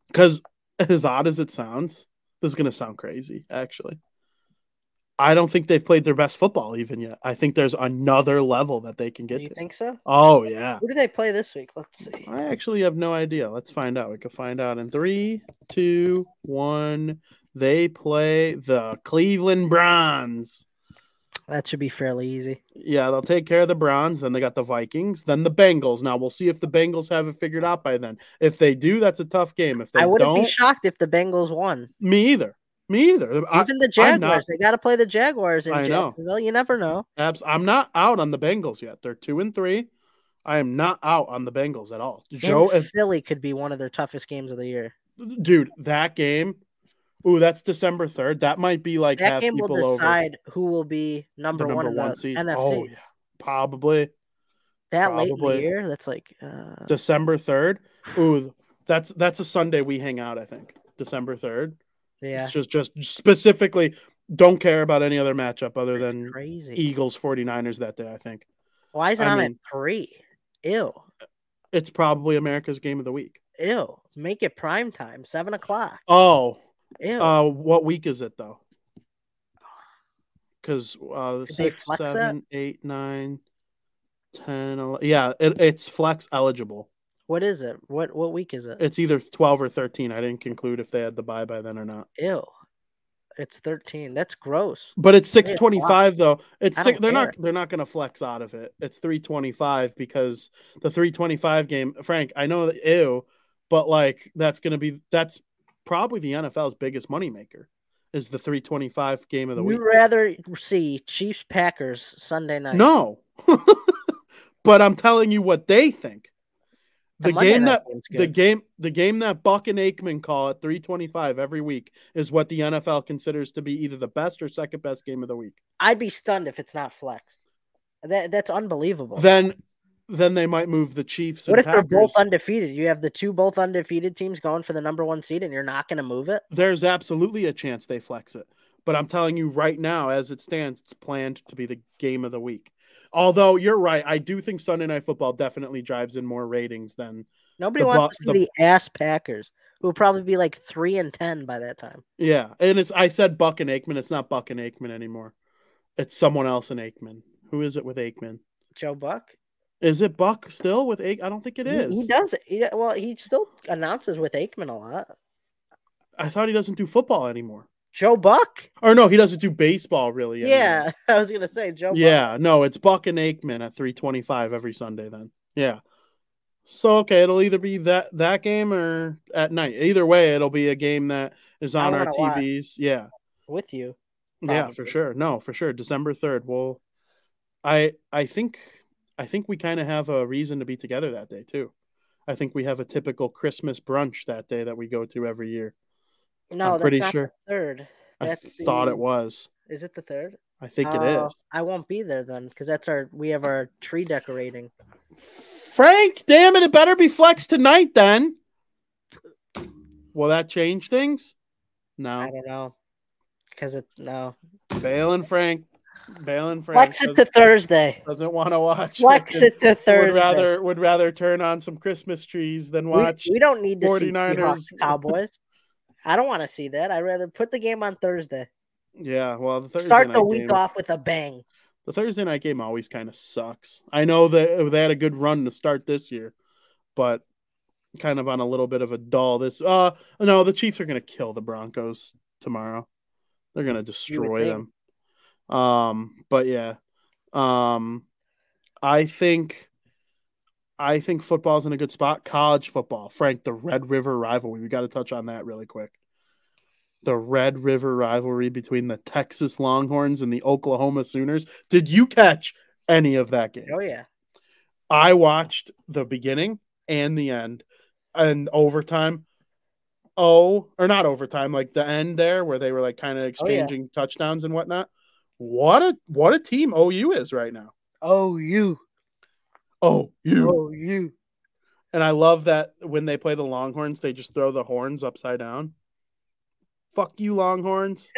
[SPEAKER 2] because as odd as it sounds, this is gonna sound crazy. Actually, I don't think they've played their best football even yet. I think there's another level that they can
[SPEAKER 3] Do
[SPEAKER 2] get
[SPEAKER 3] you
[SPEAKER 2] to.
[SPEAKER 3] think so?
[SPEAKER 2] Oh yeah.
[SPEAKER 3] Who do they play this week? Let's see.
[SPEAKER 2] I actually have no idea. Let's find out. We can find out in three, two, one. They play the Cleveland Browns.
[SPEAKER 3] That should be fairly easy.
[SPEAKER 2] Yeah, they'll take care of the Browns. Then they got the Vikings. Then the Bengals. Now we'll see if the Bengals have it figured out by then. If they do, that's a tough game. If they
[SPEAKER 3] I wouldn't be shocked if the Bengals won.
[SPEAKER 2] me either. Me either. I,
[SPEAKER 3] Even the
[SPEAKER 2] I'm not-
[SPEAKER 3] Jaguars, they got to play the Jaguars in
[SPEAKER 2] I know.
[SPEAKER 3] Jacksonville. You never know.
[SPEAKER 2] abs- I'm not out on the Bengals yet. They're two and three. I am not out on the Bengals at all. Joe,
[SPEAKER 3] and Philly could be one of their toughest games of the year.
[SPEAKER 2] dude, that game. Ooh, that's December third. That might be like
[SPEAKER 3] That game will
[SPEAKER 2] people over.
[SPEAKER 3] decide who will be number,
[SPEAKER 2] the
[SPEAKER 3] one
[SPEAKER 2] number
[SPEAKER 3] in
[SPEAKER 2] one
[SPEAKER 3] the
[SPEAKER 2] seed.
[SPEAKER 3] NFC.
[SPEAKER 2] Oh, yeah. Probably
[SPEAKER 3] that late in the year, that's like uh,
[SPEAKER 2] December third. Ooh, that's that's a Sunday we hang out. I think December third.
[SPEAKER 3] Yeah,
[SPEAKER 2] It's just just specifically don't care about any other matchup other than
[SPEAKER 3] crazy.
[SPEAKER 2] Eagles 49ers that day. I think
[SPEAKER 3] Why is it
[SPEAKER 2] I
[SPEAKER 3] on
[SPEAKER 2] mean-
[SPEAKER 3] at three? Ew,
[SPEAKER 2] it's probably America's game of the week.
[SPEAKER 3] ew. Make it prime time, seven o'clock.
[SPEAKER 2] Oh,
[SPEAKER 3] Ew.
[SPEAKER 2] uh, what week is it though? Because uh,
[SPEAKER 3] Did
[SPEAKER 2] six, seven, eight, nine, 10, 11. Yeah, it, it's flex eligible.
[SPEAKER 3] What is it? What what week is it?
[SPEAKER 2] It's either 12 or 13. I didn't conclude if they had the buy by then or not.
[SPEAKER 3] Ew, It's 13. That's gross.
[SPEAKER 2] But it's six twenty five though. It's six, they're
[SPEAKER 3] care.
[SPEAKER 2] not they're not gonna flex out of it. It's three twenty five because the three twenty five game. Frank, I know that ew, but like that's gonna be that's probably the NFL's biggest moneymaker is the three twenty five game of the week.
[SPEAKER 3] You'd rather see Chiefs Packers Sunday night.
[SPEAKER 2] No, but I'm telling you what they think. The game that the game the game that Buck and Aikman call at 325 every week is what the NFL considers to be either the best or second best game of the week.
[SPEAKER 3] I'd be stunned if it's not flexed. That that's unbelievable.
[SPEAKER 2] Then then they might move the Chiefs.
[SPEAKER 3] What if they're both undefeated? You have the two both undefeated teams going for the number one seed, and you're not going to move it.
[SPEAKER 2] There's absolutely a chance they flex it. But I'm telling you right now, as it stands, it's planned to be the game of the week. Although you're right, I do think Sunday Night Football definitely drives in more ratings than
[SPEAKER 3] Nobody wants
[SPEAKER 2] Bu-
[SPEAKER 3] to see the ass Packers, who will probably be like three and ten by that time.
[SPEAKER 2] yeah. And it's I said Buck and Aikman. It's not Buck and Aikman anymore. It's someone else in Aikman. Who is it with Aikman?
[SPEAKER 3] Joe Buck.
[SPEAKER 2] Is it Buck still with Aikman? I don't think it is.
[SPEAKER 3] He- He, does. He, well, he still announces with Aikman a lot.
[SPEAKER 2] I thought he doesn't do football anymore.
[SPEAKER 3] Joe Buck.
[SPEAKER 2] Or no, he doesn't do baseball really. anymore.
[SPEAKER 3] Yeah, I was gonna say Joe. Buck.
[SPEAKER 2] Yeah, no, it's Buck and Aikman at 325 every Sunday then. Yeah. So okay, it'll either be that that game or at night. Either way, it'll be a game that is on our. TVs. Yeah.
[SPEAKER 3] with you.
[SPEAKER 2] Yeah, for sure. No, for sure. December 3rd. Well, I I think I think we kind of have a reason to be together that day too. I think we have a typical Christmas brunch that day that we go to every year.
[SPEAKER 3] No,
[SPEAKER 2] I'm
[SPEAKER 3] that's
[SPEAKER 2] pretty
[SPEAKER 3] not
[SPEAKER 2] sure.
[SPEAKER 3] the third.
[SPEAKER 2] I
[SPEAKER 3] That's
[SPEAKER 2] thought it was.
[SPEAKER 3] Is it the third?
[SPEAKER 2] I think it
[SPEAKER 3] Oh,
[SPEAKER 2] is.
[SPEAKER 3] I won't be there then because that's our we have our tree decorating.
[SPEAKER 2] Frank, damn it, it better be flex tonight then. Will that change things? No.
[SPEAKER 3] I don't know because it no
[SPEAKER 2] Bale and Frank. Bale and Frank
[SPEAKER 3] flex it to Thursday.
[SPEAKER 2] doesn't want to watch.
[SPEAKER 3] Flex it to Thursday.
[SPEAKER 2] Would rather would rather turn on some Christmas trees than watch.
[SPEAKER 3] we don't need to see
[SPEAKER 2] 49ers.
[SPEAKER 3] Seahawks Cowboys. I don't want to see that. I'd rather put the game on Thursday.
[SPEAKER 2] yeah, well, the Thursday
[SPEAKER 3] Start the week
[SPEAKER 2] game,
[SPEAKER 3] off with a bang.
[SPEAKER 2] The Thursday night game always kind of sucks. I know that they had a good run to start this year, but kind of on a little bit of a dull. This uh no, the Chiefs are gonna kill the Broncos tomorrow. They're gonna destroy them. Um, but yeah, um, I think. I think football's in a good spot. College football, Frank, the Red River rivalry. We got to touch on that really quick. The Red River rivalry between the Texas Longhorns and the Oklahoma Sooners. Did you catch any of that game?
[SPEAKER 3] Oh yeah.
[SPEAKER 2] I watched the beginning and the end and overtime. Oh, or not overtime, like the end there where they were like kind of oh, exchanging touchdowns and whatnot. What a what a team OU is right now.
[SPEAKER 3] Oh you.
[SPEAKER 2] Oh, you.
[SPEAKER 3] Oh you.
[SPEAKER 2] And I love that when they play the Longhorns, they just throw the horns upside down. Fuck you, Longhorns.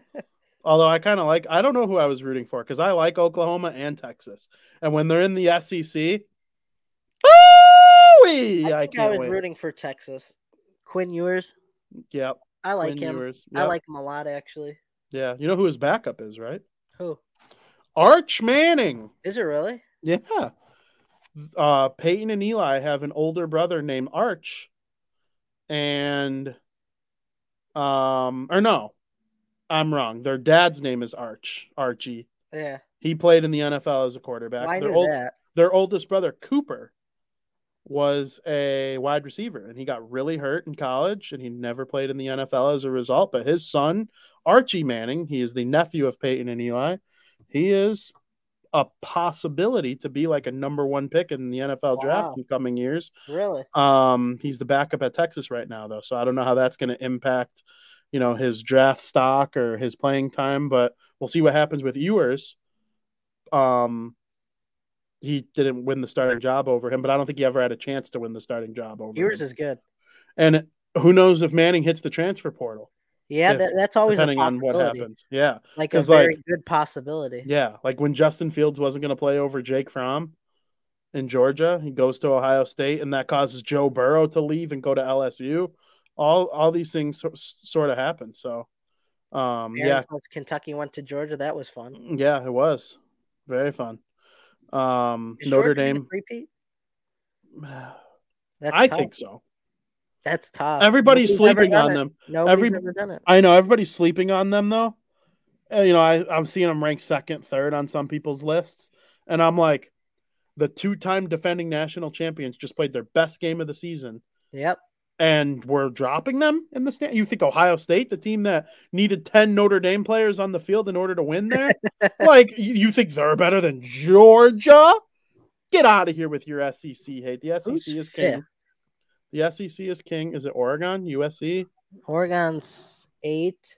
[SPEAKER 2] Although I kind of like, I don't know who I was rooting for because I like Oklahoma and Texas. And when they're in the SEC, ooh-wee,
[SPEAKER 3] I
[SPEAKER 2] I,
[SPEAKER 3] think I,
[SPEAKER 2] can't
[SPEAKER 3] was
[SPEAKER 2] wait.
[SPEAKER 3] rooting for Texas. Quinn Ewers.
[SPEAKER 2] Yep.
[SPEAKER 3] I like
[SPEAKER 2] Quinn
[SPEAKER 3] him.
[SPEAKER 2] Ewers.
[SPEAKER 3] I like him a lot actually.
[SPEAKER 2] Yeah. You know who his backup is, right?
[SPEAKER 3] Who?
[SPEAKER 2] Arch Manning.
[SPEAKER 3] Is it really?
[SPEAKER 2] Yeah. Uh, Peyton and Eli have an older brother named Arch. And, um, or no, I'm wrong. Their dad's name is Arch, Archie.
[SPEAKER 3] Yeah.
[SPEAKER 2] He played in the NFL as a quarterback.
[SPEAKER 3] I
[SPEAKER 2] their, old-
[SPEAKER 3] that.
[SPEAKER 2] their oldest brother, Cooper, was a wide receiver and he got really hurt in college and he never played in the NFL as a result. But his son, Archie Manning, he is the nephew of Peyton and Eli. He is a possibility to be like a number one pick in the NFL draft in coming years.
[SPEAKER 3] Really?
[SPEAKER 2] Um, he's the backup at Texas right now, though, so I don't know how that's going to impact, you know, his draft stock or his playing time. But we'll see what happens with Ewers. Um, he didn't win the starting job over him, but I don't think he ever had a chance to win the starting job over
[SPEAKER 3] Ewers
[SPEAKER 2] him.
[SPEAKER 3] is good.
[SPEAKER 2] And who knows if Manning hits the transfer portal,
[SPEAKER 3] Yeah,
[SPEAKER 2] If-
[SPEAKER 3] that, that's always a
[SPEAKER 2] depending on what happens. Yeah,
[SPEAKER 3] Like a very
[SPEAKER 2] like-
[SPEAKER 3] good possibility.
[SPEAKER 2] yeah, like when Justin Fields wasn't going to play over Jake Fromm in Georgia, he goes to Ohio State, and that causes Joe Burrow to leave and go to LSU. All all these things so, sort of happen. So, um, yeah,
[SPEAKER 3] Kentucky went to Georgia. That was fun.
[SPEAKER 2] yeah, it was very fun. Um,
[SPEAKER 3] Is
[SPEAKER 2] Notre
[SPEAKER 3] Georgia
[SPEAKER 2] Dame,
[SPEAKER 3] repeat. That's
[SPEAKER 2] I
[SPEAKER 3] tough.
[SPEAKER 2] think so.
[SPEAKER 3] That's tough.
[SPEAKER 2] Everybody's
[SPEAKER 3] Nobody's
[SPEAKER 2] sleeping on
[SPEAKER 3] it.
[SPEAKER 2] them.
[SPEAKER 3] Nobody's
[SPEAKER 2] Every-
[SPEAKER 3] ever done it.
[SPEAKER 2] I know everybody's sleeping on them though. Uh, you know, I, I'm seeing them ranked second, third on some people's lists, and I'm like, the two-time defending national champions just played their best game of the season,
[SPEAKER 3] Yep.
[SPEAKER 2] and we're dropping them in the stand. You think Ohio State, the team that needed ten Notre Dame players on the field in order to win there, like you you think they're better than Georgia? Get out of here with your SEC hate. The SEC
[SPEAKER 3] Who's
[SPEAKER 2] is king.
[SPEAKER 3] fifth?
[SPEAKER 2] The SEC is king. Is it Oregon, USC?
[SPEAKER 3] Oregon's eight.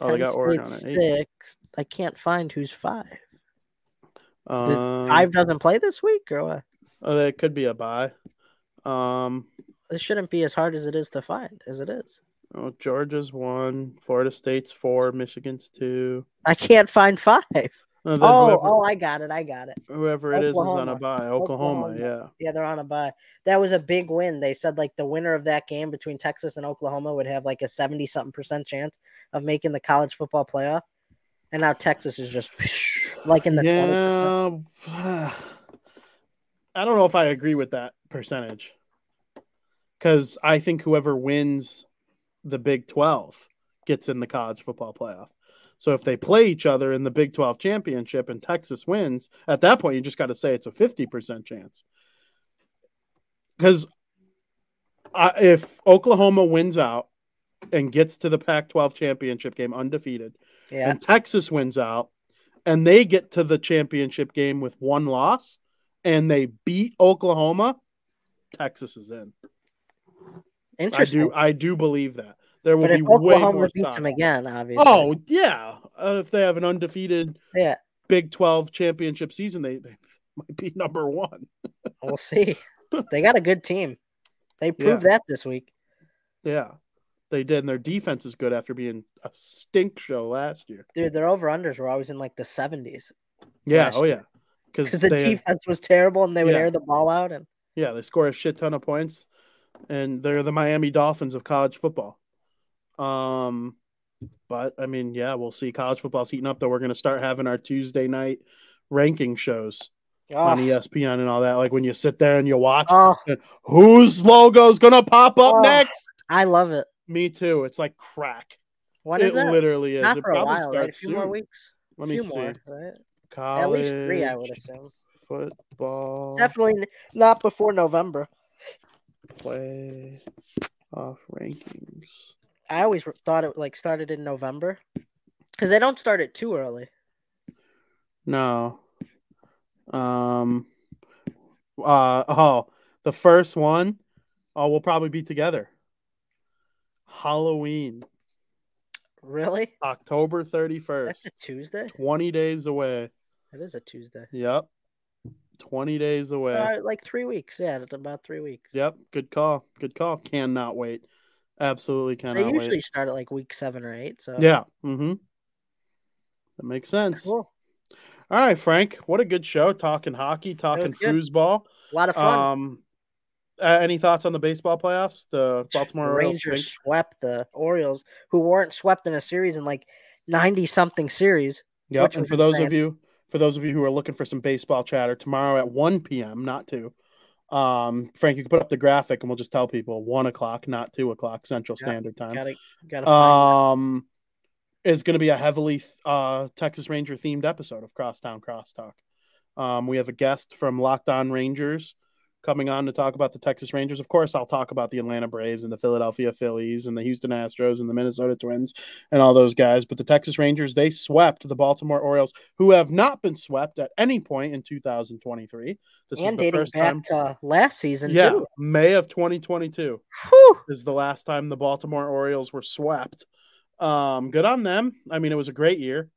[SPEAKER 2] Oh, they got Oregon
[SPEAKER 3] six. I can't find who's five.
[SPEAKER 2] Um,
[SPEAKER 3] five doesn't play this week, or what?
[SPEAKER 2] Oh, it could be a buy. Um,
[SPEAKER 3] This shouldn't be as hard as it is to find, as it is.
[SPEAKER 2] oh, Georgia's one, Florida State's four, Michigan's two.
[SPEAKER 3] I can't find five. Oh,
[SPEAKER 2] whoever,
[SPEAKER 3] oh, I got it. I got it.
[SPEAKER 2] whoever it is is on a
[SPEAKER 3] Oklahoma.
[SPEAKER 2] buy. Oklahoma,
[SPEAKER 3] Oklahoma.
[SPEAKER 2] yeah.
[SPEAKER 3] Yeah, they're on a bye. That was a big win. They said like the winner of that game between Texas and Oklahoma would have like a 70 something percent chance of making the college football playoff. And now Texas is just like in the 20%.
[SPEAKER 2] Yeah, I don't know if I agree with that percentage because I think whoever wins the Big Twelve gets in the college football playoff. So if they play each other in the Big 12 championship and Texas wins, at that point you just got to say it's a 50% chance. Because if Oklahoma wins out and gets to the Pac 12 championship game undefeated,
[SPEAKER 3] Yeah.
[SPEAKER 2] and Texas wins out and they get to the championship game with one loss and they beat Oklahoma, Texas is in. I
[SPEAKER 3] Interesting.
[SPEAKER 2] do I do believe that. There will
[SPEAKER 3] but if
[SPEAKER 2] be way more
[SPEAKER 3] Oklahoma beats them again, obviously.
[SPEAKER 2] Oh yeah, uh, if they have an undefeated
[SPEAKER 3] yeah.
[SPEAKER 2] Big Twelve championship season, they, they might be number one.
[SPEAKER 3] We'll see. they got a good team. They proved that this week.
[SPEAKER 2] Yeah, they did, and their defense is good after being a stink show last year.
[SPEAKER 3] Dude, their over unders were always in like the 70s
[SPEAKER 2] Yeah, oh yeah, because
[SPEAKER 3] the defense was terrible and they would
[SPEAKER 2] Yeah.
[SPEAKER 3] air the ball out. And
[SPEAKER 2] yeah they score a shit ton of points, and they're the Miami Dolphins of college football. Um, but I mean, yeah, we'll see. College football's heating up. Though we're going to start having our Tuesday night ranking shows on ah. E
[SPEAKER 3] oh,
[SPEAKER 2] ESPN and all that. Like when you sit there and you watch,
[SPEAKER 3] oh,
[SPEAKER 2] whose logo's gonna pop up
[SPEAKER 3] Oh.
[SPEAKER 2] next?
[SPEAKER 3] I love it.
[SPEAKER 2] Me too. It's like crack.
[SPEAKER 3] When
[SPEAKER 2] it
[SPEAKER 3] is that?
[SPEAKER 2] literally is.
[SPEAKER 3] Not
[SPEAKER 2] it
[SPEAKER 3] for a
[SPEAKER 2] probably
[SPEAKER 3] while, right? A
[SPEAKER 2] starts
[SPEAKER 3] few more weeks.
[SPEAKER 2] Let
[SPEAKER 3] a
[SPEAKER 2] me see.
[SPEAKER 3] more, right?
[SPEAKER 2] College
[SPEAKER 3] At least three, I would assume.
[SPEAKER 2] Football
[SPEAKER 3] Definitely not before November.
[SPEAKER 2] play off rankings.
[SPEAKER 3] I always thought it like started in November because they don't start it too early.
[SPEAKER 2] No. Um. Uh oh, the first one. Oh, we'll probably be together. Halloween,
[SPEAKER 3] Really?
[SPEAKER 2] October thirty first.
[SPEAKER 3] That's a Tuesday.
[SPEAKER 2] Twenty days away.
[SPEAKER 3] It is a Tuesday.
[SPEAKER 2] Yep. 20 days away.
[SPEAKER 3] Uh, like three weeks. Yeah, it's about three weeks.
[SPEAKER 2] Yep. Good call. Good call. Cannot wait. Absolutely cannot
[SPEAKER 3] They usually
[SPEAKER 2] wait.
[SPEAKER 3] start at like week seven or eight. So
[SPEAKER 2] Yeah. Mm-hmm. That makes sense.
[SPEAKER 3] cool.
[SPEAKER 2] All right, Frank. What a good show. Talking hockey, talking foosball.
[SPEAKER 3] A lot of fun.
[SPEAKER 2] Um, uh, any thoughts on the baseball playoffs? The Baltimore
[SPEAKER 3] the
[SPEAKER 2] Orioles.
[SPEAKER 3] Rangers
[SPEAKER 2] stink?
[SPEAKER 3] swept the Orioles, who weren't swept in a series in like ninety something series.
[SPEAKER 2] Yep. And for those of you, for those of you who are looking for some baseball chatter, tomorrow at 1 p.m., not 2. Um, Frank, you can put up the graphic and we'll just tell people one o'clock, not two o'clock Central
[SPEAKER 3] Yeah,
[SPEAKER 2] Standard Time.
[SPEAKER 3] Gotta gotta
[SPEAKER 2] um is going to be a heavily uh Texas Ranger themed episode of Crosstown Crosstalk. Um we have a guest from Locked On Rangers coming on to talk about the Texas Rangers. Of course, I'll talk about the Atlanta Braves and the Philadelphia Phillies and the Houston Astros and the Minnesota Twins and all those guys, but the Texas Rangers they swept the Baltimore Orioles who have not been swept at any point in 2023. This is
[SPEAKER 3] and
[SPEAKER 2] the
[SPEAKER 3] dating
[SPEAKER 2] first
[SPEAKER 3] back
[SPEAKER 2] time
[SPEAKER 3] to last season
[SPEAKER 2] yeah,
[SPEAKER 3] too.
[SPEAKER 2] May of 2022
[SPEAKER 3] Whew.
[SPEAKER 2] is the last time the Baltimore Orioles were swept. Um, good on them. I mean, it was a great year,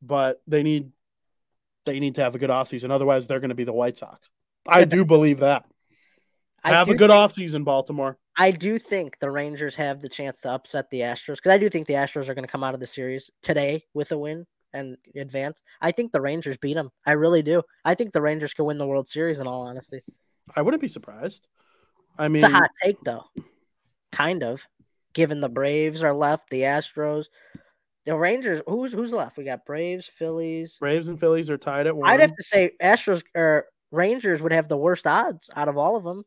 [SPEAKER 2] but they need they need to have a good offseason. Otherwise, they're going to be the White Sox. I do believe that.
[SPEAKER 3] I
[SPEAKER 2] Have a good
[SPEAKER 3] think-
[SPEAKER 2] offseason, Baltimore.
[SPEAKER 3] I do think the Rangers have the chance to upset the Astros because I do think the Astros are going to come out of the series today with a win and advance. I think the Rangers beat them. I really do. I think the Rangers could win the World Series. In all honesty,
[SPEAKER 2] I wouldn't be surprised. I mean,
[SPEAKER 3] it's a hot take though. Kind of, given the Braves are left, the Astros, the Rangers. Who's who's left? We got Braves, Phillies.
[SPEAKER 2] Braves and Phillies are tied at one.
[SPEAKER 3] I'd have to say Astros or Rangers would have the worst odds out of all of them.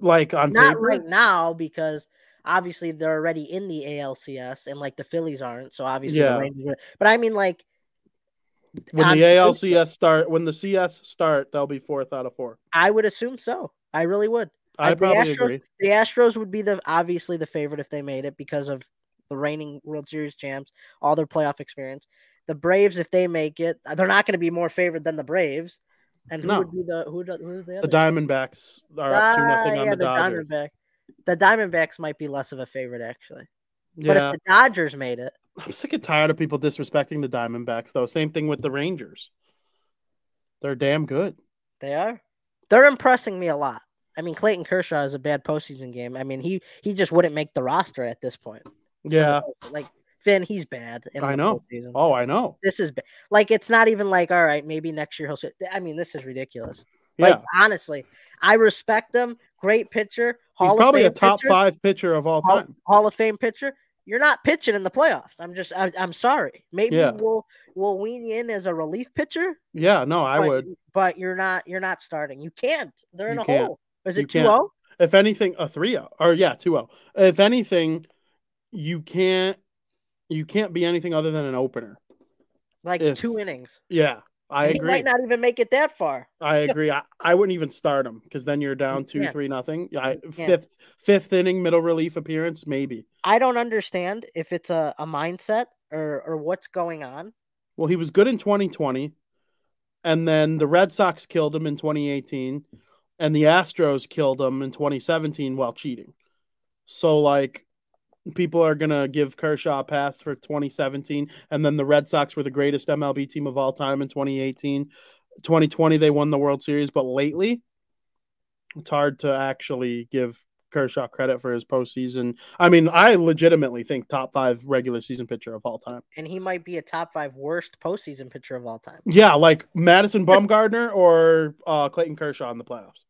[SPEAKER 2] Like on
[SPEAKER 3] Not
[SPEAKER 2] paper,
[SPEAKER 3] right now because obviously they're already in the ALCS and like the Phillies aren't. So obviously
[SPEAKER 2] Yeah.
[SPEAKER 3] the Rangers. Are, but I mean like
[SPEAKER 2] when
[SPEAKER 3] on
[SPEAKER 2] the ALCS start, when the CS start, they'll be fourth out of four.
[SPEAKER 3] I would assume so. I really would.
[SPEAKER 2] I
[SPEAKER 3] Uh, the
[SPEAKER 2] probably
[SPEAKER 3] Astros-
[SPEAKER 2] agree.
[SPEAKER 3] The Astros would be the obviously the favorite if they made it because of the reigning World Series champs, all their playoff experience. The Braves, if they make it, they're not going to be more favored than the Braves. And who
[SPEAKER 2] No.
[SPEAKER 3] would be the who? Who are the
[SPEAKER 2] The? Diamondbacks are up two
[SPEAKER 3] Ah,
[SPEAKER 2] nothing on
[SPEAKER 3] yeah,
[SPEAKER 2] the Dodgers.
[SPEAKER 3] Diamondback. The Diamondbacks might be less of a favorite actually. But
[SPEAKER 2] Yeah,
[SPEAKER 3] if the Dodgers made it,
[SPEAKER 2] I'm sick and tired of people disrespecting the Diamondbacks, though. Same thing with the Rangers. They're damn good.
[SPEAKER 3] they are. They're impressing me a lot. I mean, Clayton Kershaw is a bad postseason game. I mean, he he just wouldn't make the roster at this point.
[SPEAKER 2] Yeah.
[SPEAKER 3] like Finn, he's bad. In
[SPEAKER 2] I know. Oh, I know.
[SPEAKER 3] this is ba- like it's not even like all right maybe next year he'll sit i mean this is ridiculous
[SPEAKER 2] Yeah.
[SPEAKER 3] like honestly i respect him great pitcher hall
[SPEAKER 2] He's probably a top
[SPEAKER 3] pitcher,
[SPEAKER 2] five pitcher of all time.
[SPEAKER 3] hall of fame pitcher you're not pitching in the playoffs i'm just I, i'm sorry maybe
[SPEAKER 2] Yeah.
[SPEAKER 3] we'll we'll wean you in as a relief pitcher
[SPEAKER 2] Yeah, no, I
[SPEAKER 3] but,
[SPEAKER 2] would.
[SPEAKER 3] but you're not you're not starting you can't they're in
[SPEAKER 2] You
[SPEAKER 3] a
[SPEAKER 2] can't.
[SPEAKER 3] hole is it
[SPEAKER 2] can't.
[SPEAKER 3] 2-0
[SPEAKER 2] If anything, a 3 0. Or yeah, 2 0. If anything, you can't you can't be anything other than an opener.
[SPEAKER 3] like
[SPEAKER 2] If-
[SPEAKER 3] two innings
[SPEAKER 2] Yeah, I
[SPEAKER 3] he
[SPEAKER 2] agree.
[SPEAKER 3] might not even make it that far
[SPEAKER 2] I agree. I, I wouldn't even start him because then you're down
[SPEAKER 3] You
[SPEAKER 2] two,
[SPEAKER 3] can't.
[SPEAKER 2] three, nothing. I, fifth, fifth inning, middle relief appearance, maybe.
[SPEAKER 3] i don't understand if it's a, a mindset or or what's going on
[SPEAKER 2] Well, he was good in 2020, and then the Red Sox killed him in 2018, and the Astros killed him in 2017 while cheating. So, like, people are gonna give Kershaw a pass for 2017, and then the Red Sox were the greatest MLB team of all time in 2018. 2020 they won the World Series, but lately it's hard to actually give Kershaw credit for his postseason. I mean, I legitimately think top five regular season pitcher of all time.
[SPEAKER 3] and he might be a top five worst postseason pitcher of all time.
[SPEAKER 2] Yeah, like Madison Bumgarner or uh, Clayton Kershaw in the playoffs.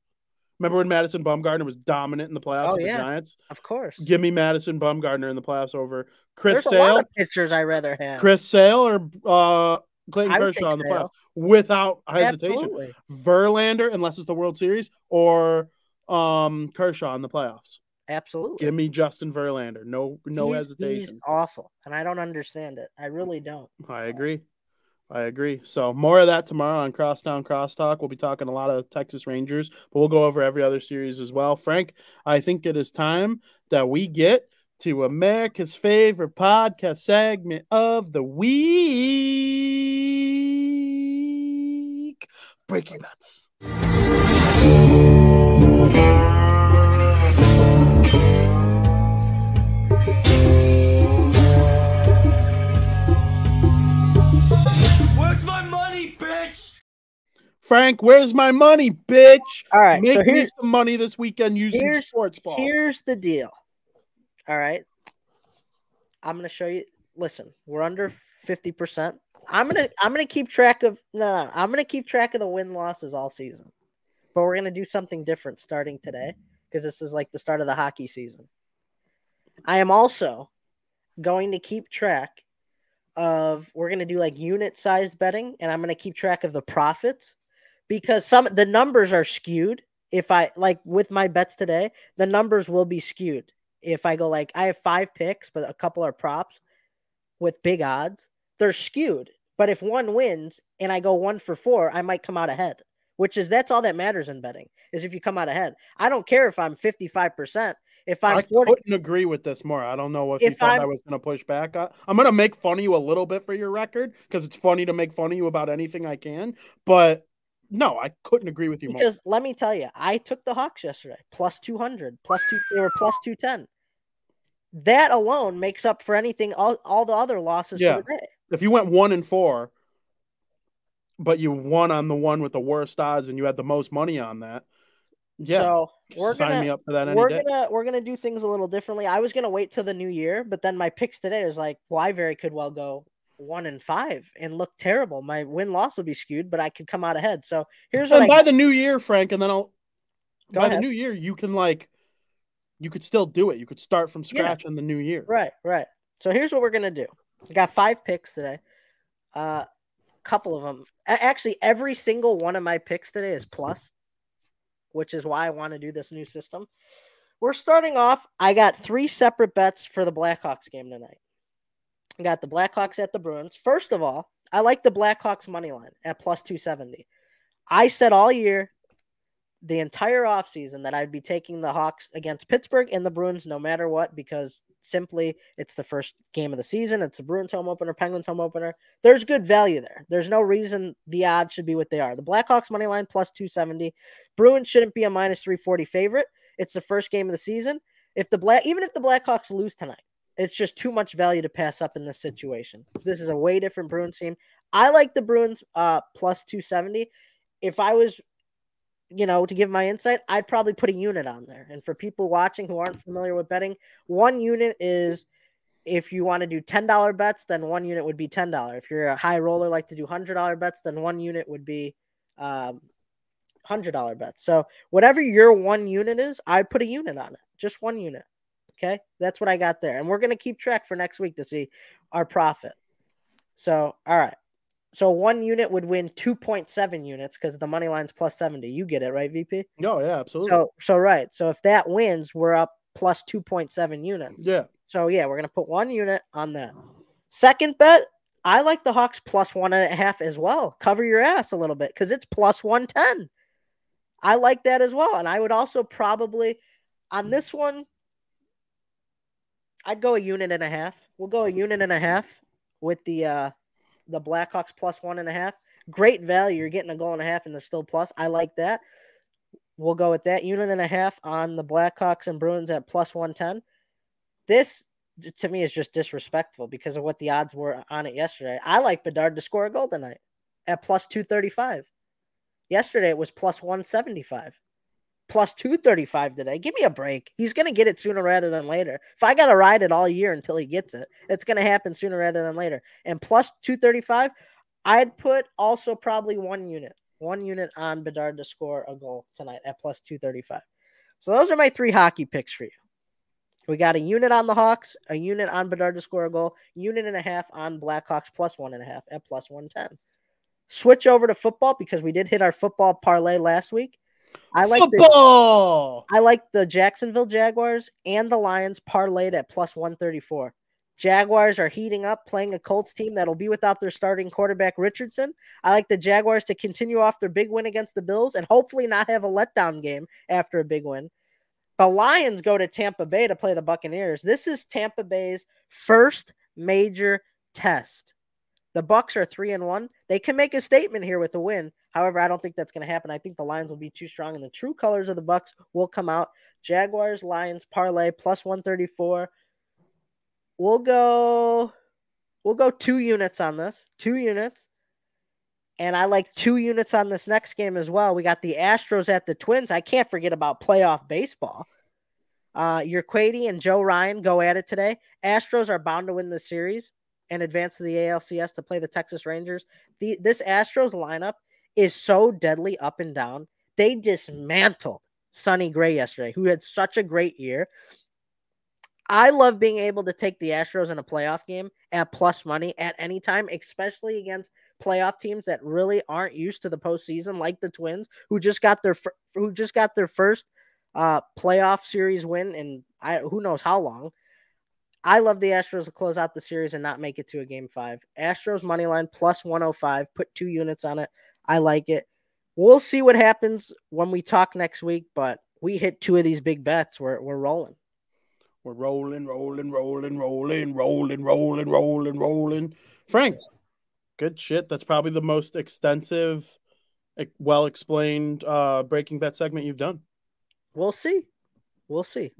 [SPEAKER 2] Remember when Madison Bumgarner was dominant in the playoffs
[SPEAKER 3] Oh,
[SPEAKER 2] with
[SPEAKER 3] yeah.
[SPEAKER 2] the Giants?
[SPEAKER 3] Of course.
[SPEAKER 2] Give me Madison Bumgarner in the playoffs over Chris
[SPEAKER 3] There's
[SPEAKER 2] Sale,
[SPEAKER 3] pitchers I rather have.
[SPEAKER 2] Chris Sale or uh, Clayton Kershaw in the playoffs without hesitation.
[SPEAKER 3] Absolutely.
[SPEAKER 2] Verlander, unless it's the World Series, or um, Kershaw in the playoffs.
[SPEAKER 3] Absolutely.
[SPEAKER 2] Give me Justin Verlander. No, no
[SPEAKER 3] He's-
[SPEAKER 2] hesitation.
[SPEAKER 3] He's awful, and I don't understand it. I really don't.
[SPEAKER 2] I agree. I agree. So more of that tomorrow on Crosstown Crosstalk. We'll be talking a lot of Texas Rangers, but we'll go over every other series as well. Frank, I think it is time that we get to America's favorite podcast segment of the week. Breaking bets. Frank, where's my money, bitch?
[SPEAKER 3] All right.
[SPEAKER 2] Make
[SPEAKER 3] so
[SPEAKER 2] me some money this weekend using
[SPEAKER 3] here's-
[SPEAKER 2] sports ball.
[SPEAKER 3] here's the deal. All right. I'm gonna show you. Listen, we're under fifty percent. I'm gonna I'm gonna keep track of no, no, I'm gonna keep track of the win losses all season. But we're gonna do something different starting today because this is like the start of the hockey season. I am also going to keep track of we're going to do like unit size betting and I'm going to keep track of the profits because some the numbers are skewed if I like with my bets today the numbers will be skewed if I go like I have 5 picks but a couple are props with big odds they're skewed but if one wins and I go 1 for 4 I might come out ahead which is that's all that matters in betting is if you come out ahead I don't care if I'm 55% if I'm
[SPEAKER 2] I
[SPEAKER 3] 40
[SPEAKER 2] couldn't agree with this more. I don't know if, you thought i
[SPEAKER 3] I'm-
[SPEAKER 2] was going to push back. I, I'm going to make fun of you a little bit for your record because it's funny to make fun of you about anything I can. But no, I couldn't agree with you more.
[SPEAKER 3] Because let me tell you, I took the Hawks yesterday, plus 200, plus two, they were plus 210. That alone makes up for anything, all, all the other losses
[SPEAKER 2] Yeah.
[SPEAKER 3] for the day.
[SPEAKER 2] If you went one and four, but you won on the one with the worst odds and you had the most money on that, yeah,
[SPEAKER 3] So we're
[SPEAKER 2] sign
[SPEAKER 3] gonna,
[SPEAKER 2] me up for that
[SPEAKER 3] we're
[SPEAKER 2] day.
[SPEAKER 3] gonna, we're gonna do things a little differently. I was gonna wait till the new year, but then my picks today was like, well, I very could well go one and five and look terrible. My win loss will be skewed, but I could come out ahead. So here's what
[SPEAKER 2] And
[SPEAKER 3] I
[SPEAKER 2] by the new year, Frank, and then I'll
[SPEAKER 3] Go
[SPEAKER 2] by
[SPEAKER 3] ahead.
[SPEAKER 2] the new year you can like you could still do it. You could start from
[SPEAKER 3] Yeah.
[SPEAKER 2] scratch in the new year.
[SPEAKER 3] Right, right. So here's what we're gonna do. I got five picks today. A uh, couple of them, actually, every single one of my picks today is plus. which is why I want to do this new system. We're starting off. I got three separate bets for the Blackhawks game tonight. Got the Blackhawks at the Bruins. First of all, I like the Blackhawks money line at plus 270. I said all year, the entire offseason, that I'd be taking the Hawks against Pittsburgh and the Bruins no matter what, because simply it's the first game of the season. It's the Bruins home opener, Penguins home opener. There's good value there. There's no reason the odds should be what they are. The Blackhawks money line plus 270. Bruins shouldn't be a minus 340 favorite. It's the first game of the season. If the black even if the Blackhawks lose tonight, it's just too much value to pass up in this situation. This is a way different Bruins team. I like the Bruins uh plus 270. If I was you know, to give my insight, I'd probably put a unit on there. And for people watching who aren't familiar with betting, one unit is if you want to do $10 bets, then one unit would be $10. If you're a high roller, like to do $100 bets, then one unit would be um, $100 bets. So whatever your one unit is, I'd put a unit on it, just one unit. Okay. That's what I got there. And we're going to keep track for next week to see our profit. So, all right. So one unit would win 2.7 units because the money line's plus 70. You get it, right, VP?
[SPEAKER 2] No, yeah, absolutely.
[SPEAKER 3] So so right. So if that wins, we're up plus 2.7 units.
[SPEAKER 2] yeah.
[SPEAKER 3] So yeah, we're gonna put one unit on that. Second bet, I like the Hawks plus one and a half as well. Cover your ass a little bit because it's plus 110. I like that as well. And I would also probably on this one, I'd go a unit and a half. We'll go a unit and a half with the uh the Blackhawks plus one and a half. Great value. You're getting a goal and a half and they're still plus. I like that. We'll go with that unit and a half on the Blackhawks and Bruins at plus 110. This to me is just disrespectful because of what the odds were on it yesterday. I like Bedard to score a goal tonight at plus 235. Yesterday it was plus 175. Plus 235 today. Give me a break. He's going to get it sooner rather than later. If I got to ride it all year until he gets it, it's going to happen sooner rather than later. And plus 235, I'd put also probably one unit, one unit on Bedard to score a goal tonight at plus 235. So those are my three hockey picks for you. We got a unit on the Hawks, a unit on Bedard to score a goal, unit and a half on Blackhawks plus one and a half at plus 110. Switch over to football because we did hit our football parlay last week. I like the, I like the Jacksonville Jaguars and the Lions parlayed at plus 134. Jaguars are heating up, playing a Colts team that'll be without their starting quarterback Richardson. I like the Jaguars to continue off their big win against the Bills and hopefully not have a letdown game after a big win. The Lions go to Tampa Bay to play the Buccaneers. This is Tampa Bay's first major test. The Bucks are three and one. They can make a statement here with a win. However, I don't think that's going to happen. I think the Lions will be too strong, and the true colors of the Bucks will come out. Jaguars, Lions, parlay plus one thirty four. We'll go. We'll go two units on this. Two units. And I like two units on this next game as well. We got the Astros at the Twins. I can't forget about playoff baseball. Uh, Urquidy and Joe Ryan go at it today. Astros are bound to win the series and advance to the ALCS to play the Texas Rangers. The this Astros lineup is so deadly up and down. They dismantled Sonny Gray yesterday, who had such a great year. I love being able to take the Astros in a playoff game at plus money at any time, especially against playoff teams that really aren't used to the postseason, like the Twins, who just got their who just got their first uh, playoff series win in I who knows how long. I love the Astros to close out the series and not make it to a game five. Astros money line plus 105. Put two units on it. I like it. We'll see what happens when we talk next week, but we hit two of these big bets. We're we're rolling.
[SPEAKER 2] We're rolling, rolling, rolling, rolling, rolling, rolling, rolling, rolling. Frank, good shit. That's probably the most extensive, well explained uh, breaking bet segment you've done.
[SPEAKER 3] We'll see. We'll see.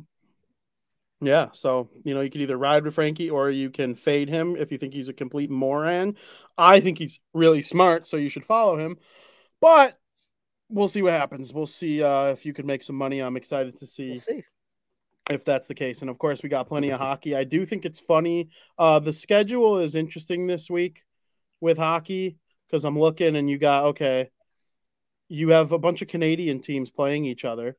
[SPEAKER 2] Yeah, so you know you can either ride with Frankie or you can fade him if you think he's a complete moron. I think he's really smart, so you should follow him. But we'll see what happens. We'll see uh, if you can make some money. I'm excited to see,
[SPEAKER 3] We'll see.
[SPEAKER 2] if that's the case. And of course, we got plenty of hockey. I do think it's funny. Uh, the schedule is interesting this week with hockey because I'm looking and you got okay. You have a bunch of Canadian teams playing each other.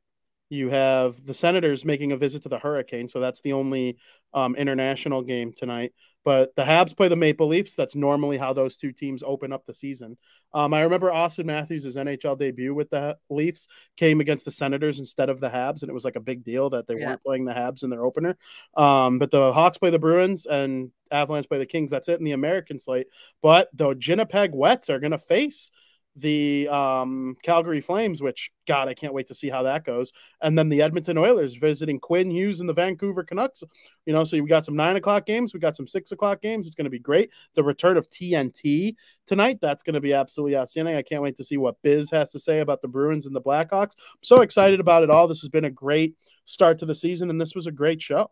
[SPEAKER 2] You have the Senators making a visit to the Hurricane, so that's the only um, international game tonight. But the Habs play the Maple Leafs. That's normally how those two teams open up the season. Um, I remember Auston Matthews' NHL debut with the Leafs came against the Senators instead of the Habs, and it was like a big deal that they
[SPEAKER 3] Yeah.
[SPEAKER 2] weren't playing the Habs in their opener. Um, but the Hawks play the Bruins and Avalanche play the Kings. That's it in the American slate. But the Winnipeg Jets are going to face the um, Calgary Flames, which God, I can't wait to see how that goes. And then the Edmonton Oilers visiting Quinn Hughes and the Vancouver Canucks. You know, so we got some nine o'clock games, we got some six o'clock games. It's going to be great. The return of TNT tonight, that's going to be absolutely outstanding. I can't wait to see what Biz has to say about the Bruins and the Blackhawks. I'm so excited about it all. This has been a great start to the season, and this was a great show.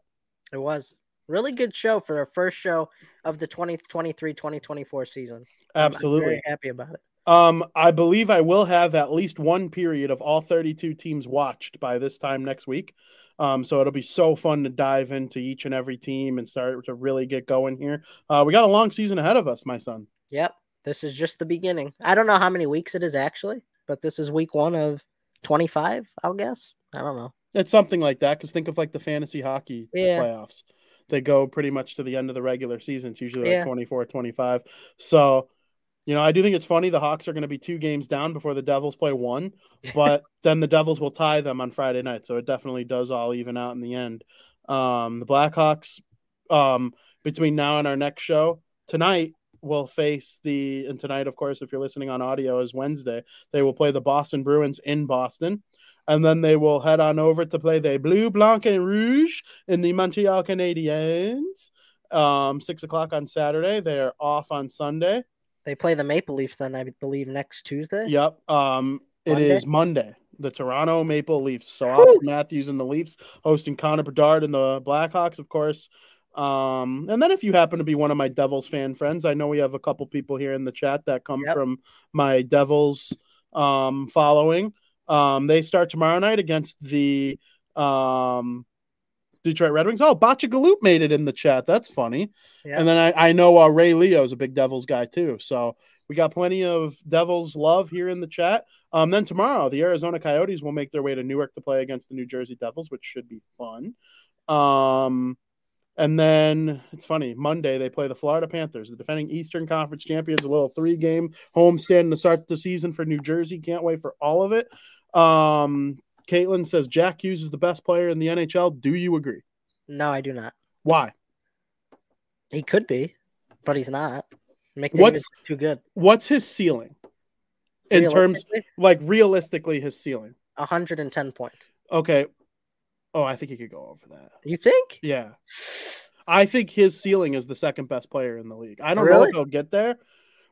[SPEAKER 3] It was really good show for their first show of the 2023-2024 season.
[SPEAKER 2] Absolutely.
[SPEAKER 3] very happy about it.
[SPEAKER 2] Um, I believe I will have at least one period of all 32 teams watched by this time next week. Um, so it'll be so fun to dive into each and every team and start to really get going here. Uh, we got a long season ahead of us, my son.
[SPEAKER 3] Yep. This is just the beginning. I don't know how many weeks it is actually, but this is week one of 25, I'll guess. I don't know.
[SPEAKER 2] It's something like that because think of like the fantasy hockey
[SPEAKER 3] Yeah.
[SPEAKER 2] playoffs. They go pretty much to the end of the regular season. It's usually
[SPEAKER 3] Yeah.
[SPEAKER 2] like 24, 25. So, you know, I do think it's funny the Hawks are going to be two games down before the Devils play one, but then the Devils will tie them on Friday night. So it definitely does all even out in the end. Um, the Blackhawks, um, between now and our next show tonight, will face the, and tonight, of course, if you're listening on audio, is Wednesday. They will play the Boston Bruins in Boston. And then they will head on over to play the Blue, Blanc, and Rouge in the Montreal Canadiens. Um, six o'clock on Saturday. They are off on Sunday.
[SPEAKER 3] They play the Maple Leafs then, I believe, next Tuesday.
[SPEAKER 2] Yep. Um, it
[SPEAKER 3] Monday?
[SPEAKER 2] is Monday. The Toronto Maple Leafs. So. Auston Matthews and the Leafs hosting Connor Bedard and the Blackhawks, of course. Um, and then if you happen to be one of my Devils fan friends, I know we have a couple people here in the chat that come
[SPEAKER 3] Yep.
[SPEAKER 2] from my Devils um following. Um, they start tomorrow night against the um Detroit Red Wings. Oh, Bacha Galoop made it in the chat. That's funny.
[SPEAKER 3] Yeah.
[SPEAKER 2] And then I, I know uh, Ray Leo is a big Devils guy too. So we got plenty of Devils love here in the chat. Um, then tomorrow, the Arizona Coyotes will make their way to Newark to play against the New Jersey Devils, which should be fun. Um, and then it's funny, Monday they play the Florida Panthers, the defending Eastern Conference champions, a little three game homestand to start the season for New Jersey. Can't wait for all of it. Um, Caitlin says Jack Hughes is the best player in the NHL. Do you agree?
[SPEAKER 3] No, I do not.
[SPEAKER 2] Why?
[SPEAKER 3] He could be, but he's not.
[SPEAKER 2] What's-
[SPEAKER 3] McDavid's too good.
[SPEAKER 2] What's his ceiling? In terms, like realistically, his ceiling.
[SPEAKER 3] 110 points.
[SPEAKER 2] Okay. Oh, I think he could go over that.
[SPEAKER 3] You think?
[SPEAKER 2] Yeah. I think his ceiling is the second best player in the league. I don't know if he'll get there,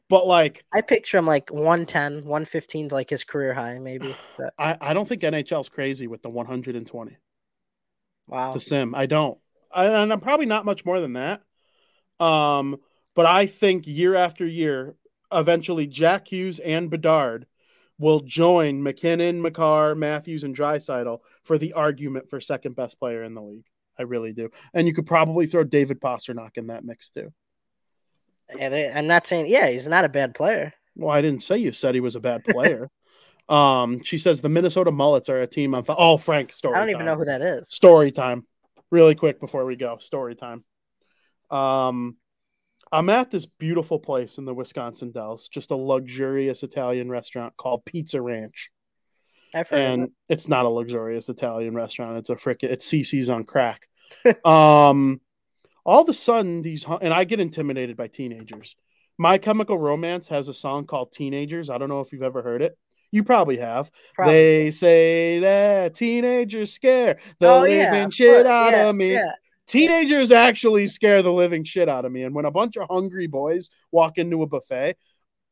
[SPEAKER 2] but like
[SPEAKER 3] I picture him like 110, 115 is like his career high, maybe. But,
[SPEAKER 2] I, I don't think NHL's crazy with the 120
[SPEAKER 3] wow.
[SPEAKER 2] the sim. I don't. I, and I'm probably not much more than that. Um, but I think year after year, eventually Jack Hughes and Bedard will join MacKinnon, Makar, Matthews, and Draisaitl for the argument for second best player in the league. I really do. And you could probably throw David Pastrnak in that mix too.
[SPEAKER 3] I'm not saying, yeah, he's not a bad player.
[SPEAKER 2] Well, I didn't say you said he was a bad player. um, she says the Minnesota Mullets are a team on. Fi- oh, Frank, story.
[SPEAKER 3] I don't even know who that is.
[SPEAKER 2] Story time, really quick before we go. Story time. Um, I'm at this beautiful place in the Wisconsin Dells, just a luxurious Italian restaurant called Pizza Ranch,
[SPEAKER 3] I've heard
[SPEAKER 2] and
[SPEAKER 3] it.
[SPEAKER 2] it's not a luxurious Italian restaurant. It's a frickin' it's CC's on crack. um, all of a sudden, these and I get intimidated by teenagers. My Chemical Romance has a song called Teenagers. I don't know if you've ever heard it. You probably have.
[SPEAKER 3] Probably.
[SPEAKER 2] They say that teenagers scare the
[SPEAKER 3] Oh,
[SPEAKER 2] living
[SPEAKER 3] yeah,
[SPEAKER 2] shit out
[SPEAKER 3] Yeah,
[SPEAKER 2] of me.
[SPEAKER 3] yeah.
[SPEAKER 2] Teenagers actually scare the living shit out of me. And when a bunch of hungry boys walk into a buffet,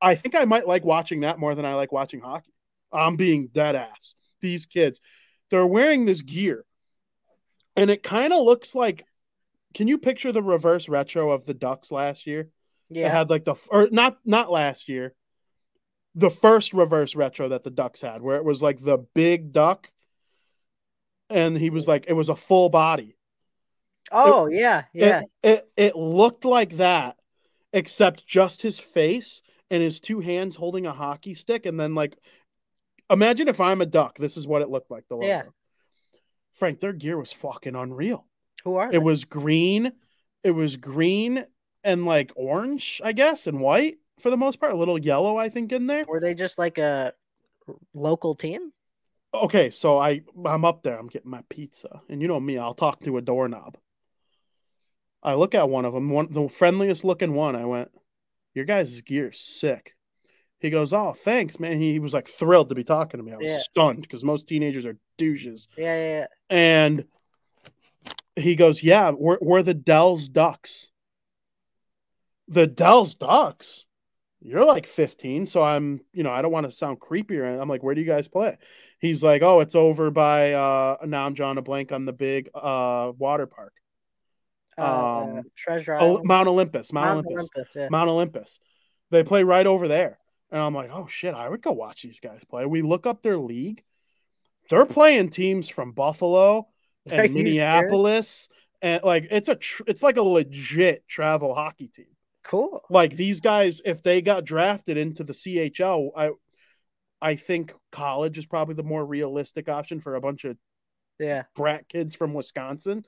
[SPEAKER 2] I think I might like watching that more than I like watching hockey. I'm being dead ass. These kids, they're wearing this gear, and it kind of looks like. Can you picture the reverse retro of the Ducks last year?
[SPEAKER 3] Yeah.
[SPEAKER 2] It had like the or not not last year, the first reverse retro that the Ducks had, where it was like the big duck, and he was like it was a full body.
[SPEAKER 3] Oh, yeah. Yeah.
[SPEAKER 2] It, it it looked like that, except just his face and his two hands holding a hockey stick, and then like, imagine if I'm a duck. This is what it looked like. The logo.
[SPEAKER 3] Yeah.
[SPEAKER 2] Frank, their gear was fucking unreal.
[SPEAKER 3] Who are they?
[SPEAKER 2] It was green. It was green and like orange, I guess, and white for the most part. A little yellow, I think, in there.
[SPEAKER 3] Were they just like a local team?
[SPEAKER 2] Okay, so I I'm up there. I'm getting my pizza, and you know me, I'll talk to a doorknob. I look at one of them, one the friendliest looking one. I went, "Your guys' gear's sick." He goes, "Oh, thanks, man." He was like thrilled to be talking to me. I was
[SPEAKER 3] Yeah.
[SPEAKER 2] stunned because most teenagers are douches.
[SPEAKER 3] Yeah, yeah, yeah.
[SPEAKER 2] And he goes, Yeah, we're, we're the Dells Ducks. The Dells Ducks? You're like 15. So I'm, you know, I don't want to sound creepy or. I'm like, Where do you guys play? He's like, Oh, it's over by, uh, now I'm drawing a blank on the big uh, water park.
[SPEAKER 3] Uh,
[SPEAKER 2] Um,
[SPEAKER 3] Treasure
[SPEAKER 2] Oh,
[SPEAKER 3] Island.
[SPEAKER 2] Mount Olympus. Mount,
[SPEAKER 3] Mount
[SPEAKER 2] Olympus.
[SPEAKER 3] Olympus, yeah.
[SPEAKER 2] Mount Olympus. They play right over there. And I'm like, oh shit, I would go watch these guys play. We look up their league. They're playing teams from Buffalo and Minneapolis. And like it's a tr- it's like a legit travel hockey team.
[SPEAKER 3] Cool.
[SPEAKER 2] Like these guys, if they got drafted into the CHL, I I think college is probably the more realistic option for a bunch of
[SPEAKER 3] Yeah.
[SPEAKER 2] brat kids from Wisconsin.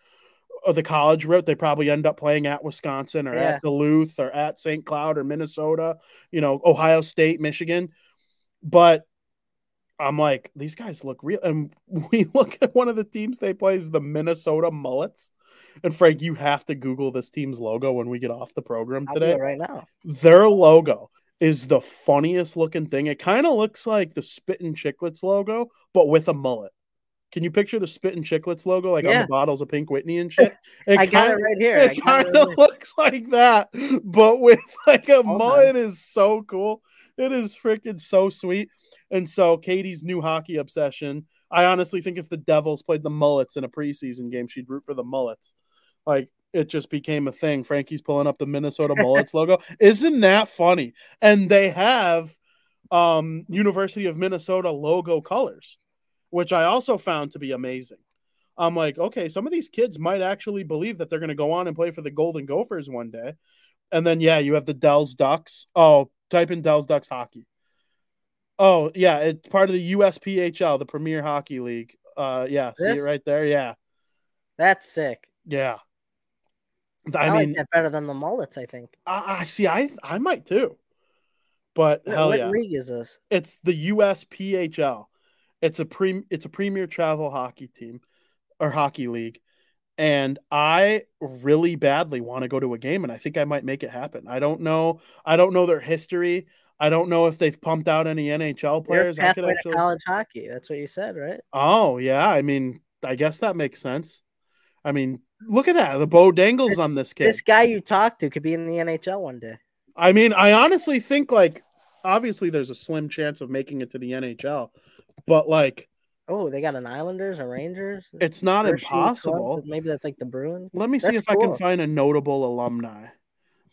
[SPEAKER 2] Or the college route, they probably end up playing at Wisconsin or
[SPEAKER 3] Yeah.
[SPEAKER 2] at Duluth or at St. Cloud or Minnesota, you know, Ohio State, Michigan. But I'm like, these guys look real. And we look at one of the teams they play is the Minnesota Mullets. And Frank, you have to Google this team's logo when we get off the program today
[SPEAKER 3] it right now.
[SPEAKER 2] their logo is the funniest looking thing. It kind of looks like the Spittin' Chicklets logo, but with a mullet. Can you picture the Spittin' Chicklets logo, like on the bottles of Pink Whitney and shit? It
[SPEAKER 3] I got it right here.
[SPEAKER 2] It kind of
[SPEAKER 3] right
[SPEAKER 2] looks like that, but with like a mullet is so cool. It is freaking so sweet. And so Katie's new hockey obsession. I honestly think if the Devils played the mullets in a preseason game, she'd root for the mullets. Like it just became a thing. Frankie's pulling up the Minnesota Mullets logo. Isn't that funny? And they have um University of Minnesota logo colors, which I also found to be amazing. I'm like, okay, some of these kids might actually believe that they're going to go on and play for the Golden Gophers one day. And then, yeah, you have the Dells Ducks. Oh, type in Dells Ducks hockey. Oh, yeah, it's part of the USPHL, the Premier Hockey League. Uh, yeah, see it right there. Yeah,
[SPEAKER 3] That's sick.
[SPEAKER 2] yeah.
[SPEAKER 3] I,
[SPEAKER 2] I,
[SPEAKER 3] like
[SPEAKER 2] mean,
[SPEAKER 3] that better than the mullets, I think.
[SPEAKER 2] I, I see. I I might too. But
[SPEAKER 3] What,
[SPEAKER 2] hell
[SPEAKER 3] what
[SPEAKER 2] yeah,
[SPEAKER 3] league is this?
[SPEAKER 2] it's the USPHL. It's a pre. It's a premier travel hockey team or hockey league, and I really badly want to go to a game, and I think I might make it happen. I don't know. I don't know their history. I don't know if they've pumped out any NHL players. I could actually.
[SPEAKER 3] to college hockey. That's what you said, right?
[SPEAKER 2] Oh yeah, I mean, I guess that makes sense. I mean, look at that. The bow dangles
[SPEAKER 3] This-
[SPEAKER 2] on this kid.
[SPEAKER 3] This guy you talked to could be in the NHL one day.
[SPEAKER 2] I mean, I honestly think like obviously there's a slim chance of making it to the NHL, but like
[SPEAKER 3] Oh, they got an Islanders, a Rangers.
[SPEAKER 2] it's not
[SPEAKER 3] Hershey's Club,
[SPEAKER 2] impossible.
[SPEAKER 3] Maybe that's like the Bruins.
[SPEAKER 2] Let me see
[SPEAKER 3] That's
[SPEAKER 2] if I can find a notable alumni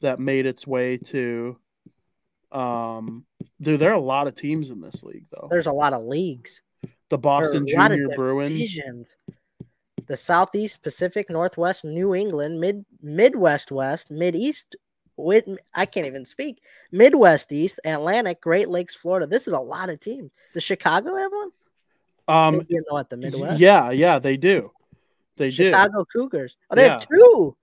[SPEAKER 2] that made its way to um dude, there are a lot of teams in this league though.
[SPEAKER 3] There's a lot of leagues.
[SPEAKER 2] the Boston
[SPEAKER 3] There are a lot
[SPEAKER 2] Junior Bruins.
[SPEAKER 3] The Southeast, Pacific, Northwest, New England, Mid Midwest West, Mid East. With I can't even speak. Midwest East, Atlantic, Great Lakes, Florida. This is a lot of teams. Does Chicago have one?
[SPEAKER 2] Um
[SPEAKER 3] in the, what the Midwest?
[SPEAKER 2] yeah, yeah, they do. They do.
[SPEAKER 3] Chicago Cougars. Oh, they have two.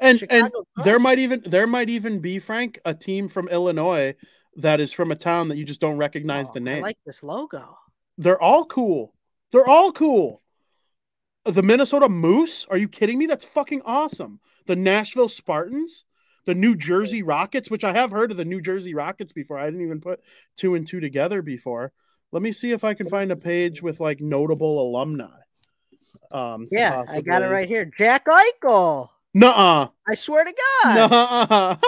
[SPEAKER 2] And and
[SPEAKER 3] Chicago
[SPEAKER 2] there might even there might even be Frank a team from Illinois that is from a town that you just don't recognize
[SPEAKER 3] Oh,
[SPEAKER 2] the name.
[SPEAKER 3] I like this logo.
[SPEAKER 2] They're all cool. They're all cool. The Minnesota Moose? Are you kidding me? That's fucking awesome. The Nashville Spartans, the New Jersey Rockets, which I have heard of the New Jersey Rockets before. I didn't even put two and two together before. Let me see if I can find a page with like notable alumni. Um,
[SPEAKER 3] Yeah, I got it right here. Jack Eichel.
[SPEAKER 2] Nuh-uh.
[SPEAKER 3] I swear to God.
[SPEAKER 2] Nuh-uh.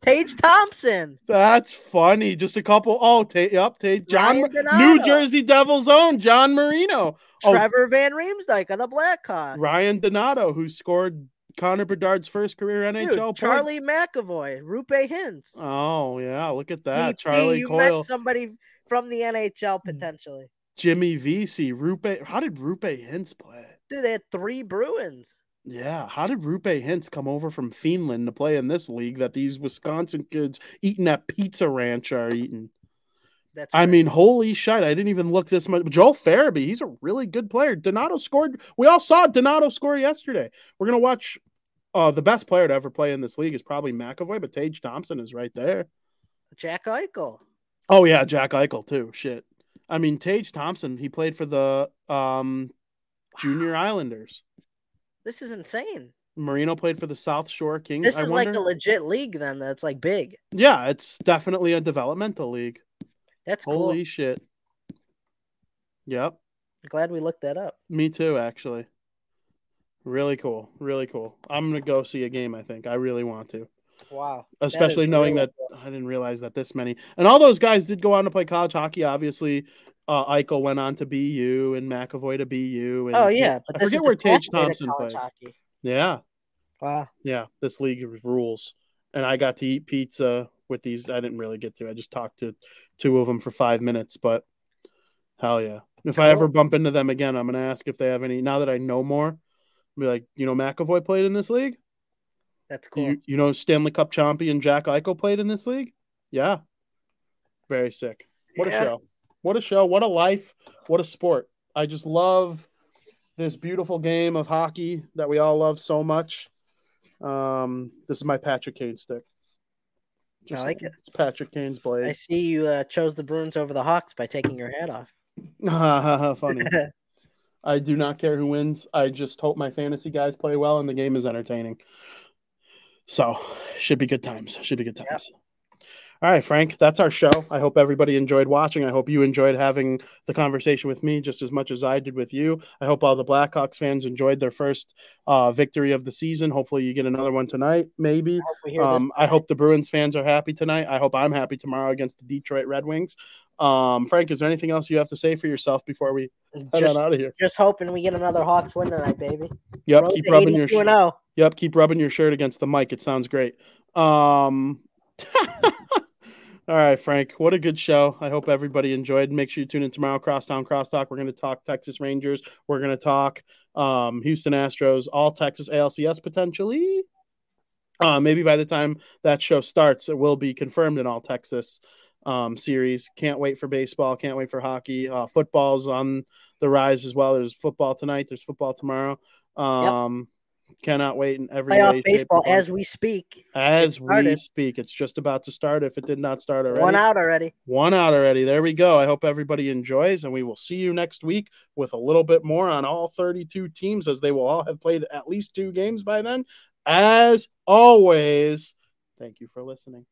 [SPEAKER 3] Tage Thompson.
[SPEAKER 2] That's funny. Just a couple. Oh, ta- yep. Ta- John, New Jersey Devils own John Marino. Oh.
[SPEAKER 3] Trevor Van Riemsdyk of the Blackhawks.
[SPEAKER 2] Ryan Donato, who scored Connor Bedard's first career NHL
[SPEAKER 3] Dude,
[SPEAKER 2] point.
[SPEAKER 3] Charlie McAvoy, Roope Hintz.
[SPEAKER 2] Oh yeah, look at that.
[SPEAKER 3] DP,
[SPEAKER 2] Charlie
[SPEAKER 3] you
[SPEAKER 2] Coyle,
[SPEAKER 3] met somebody from the NHL potentially.
[SPEAKER 2] Jimmy Vesey, Roope. How did Roope Hintz play?
[SPEAKER 3] Dude, they had three Bruins.
[SPEAKER 2] Yeah, how did Roope Hintz come over from Finland to play in this league that these Wisconsin kids eating at Pizza Ranch are eating?
[SPEAKER 3] That's
[SPEAKER 2] I
[SPEAKER 3] great.
[SPEAKER 2] mean, holy shit! I didn't even look this much. Joel Farabee, he's a really good player. Donato scored. We all saw Donato score yesterday. We're gonna watch. Uh, the best player to ever play in this league is probably McAvoy, but Tage Thompson is right there.
[SPEAKER 3] Jack Eichel.
[SPEAKER 2] Oh yeah, Jack Eichel too. Shit. I mean, Tage Thompson. He played for the um, Junior Islanders.
[SPEAKER 3] This is insane.
[SPEAKER 2] Marino played for the South Shore Kings.
[SPEAKER 3] This is like a legit league then that's like big.
[SPEAKER 2] yeah, it's definitely a developmental league.
[SPEAKER 3] That's cool.
[SPEAKER 2] Holy shit. Yep.
[SPEAKER 3] Glad we looked that up.
[SPEAKER 2] Me too, actually. Really cool. Really cool. I'm gonna go see a game. I think I really want to,
[SPEAKER 3] Wow.
[SPEAKER 2] especially knowing
[SPEAKER 3] really
[SPEAKER 2] that I didn't realize that this many and all those guys did go on to play college hockey. Obviously, uh, Eichel went on to BU and McAvoy to BU. And
[SPEAKER 3] Oh yeah, but
[SPEAKER 2] I forget where Tage Thompson played.
[SPEAKER 3] hockey.
[SPEAKER 2] Yeah,
[SPEAKER 3] Wow.
[SPEAKER 2] yeah. This league rules, and I got to eat pizza with these. I didn't really get to. I just talked to two of them for five minutes, but hell yeah. If I ever bump into them again, I'm gonna ask if they have any. Now that I know more, be like, you know, McAvoy played in this league.
[SPEAKER 3] That's cool.
[SPEAKER 2] You you know, Stanley Cup champion Jack Eichel played in this league. Yeah, very sick. What
[SPEAKER 3] Yeah.
[SPEAKER 2] a show! What a show! What a life! What a sport! I just love this beautiful game of hockey that we all love so much. Um, this is my Patrick Kane stick.
[SPEAKER 3] I like it.
[SPEAKER 2] It's Patrick Kane's blade.
[SPEAKER 3] I see you uh, chose the Bruins over the Hawks by taking your hat off.
[SPEAKER 2] Funny. I do not care who wins. I just hope my fantasy guys play well and the game is entertaining. So, should be good times. Should be good
[SPEAKER 3] Yep.
[SPEAKER 2] All right, Frank, that's our show. I hope everybody enjoyed watching. I hope you enjoyed having the conversation with me just as much as I did with you. I hope all the Blackhawks fans enjoyed their first uh, victory of the season. Hopefully, you get another one tonight, maybe.
[SPEAKER 3] I hope we hear this
[SPEAKER 2] Um, I hope the Bruins fans are happy tonight. I hope I'm happy tomorrow against the Detroit Red Wings. Um, Frank, is there anything else you have to say for yourself before we head
[SPEAKER 3] just,
[SPEAKER 2] on out of here?
[SPEAKER 3] just hoping we get another Hawks win tonight, baby.
[SPEAKER 2] Yep,
[SPEAKER 3] Road
[SPEAKER 2] keep rubbing your shirt. Yep, keep rubbing your shirt against the mic. It sounds great. Um, all right, Frank. What a good show. I hope everybody enjoyed. Make sure you tune in tomorrow. Crosstown Crosstalk. We're going to talk Texas Rangers. We're going to talk um, Houston Astros, all Texas ALCS potentially. Uh, maybe by the time that show starts, it will be confirmed in all Texas um, series. Can't wait for baseball. Can't wait for hockey. Uh, football's on the rise as well. There's football tonight. There's football tomorrow. Um, Cannot wait in every
[SPEAKER 3] playoff
[SPEAKER 2] way,
[SPEAKER 3] baseball as we speak.
[SPEAKER 2] As we speak, it's just about to start. If it did not start already,
[SPEAKER 3] one out already.
[SPEAKER 2] One out already. There we go. I hope everybody enjoys, and we will see you next week with a little bit more on all 32 teams, as they will all have played at least two games by then. As always, thank you for listening.